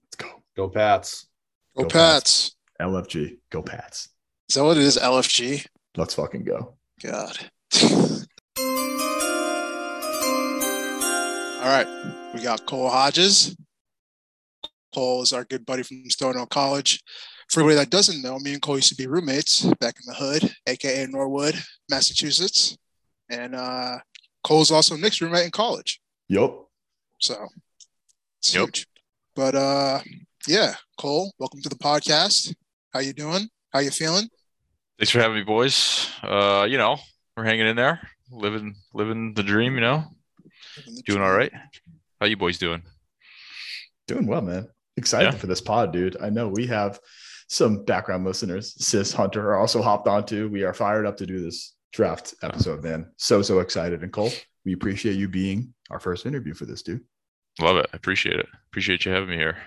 Speaker 2: Let's go.
Speaker 9: Go Pats.
Speaker 3: Go, Go Pats.
Speaker 2: Pats. LFG. Go Pats.
Speaker 3: Is that what it is? LFG?
Speaker 2: Let's fucking go.
Speaker 3: God. All right. We got Cole Hodges. Cole is our good buddy from Stonehill College. For anybody that doesn't know, me and Cole used to be roommates back in the hood, aka Norwood, Massachusetts. And uh, Cole's also Nick's roommate in college.
Speaker 2: Yep.
Speaker 3: So it's yep. huge. But uh yeah, Cole, welcome to the podcast. How you doing? How you feeling?
Speaker 10: Thanks for having me, boys. Uh, you know, we're hanging in there, living living the dream, you know. Doing all right. How you boys doing?
Speaker 2: Doing well, man. Excited yeah. for this pod, dude. I know we have some background listeners. Sis Hunter are also hopped onto. We are fired up to do this draft episode, man. So so excited. And Cole, we appreciate you being our first interview for this, dude.
Speaker 10: Love it. I appreciate it. Appreciate you having me here.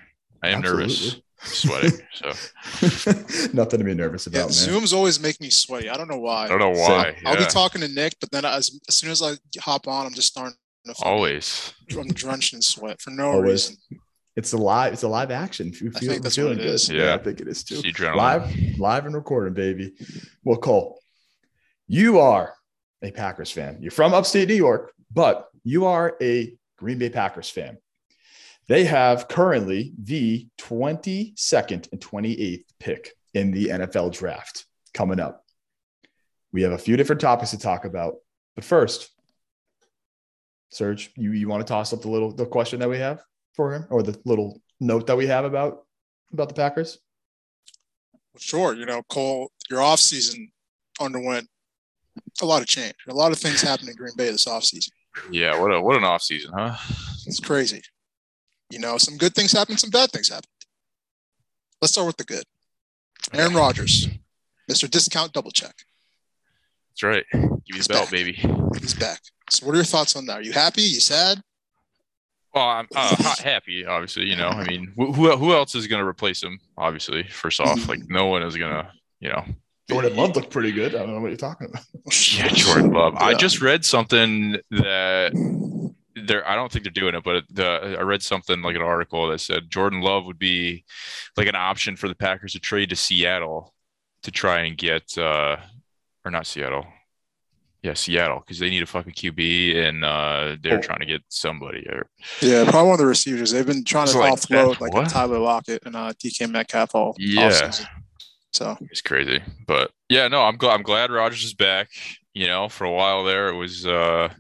Speaker 10: I am Absolutely. nervous. Sweating. So
Speaker 2: nothing to be nervous about.
Speaker 3: Yeah, Zooms always make me sweaty. I don't know why.
Speaker 10: I don't know why.
Speaker 3: So, yeah. I'll be talking to Nick, but then as, as soon as I hop on, I'm just starting
Speaker 10: to always.
Speaker 3: I'm drenched in sweat for no always. reason.
Speaker 2: It's a live. It's a live action. Feel, I think that's feeling good.
Speaker 10: Is. Yeah. yeah.
Speaker 2: I think it is too. Live, live and recording, baby. Well, Cole, you are a Packers fan. You're from upstate New York, but you are a Green Bay Packers fan. They have currently the 22nd and 28th pick in the NFL draft coming up. We have a few different topics to talk about. But first, Serge, you, you want to toss up the little the question that we have for him or the little note that we have about about the Packers?
Speaker 3: Sure. You know, Cole, your offseason underwent a lot of change. A lot of things happened in Green Bay this offseason.
Speaker 10: Yeah, what a what an offseason, huh?
Speaker 3: It's crazy. You know, some good things happened, some bad things happened. Let's start with the good. Aaron Rodgers, Mr. Discount Double Check.
Speaker 10: That's right. Give me He's the belt,
Speaker 3: back.
Speaker 10: baby.
Speaker 3: He's back. So, what are your thoughts on that? Are you happy? Are you sad?
Speaker 10: Well, I'm uh, not happy, obviously. You know, I mean, who who else is going to replace him? Obviously, first off, like no one is going to, you know.
Speaker 2: Jordan Love looked pretty good. I don't know what you're talking about.
Speaker 10: yeah, Jordan Love. Yeah. I just read something that they're I don't think they're doing it, but the I read something like an article that said Jordan Love would be like an option for the Packers to trade to Seattle to try and get uh or not Seattle. Yeah, Seattle, because they need a fucking QB and uh they're oh. trying to get somebody or
Speaker 3: yeah, probably one of the receivers. They've been trying to like offload like Tyler Lockett and uh DK Metcalf all
Speaker 10: yeah.
Speaker 3: So
Speaker 10: it's crazy. But yeah, no, I'm glad I'm glad Rodgers is back. You know, for a while there it was uh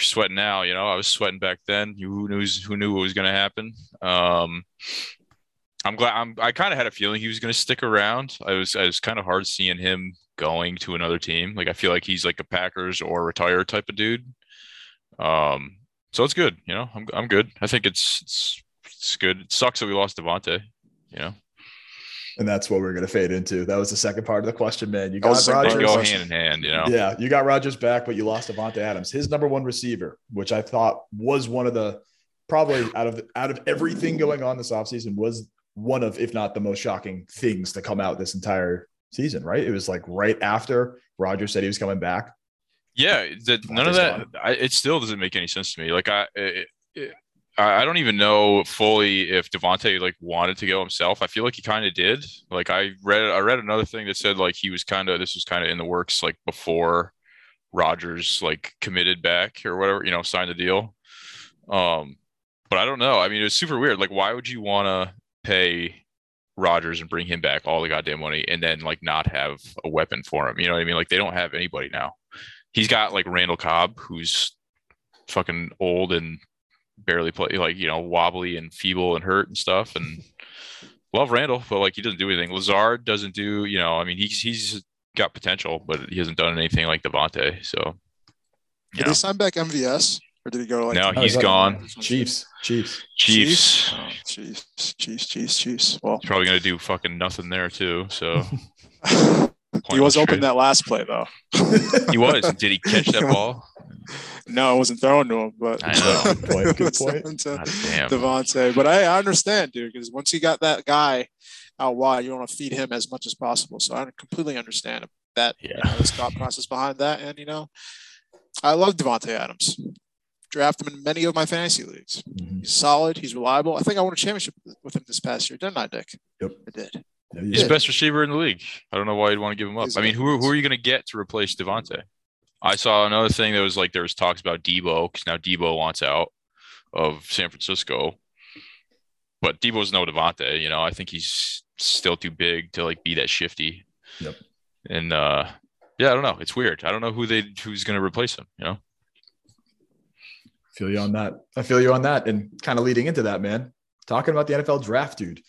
Speaker 10: sweating now. You know, I was sweating back then. Who knew who knew what was going to happen? Um, I'm glad. I'm, I kind of had a feeling he was going to stick around. I was. I was kind of hard seeing him going to another team. Like I feel like he's like a Packers or retire type of dude. Um, so it's good. You know, I'm I'm good. I think it's it's it's good. It sucks that we lost Davante. You know.
Speaker 2: And that's what we're going to fade into. That was the second part of the question, man. You got
Speaker 10: Rodgers. Go hand in hand, you know.
Speaker 2: Yeah, you got Rodgers back, but you lost Davante Adams, his number one receiver, which I thought was one of the probably out of out of everything going on this offseason was one of, if not the most shocking things to come out this entire season. Right? It was like right after Rodgers said he was coming back.
Speaker 10: Yeah, the, none of that. I, it still doesn't make any sense to me. Like I, it, it, I don't even know fully if Davante like wanted to go himself. I feel like he kind of did. Like I read, I read another thing that said like he was kind of this was kind of in the works like before Rodgers like committed back or whatever, you know, signed the deal. Um, but I don't know. I mean, it's super weird. Like, why would you want to pay Rodgers and bring him back all the goddamn money and then like not have a weapon for him. You know what I mean? Like they don't have anybody now. He's got like Randall Cobb, who's fucking old and barely play, like you know, wobbly and feeble and hurt and stuff. And love Randall, but like he doesn't do anything. Lazard doesn't do, you know, I mean, he's he's got potential, but he hasn't done anything like Davante. So, you
Speaker 3: Did
Speaker 10: know.
Speaker 3: they sign back MVS or did he go to like?
Speaker 10: No,
Speaker 2: Oh,
Speaker 10: he's
Speaker 2: he's
Speaker 10: gone.
Speaker 2: Chiefs, Chiefs.
Speaker 10: Chiefs.
Speaker 3: Oh, Chiefs, Chiefs, Chiefs, Chiefs. Well,
Speaker 10: He's probably gonna do fucking nothing there too. So
Speaker 3: he was open that last play though.
Speaker 10: He was. Did he catch that ball?
Speaker 3: No, I wasn't throwing to him, but
Speaker 10: I know.
Speaker 2: Good point, good point.
Speaker 3: to Davante. But I, I understand, dude, because once you got that guy out wide, you want to feed him as much as possible. So I completely understand that you know, the thought process behind that. And you know, I love Davante Adams. Draft him in many of my fantasy leagues.
Speaker 2: Mhm.
Speaker 3: He's solid. He's reliable. I think I won a championship with him this past year, didn't I, Dick?
Speaker 2: Yep.
Speaker 3: I did.
Speaker 2: Yeah, you
Speaker 10: He's the
Speaker 2: did.
Speaker 10: best receiver in the league. I don't know why you'd want to give him up.
Speaker 3: He's
Speaker 10: I mean, who, who are you going to get to replace Davante? I saw another thing that was like there was talks about Deebo because now Deebo wants out of San Francisco, but Deebo's no Davante. You know, I think he's still too big to like be that shifty.
Speaker 2: Yep.
Speaker 10: And uh, yeah, I don't know. It's weird. I don't know who they who's going to replace him. You know.
Speaker 2: feel you on that. I feel you on that. And kind of leading into that, man, talking about the NFL draft, dude,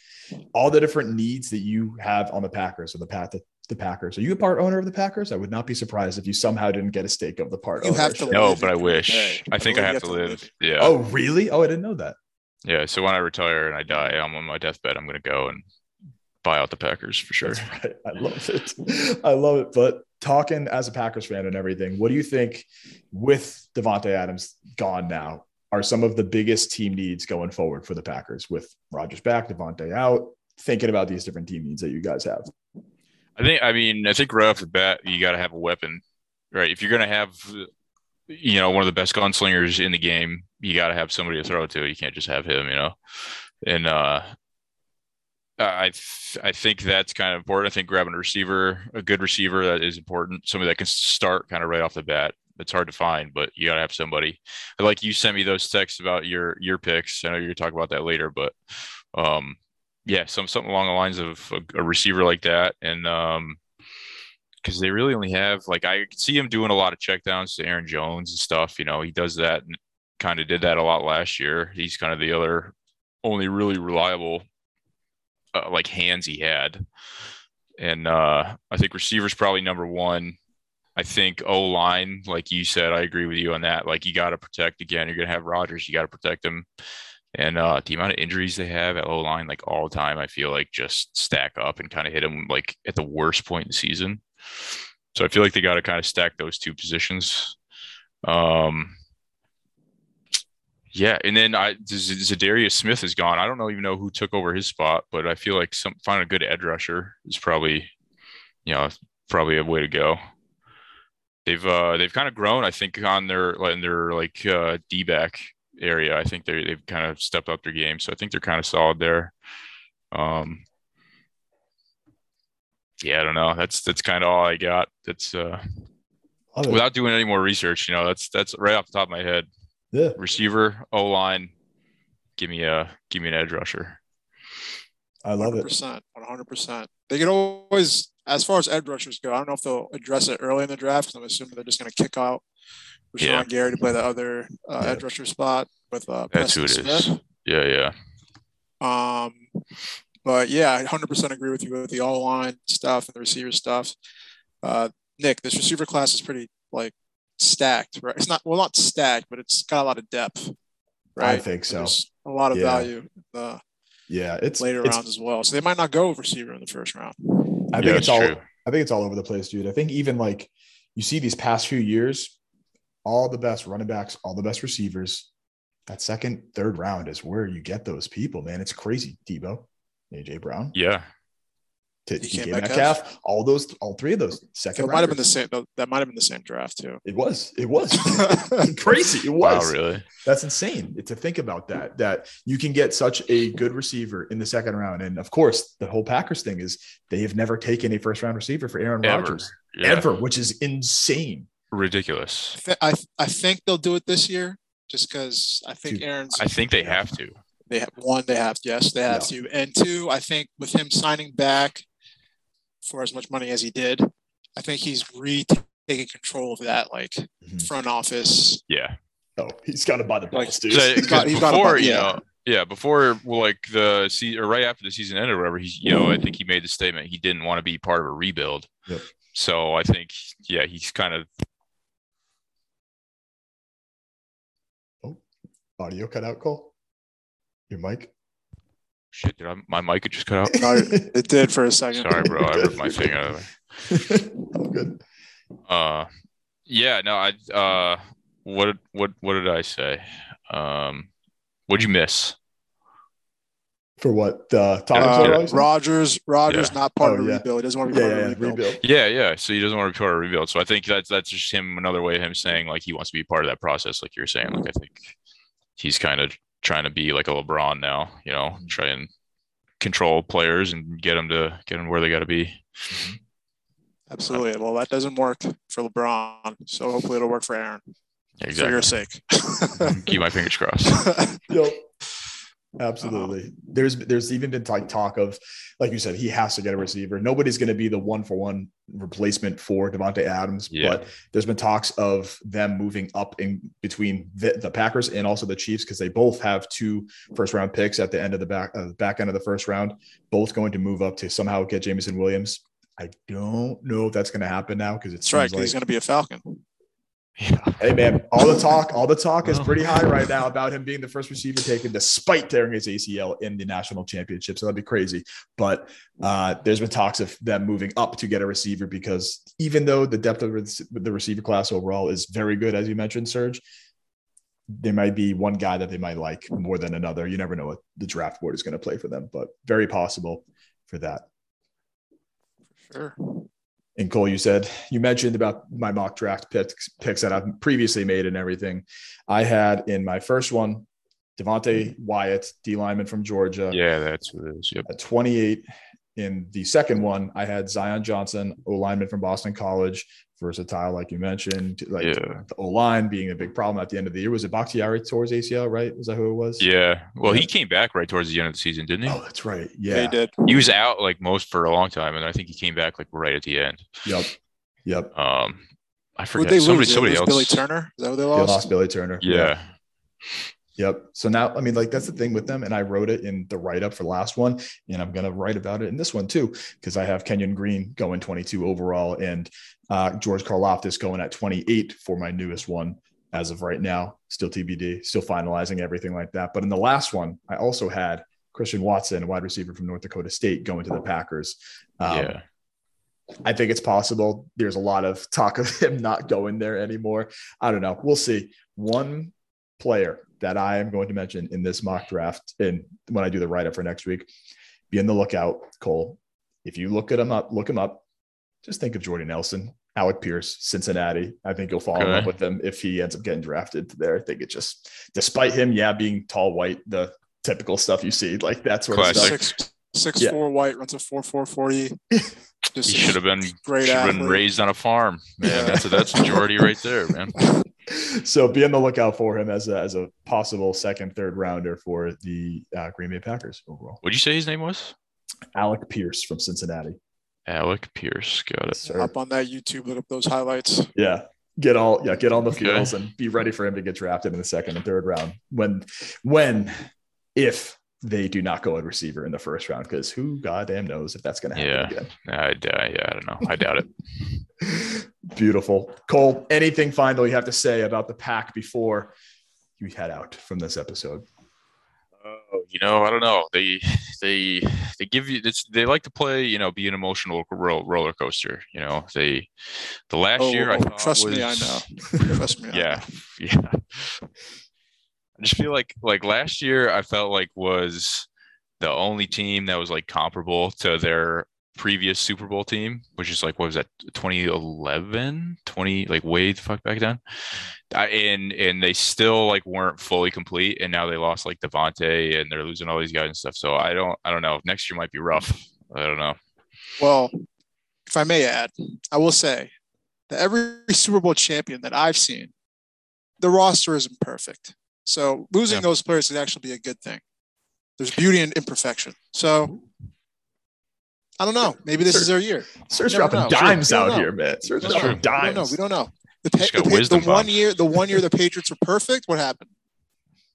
Speaker 2: all the different needs that you have on the Packers or the path the, the Packers. Are you a part owner of the Packers? I would not be surprised if you somehow didn't get a stake of the part.
Speaker 3: You have to
Speaker 2: ownership.
Speaker 10: No, but I wish.
Speaker 3: Bay.
Speaker 10: I think I
Speaker 3: believe
Speaker 10: have
Speaker 3: you
Speaker 10: to live. Yeah.
Speaker 2: Oh, really? Oh, I didn't know that.
Speaker 10: Yeah. So when I retire and I die, I'm on my deathbed. I'm going to go and buy out the Packers for sure.
Speaker 2: That's right. I love it. I love it. But talking as a Packers fan and everything, what do you think with Davante Adams gone now? Are some of the biggest team needs going forward for the Packers with Rodgers back, Davante out? Thinking about these different team needs that you guys have.
Speaker 10: I think. I mean, I think right off the bat, you got to have a weapon, right? If you're going to have, you know, one of the best gunslingers in the game, you got to have somebody to throw to. You can't just have him, you know. And uh, I th- I think that's kind of important. I think grabbing a receiver, a good receiver, that is important. Somebody that can start kind of right off the bat. It's hard to find, but you got to have somebody. I like you sent me those texts about your your picks. I know you're gonna talk about that later, but um, yeah, some something along the lines of a, a receiver like that, and um, because they really only have like I see him doing a lot of checkdowns to Aaron Jones and stuff. You know, he does that and kind of did that a lot last year. He's kind of the other only really reliable uh, like hands he had, and uh, I think receivers probably number one. I think O line, like you said, I agree with you on that. Like you got to protect again. You're gonna have Rodgers, you got to protect him. And uh, the amount of injuries they have at O line, like all the time, I feel like just stack up and kind of hit them like at the worst point in the season. So I feel like they got to kind of stack those two positions. Um, yeah, and then I Za'Darius Smith is gone. I don't know even know who took over his spot, but I feel like some find a good edge rusher is probably, you know, probably a way to go. They've uh they've kind of grown, I think, on their in their like uh D back area. I think they they've kind of stepped up their game, so I think they're kind of solid there. Um, yeah, I don't know. That's that's kind of all I got. That's uh without doing any more research. You know, that's that's right off the top of my head.
Speaker 2: yeah.
Speaker 10: Receiver, O line, give me a give me an edge rusher.
Speaker 2: I love it.
Speaker 3: percent, one hundred percent. They can always, as far as edge rushers go, I don't know if they'll address it early in the draft. 'cause I'm assuming they're just going to kick out Rashan
Speaker 10: Yeah.
Speaker 3: Gary to play the other uh,
Speaker 2: Yeah.
Speaker 3: edge rusher spot with uh,
Speaker 10: That's who
Speaker 3: Preston
Speaker 10: it is.
Speaker 3: Smith.
Speaker 10: Yeah, yeah.
Speaker 3: Um, but yeah, I 100% agree with you with the O line stuff and the receiver stuff. Uh, Nick, this receiver class is pretty like stacked, right? It's not well, not stacked, but it's got a lot of depth, right?
Speaker 2: I think so.
Speaker 3: There's a lot of
Speaker 2: Yeah.
Speaker 3: value in the
Speaker 2: Yeah, it's
Speaker 3: later
Speaker 2: it's,
Speaker 3: rounds as well. So they might not go receiver in the first round.
Speaker 2: I think
Speaker 10: Yeah,
Speaker 2: it's
Speaker 10: it's
Speaker 2: all.
Speaker 10: true.
Speaker 2: I think it's all over the place, dude. I think even like you see these past few years, all the best running backs, all the best receivers. That second, third round is where you get those people, man. It's crazy. Deebo, AJ Brown,
Speaker 10: Yeah.
Speaker 2: T-
Speaker 3: DK
Speaker 2: DK
Speaker 3: Metcalf.
Speaker 2: Metcalf, all those, all three of those second.
Speaker 3: it might have been the same. That might have been the same draft too.
Speaker 2: It was. It was crazy. It
Speaker 10: Wow,
Speaker 2: was.
Speaker 10: really?
Speaker 2: That's insane to think about that. That you can get such a good receiver in the second round, and of course, the whole Packers thing is they have never taken a first round receiver for Aaron
Speaker 10: Ever.
Speaker 2: Rodgers
Speaker 10: Yeah.
Speaker 2: ever, which is insane.
Speaker 10: Ridiculous.
Speaker 3: I, th- I I think they'll do it this year, just because I think
Speaker 2: Dude,
Speaker 3: Aaron's.
Speaker 10: I think they have to.
Speaker 3: They have one, they have yes, they have to. And two, I think with him signing back for as much money as he did, I think he's retaking control of that like
Speaker 2: Mhm.
Speaker 3: front office.
Speaker 10: Yeah.
Speaker 2: Oh, he's got to buy the
Speaker 3: Like,
Speaker 2: balls, dude.
Speaker 10: So,
Speaker 3: He's got- he's got a
Speaker 10: before
Speaker 3: bu-
Speaker 10: you
Speaker 3: yeah.
Speaker 10: know, yeah, before well, like the season or right after the season ended, or whatever. He's you know, I think he made the statement he didn't want to be part of a rebuild.
Speaker 2: Yep.
Speaker 10: So I think yeah, he's kind of Oh,
Speaker 2: Audio cut out, Cole. Your mic.
Speaker 10: Shit. Did I, my mic just cut out?
Speaker 3: No, it did for a second.
Speaker 10: Sorry, bro. I ripped my thing out of it.
Speaker 2: oh, good.
Speaker 10: Uh, yeah, no, I uh, what what what did I say? Um, what'd you miss?
Speaker 2: For what? Uh, Thomas
Speaker 10: Uh,
Speaker 3: Rodgers, Rodgers,
Speaker 10: Yeah.
Speaker 3: not part
Speaker 2: Oh,
Speaker 3: of the
Speaker 2: yeah.
Speaker 3: rebuild. He doesn't want to be
Speaker 2: yeah,
Speaker 3: part
Speaker 2: yeah,
Speaker 3: of the rebuild.
Speaker 2: rebuild.
Speaker 10: Yeah, yeah. So he doesn't want to be part of a rebuild. So I think that's that's just him another way of him saying like he wants to be part of that process, like you're saying. Like I think he's kind of trying to be like a LeBron now, you know, mm-hmm. try and control players and get them to get them where they got to be. Mm-hmm.
Speaker 3: Absolutely. Well, that doesn't work for LeBron, so hopefully it'll work for Aaron
Speaker 10: Yeah,
Speaker 3: for your sake.
Speaker 10: Keep my fingers crossed.
Speaker 2: Yep. Absolutely. There's there's even been like talk of, like you said, he has to get a receiver. Nobody's going to be the one for one replacement for Davante Adams,
Speaker 10: Yeah.
Speaker 2: but there's been talks of them moving up in between the, the Packers and also the Chiefs because they both have two first round picks at the end of the back uh, back end of the first round, both going to move up to somehow get Jameson Williams. I don't know if that's going to happen now because it's
Speaker 3: right. 'cause he's going to be a Falcon.
Speaker 10: Yeah.
Speaker 2: Hey man, all the talk, all the talk is pretty high right now about him being the first receiver taken, despite tearing his ACL in the national championship. So that'd be crazy. But uh, there's been talks of them moving up to get a receiver because even though the depth of the receiver class overall is very good, as you mentioned, Serge, there might be one guy that they might like more than another. You never know what the draft board is going to play for them, but very possible for that.
Speaker 3: For Sure.
Speaker 2: And Cole, you said you mentioned about my mock draft picks, picks that I've previously made and everything. I had in my first one, Devonte Wyatt, D lineman from Georgia,
Speaker 10: Yeah, that's what it is. Yep.
Speaker 2: at 28. In the second one, I had Zion Johnson, O lineman from Boston College, versatile, like you mentioned. Like
Speaker 10: Yeah.
Speaker 2: the O line being a big problem at the end of the year. Was it Bakhtiari towards ACL, right? Was that who it was?
Speaker 10: Yeah. Well,
Speaker 2: Yeah.
Speaker 10: he came back right towards the end of the season, didn't he?
Speaker 2: Oh, that's right.
Speaker 3: Yeah,
Speaker 2: Yeah.
Speaker 3: he did.
Speaker 10: He was out like most for a long time, and I think he came back like right at the end.
Speaker 2: Yep. Yep.
Speaker 10: Um, I
Speaker 3: Who'd
Speaker 10: forget
Speaker 3: they
Speaker 10: somebody.
Speaker 3: lose? They
Speaker 10: Somebody
Speaker 3: lose
Speaker 10: else.
Speaker 3: Billy Turner. Is that who they
Speaker 2: They
Speaker 3: lost?
Speaker 2: lost Billy Turner.
Speaker 10: Yeah.
Speaker 2: Yep. So now, I mean, like that's the thing with them, and I wrote it in the write up for the last one, and I'm gonna write about it in this one too, because I have Kenyon Green going 22 overall, and uh, George Karlaftis going at 28 for my newest one as of right now. Still TBD, still finalizing everything like that. But in the last one, I also had Christian Watson, a wide receiver from North Dakota State, going to the Packers. Um,
Speaker 10: yeah.
Speaker 2: I think it's possible. There's a lot of talk of him not going there anymore. I don't know. We'll see. One player that I am going to mention in this mock draft, and when I do the write up for next week, be on the lookout, Cole. If you look at him up, look him up. Just think of Jordy Nelson, Alec Pierce, Cincinnati. I think you'll fall in love with him if he ends up getting drafted there. I think it just, despite him, yeah, being tall, white, the typical stuff you see, like that sort of
Speaker 10: Classic.
Speaker 2: stuff.
Speaker 3: Six six
Speaker 2: Yeah.
Speaker 3: four white runs a four four forty.
Speaker 10: He should have been
Speaker 3: great
Speaker 10: should have been raised on a farm. Man,
Speaker 3: Yeah.
Speaker 10: that's a, that's majority right there, man.
Speaker 2: so be on the lookout for him as a, as a possible second, third rounder for the uh, Green Bay Packers overall.
Speaker 10: What'd you say his name was?
Speaker 2: Alec Pierce from Cincinnati.
Speaker 10: Alec Pierce. Got it.
Speaker 2: Sir.
Speaker 3: Up on that YouTube, look up those highlights.
Speaker 2: Yeah. Get all yeah, get on the
Speaker 10: Okay.
Speaker 2: fields and be ready for him to get drafted in the second and third round. When when if they do not go at receiver in the first round, because who goddamn knows if that's gonna happen
Speaker 10: Yeah. I, I, yeah, I don't know. I doubt it.
Speaker 2: Beautiful. Cole, anything final you have to say about the pack before you head out from this episode?
Speaker 10: Oh, you know, I don't know. They they they give you it's they like to play, you know, be an emotional ro- roller coaster. You know, they the last
Speaker 3: Oh,
Speaker 10: year I
Speaker 3: oh,
Speaker 10: thought
Speaker 3: trust
Speaker 10: was,
Speaker 3: me, I know. Trust me, I
Speaker 10: yeah, yeah. I just feel like like last year I felt like was the only team that was like comparable to their previous Super Bowl team, which is like what was that 2011, 20 like way the fuck back then. I, and and they still like weren't fully complete, and now they lost like Davante, and they're losing all these guys and stuff. So I don't I don't know. Next year might be rough. I don't know.
Speaker 3: Well, if I may add, I will say that every Super Bowl champion that I've seen, the roster isn't perfect. So losing
Speaker 10: Yeah.
Speaker 3: those players could actually be a good thing. There's beauty in imperfection. So I don't know. Maybe this
Speaker 2: Sir-
Speaker 3: is their year.
Speaker 2: Serge
Speaker 3: Never
Speaker 2: dropping
Speaker 3: know.
Speaker 2: dimes
Speaker 3: We don't
Speaker 2: out
Speaker 3: know.
Speaker 2: here, man. Serge
Speaker 3: We don't
Speaker 2: dropping
Speaker 3: know. We don't know.
Speaker 2: dimes.
Speaker 3: We don't know. The, pa- the, pa- the one year, the one year the Patriots were perfect. What happened?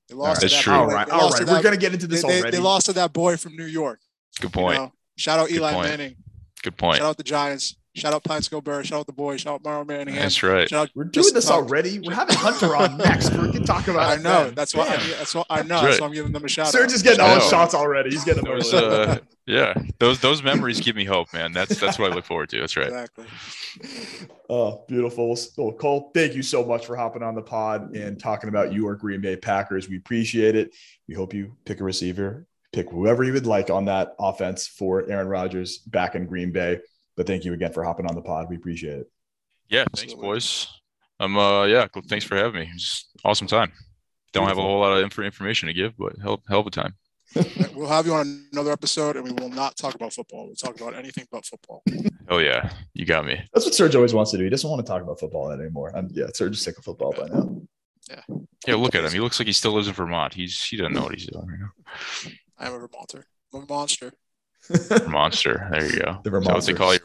Speaker 3: They lost.
Speaker 10: That's
Speaker 3: to that
Speaker 10: true.
Speaker 3: boy.
Speaker 2: All right,
Speaker 3: They
Speaker 2: all
Speaker 3: lost
Speaker 2: right.
Speaker 3: to
Speaker 2: We're
Speaker 3: that-
Speaker 2: gonna get into this
Speaker 3: they,
Speaker 2: already.
Speaker 3: they lost to that boy from New York.
Speaker 10: Good
Speaker 3: you
Speaker 10: point.
Speaker 3: know? Shout out
Speaker 10: Good
Speaker 3: Eli
Speaker 10: point.
Speaker 3: Manning.
Speaker 10: Good point.
Speaker 3: Shout out the Giants. Shout out Plaxico Burr. Shout out the boys. Shout out Mario Manningham.
Speaker 10: That's right.
Speaker 3: Shout out
Speaker 2: We're doing this
Speaker 3: Tuck.
Speaker 2: already. We're having Hunter on next. We can talk about.
Speaker 3: I know.
Speaker 2: then.
Speaker 3: That's why. I,
Speaker 2: Damn.
Speaker 3: that's what I know.
Speaker 10: That's
Speaker 3: That's
Speaker 10: right.
Speaker 3: why I'm giving them a shout
Speaker 2: Serge
Speaker 3: out.
Speaker 2: is getting all his
Speaker 10: know.
Speaker 2: shots already. He's getting them
Speaker 10: Those, uh, yeah, those those memories give me hope, man. That's that's what I look forward to. That's right.
Speaker 3: Exactly.
Speaker 2: Oh, beautiful. Well, Cole, thank you so much for hopping on the pod and talking about your Green Bay Packers. We appreciate it. We hope you pick a receiver, pick whoever you would like on that offense for Aaron Rodgers back in Green Bay. But thank you again for hopping on the pod. We appreciate it.
Speaker 10: Yeah, thanks,
Speaker 3: Absolutely.
Speaker 10: boys. Um, uh, yeah, thanks for having me. It's awesome time. Don't have a whole lot of inf- information to give, but hell, hell of a time.
Speaker 3: We'll have you on another episode, and we will not talk about football. We'll talk about anything but football.
Speaker 10: Oh yeah, you got me.
Speaker 2: That's what Serge always wants to do. He doesn't want to talk about football anymore. I'm, yeah, Serge is sick of football by now.
Speaker 10: Yeah. Yeah, look at him. He looks like he still lives in Vermont. He's he doesn't know what he's doing right now.
Speaker 3: I am a Vermonter. I'm a monster.
Speaker 10: Monster. There you go.
Speaker 2: The
Speaker 10: Is that what they
Speaker 2: Vermonters.
Speaker 10: call you?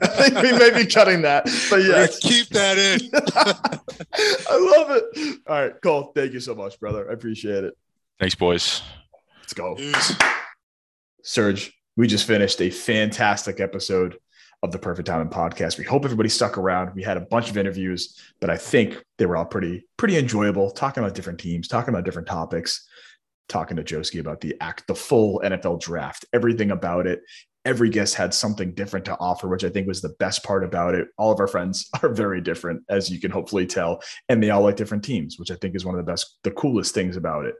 Speaker 2: I think we may be cutting that, but
Speaker 3: We're
Speaker 2: yes.
Speaker 3: keep that in.
Speaker 2: I love it. All right, Cole. Thank you so much, brother. I appreciate it.
Speaker 10: Thanks, boys.
Speaker 2: Let's go.
Speaker 3: Peace.
Speaker 2: Serge, we just finished a fantastic episode of the Perfect Timing podcast. We hope everybody stuck around. We had a bunch of interviews, but I think they were all pretty pretty enjoyable. Talking about different teams, talking about different topics, talking to Joeski about the act, the full NFL draft, everything about it. Every guest had something different to offer, which I think was the best part about it. All of our friends are very different, as you can hopefully tell, and they all like different teams, which I think is one of the best, the coolest things about it.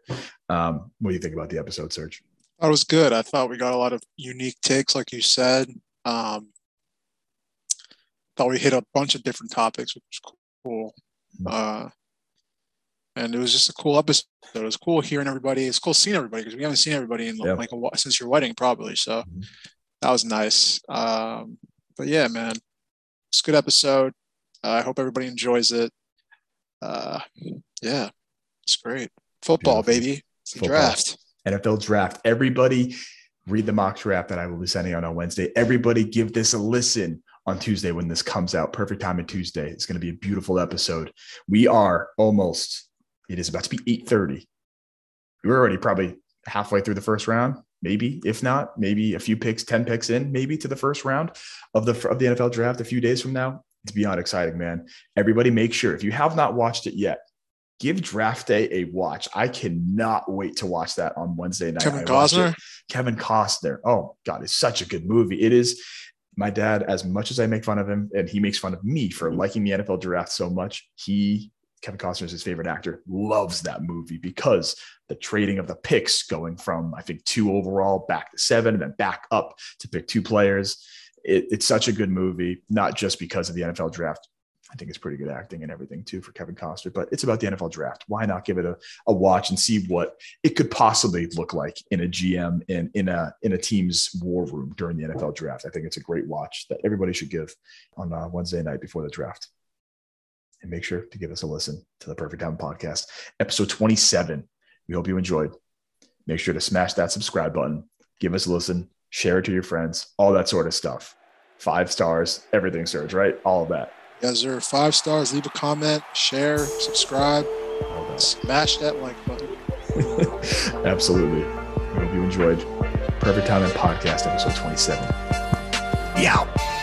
Speaker 2: Um, what do you think about the episode, Serge?
Speaker 3: That was good. I thought we got a lot of unique takes, like you said. Um, thought we hit a bunch of different topics, which was cool. Uh, and it was just a cool episode. It was cool hearing everybody. It's cool seeing everybody because we haven't seen everybody in like a, since your wedding, probably. So
Speaker 2: Mhm.
Speaker 3: that was nice. Um, but yeah, man, it's a good episode. Uh, I hope everybody enjoys it. Uh, yeah, it's great. Football,
Speaker 2: Beautiful.
Speaker 3: baby. It's
Speaker 2: Football.
Speaker 3: draft.
Speaker 2: NFL draft. Everybody read the mock draft that I will be sending out on Wednesday. Everybody give this a listen on Tuesday when this comes out. Perfect time on Tuesday. It's going to be a beautiful episode. We are almost, it is about to be 8:30. We're already probably halfway through the first round, maybe, if not, maybe a few picks, 10 picks in, maybe to the first round of the of the NFL draft a few days from now. It's beyond exciting, man. Everybody make sure if you have not watched it yet, give draft day a watch. I cannot wait to watch that on Wednesday night.
Speaker 3: Kevin
Speaker 2: I watch it.
Speaker 3: Costner.
Speaker 2: Kevin Costner. Oh God, it's such a good movie. It is. My dad, as much as I make fun of him, and he makes fun of me for mm. liking the NFL draft so much, he Kevin Costner is his favorite actor. Loves that movie because the trading of the picks going from I think two overall back to seven and then back up to pick two players. It, it's such a good movie, not just because of the NFL draft. I think it's pretty good acting and everything too for Kevin Costner, but it's about the NFL draft. Why not give it a, a watch and see what it could possibly look like in a GM and in a in a team's war room during the NFL draft? I think it's a great watch that everybody should give on uh, Wednesday night before the draft. And make sure to give us a listen to the Perfect Time podcast, episode 27. We hope you enjoyed. Make sure to smash that subscribe button, give us a listen, share it to your friends, all that sort of stuff. Five stars, everything, Serge, right? All of that.
Speaker 3: guys are five stars. Leave a comment, share, subscribe,
Speaker 2: that.
Speaker 3: smash that like button.
Speaker 2: Absolutely. We hope you enjoyed Perfect Time and Podcast, episode 27. Yeah.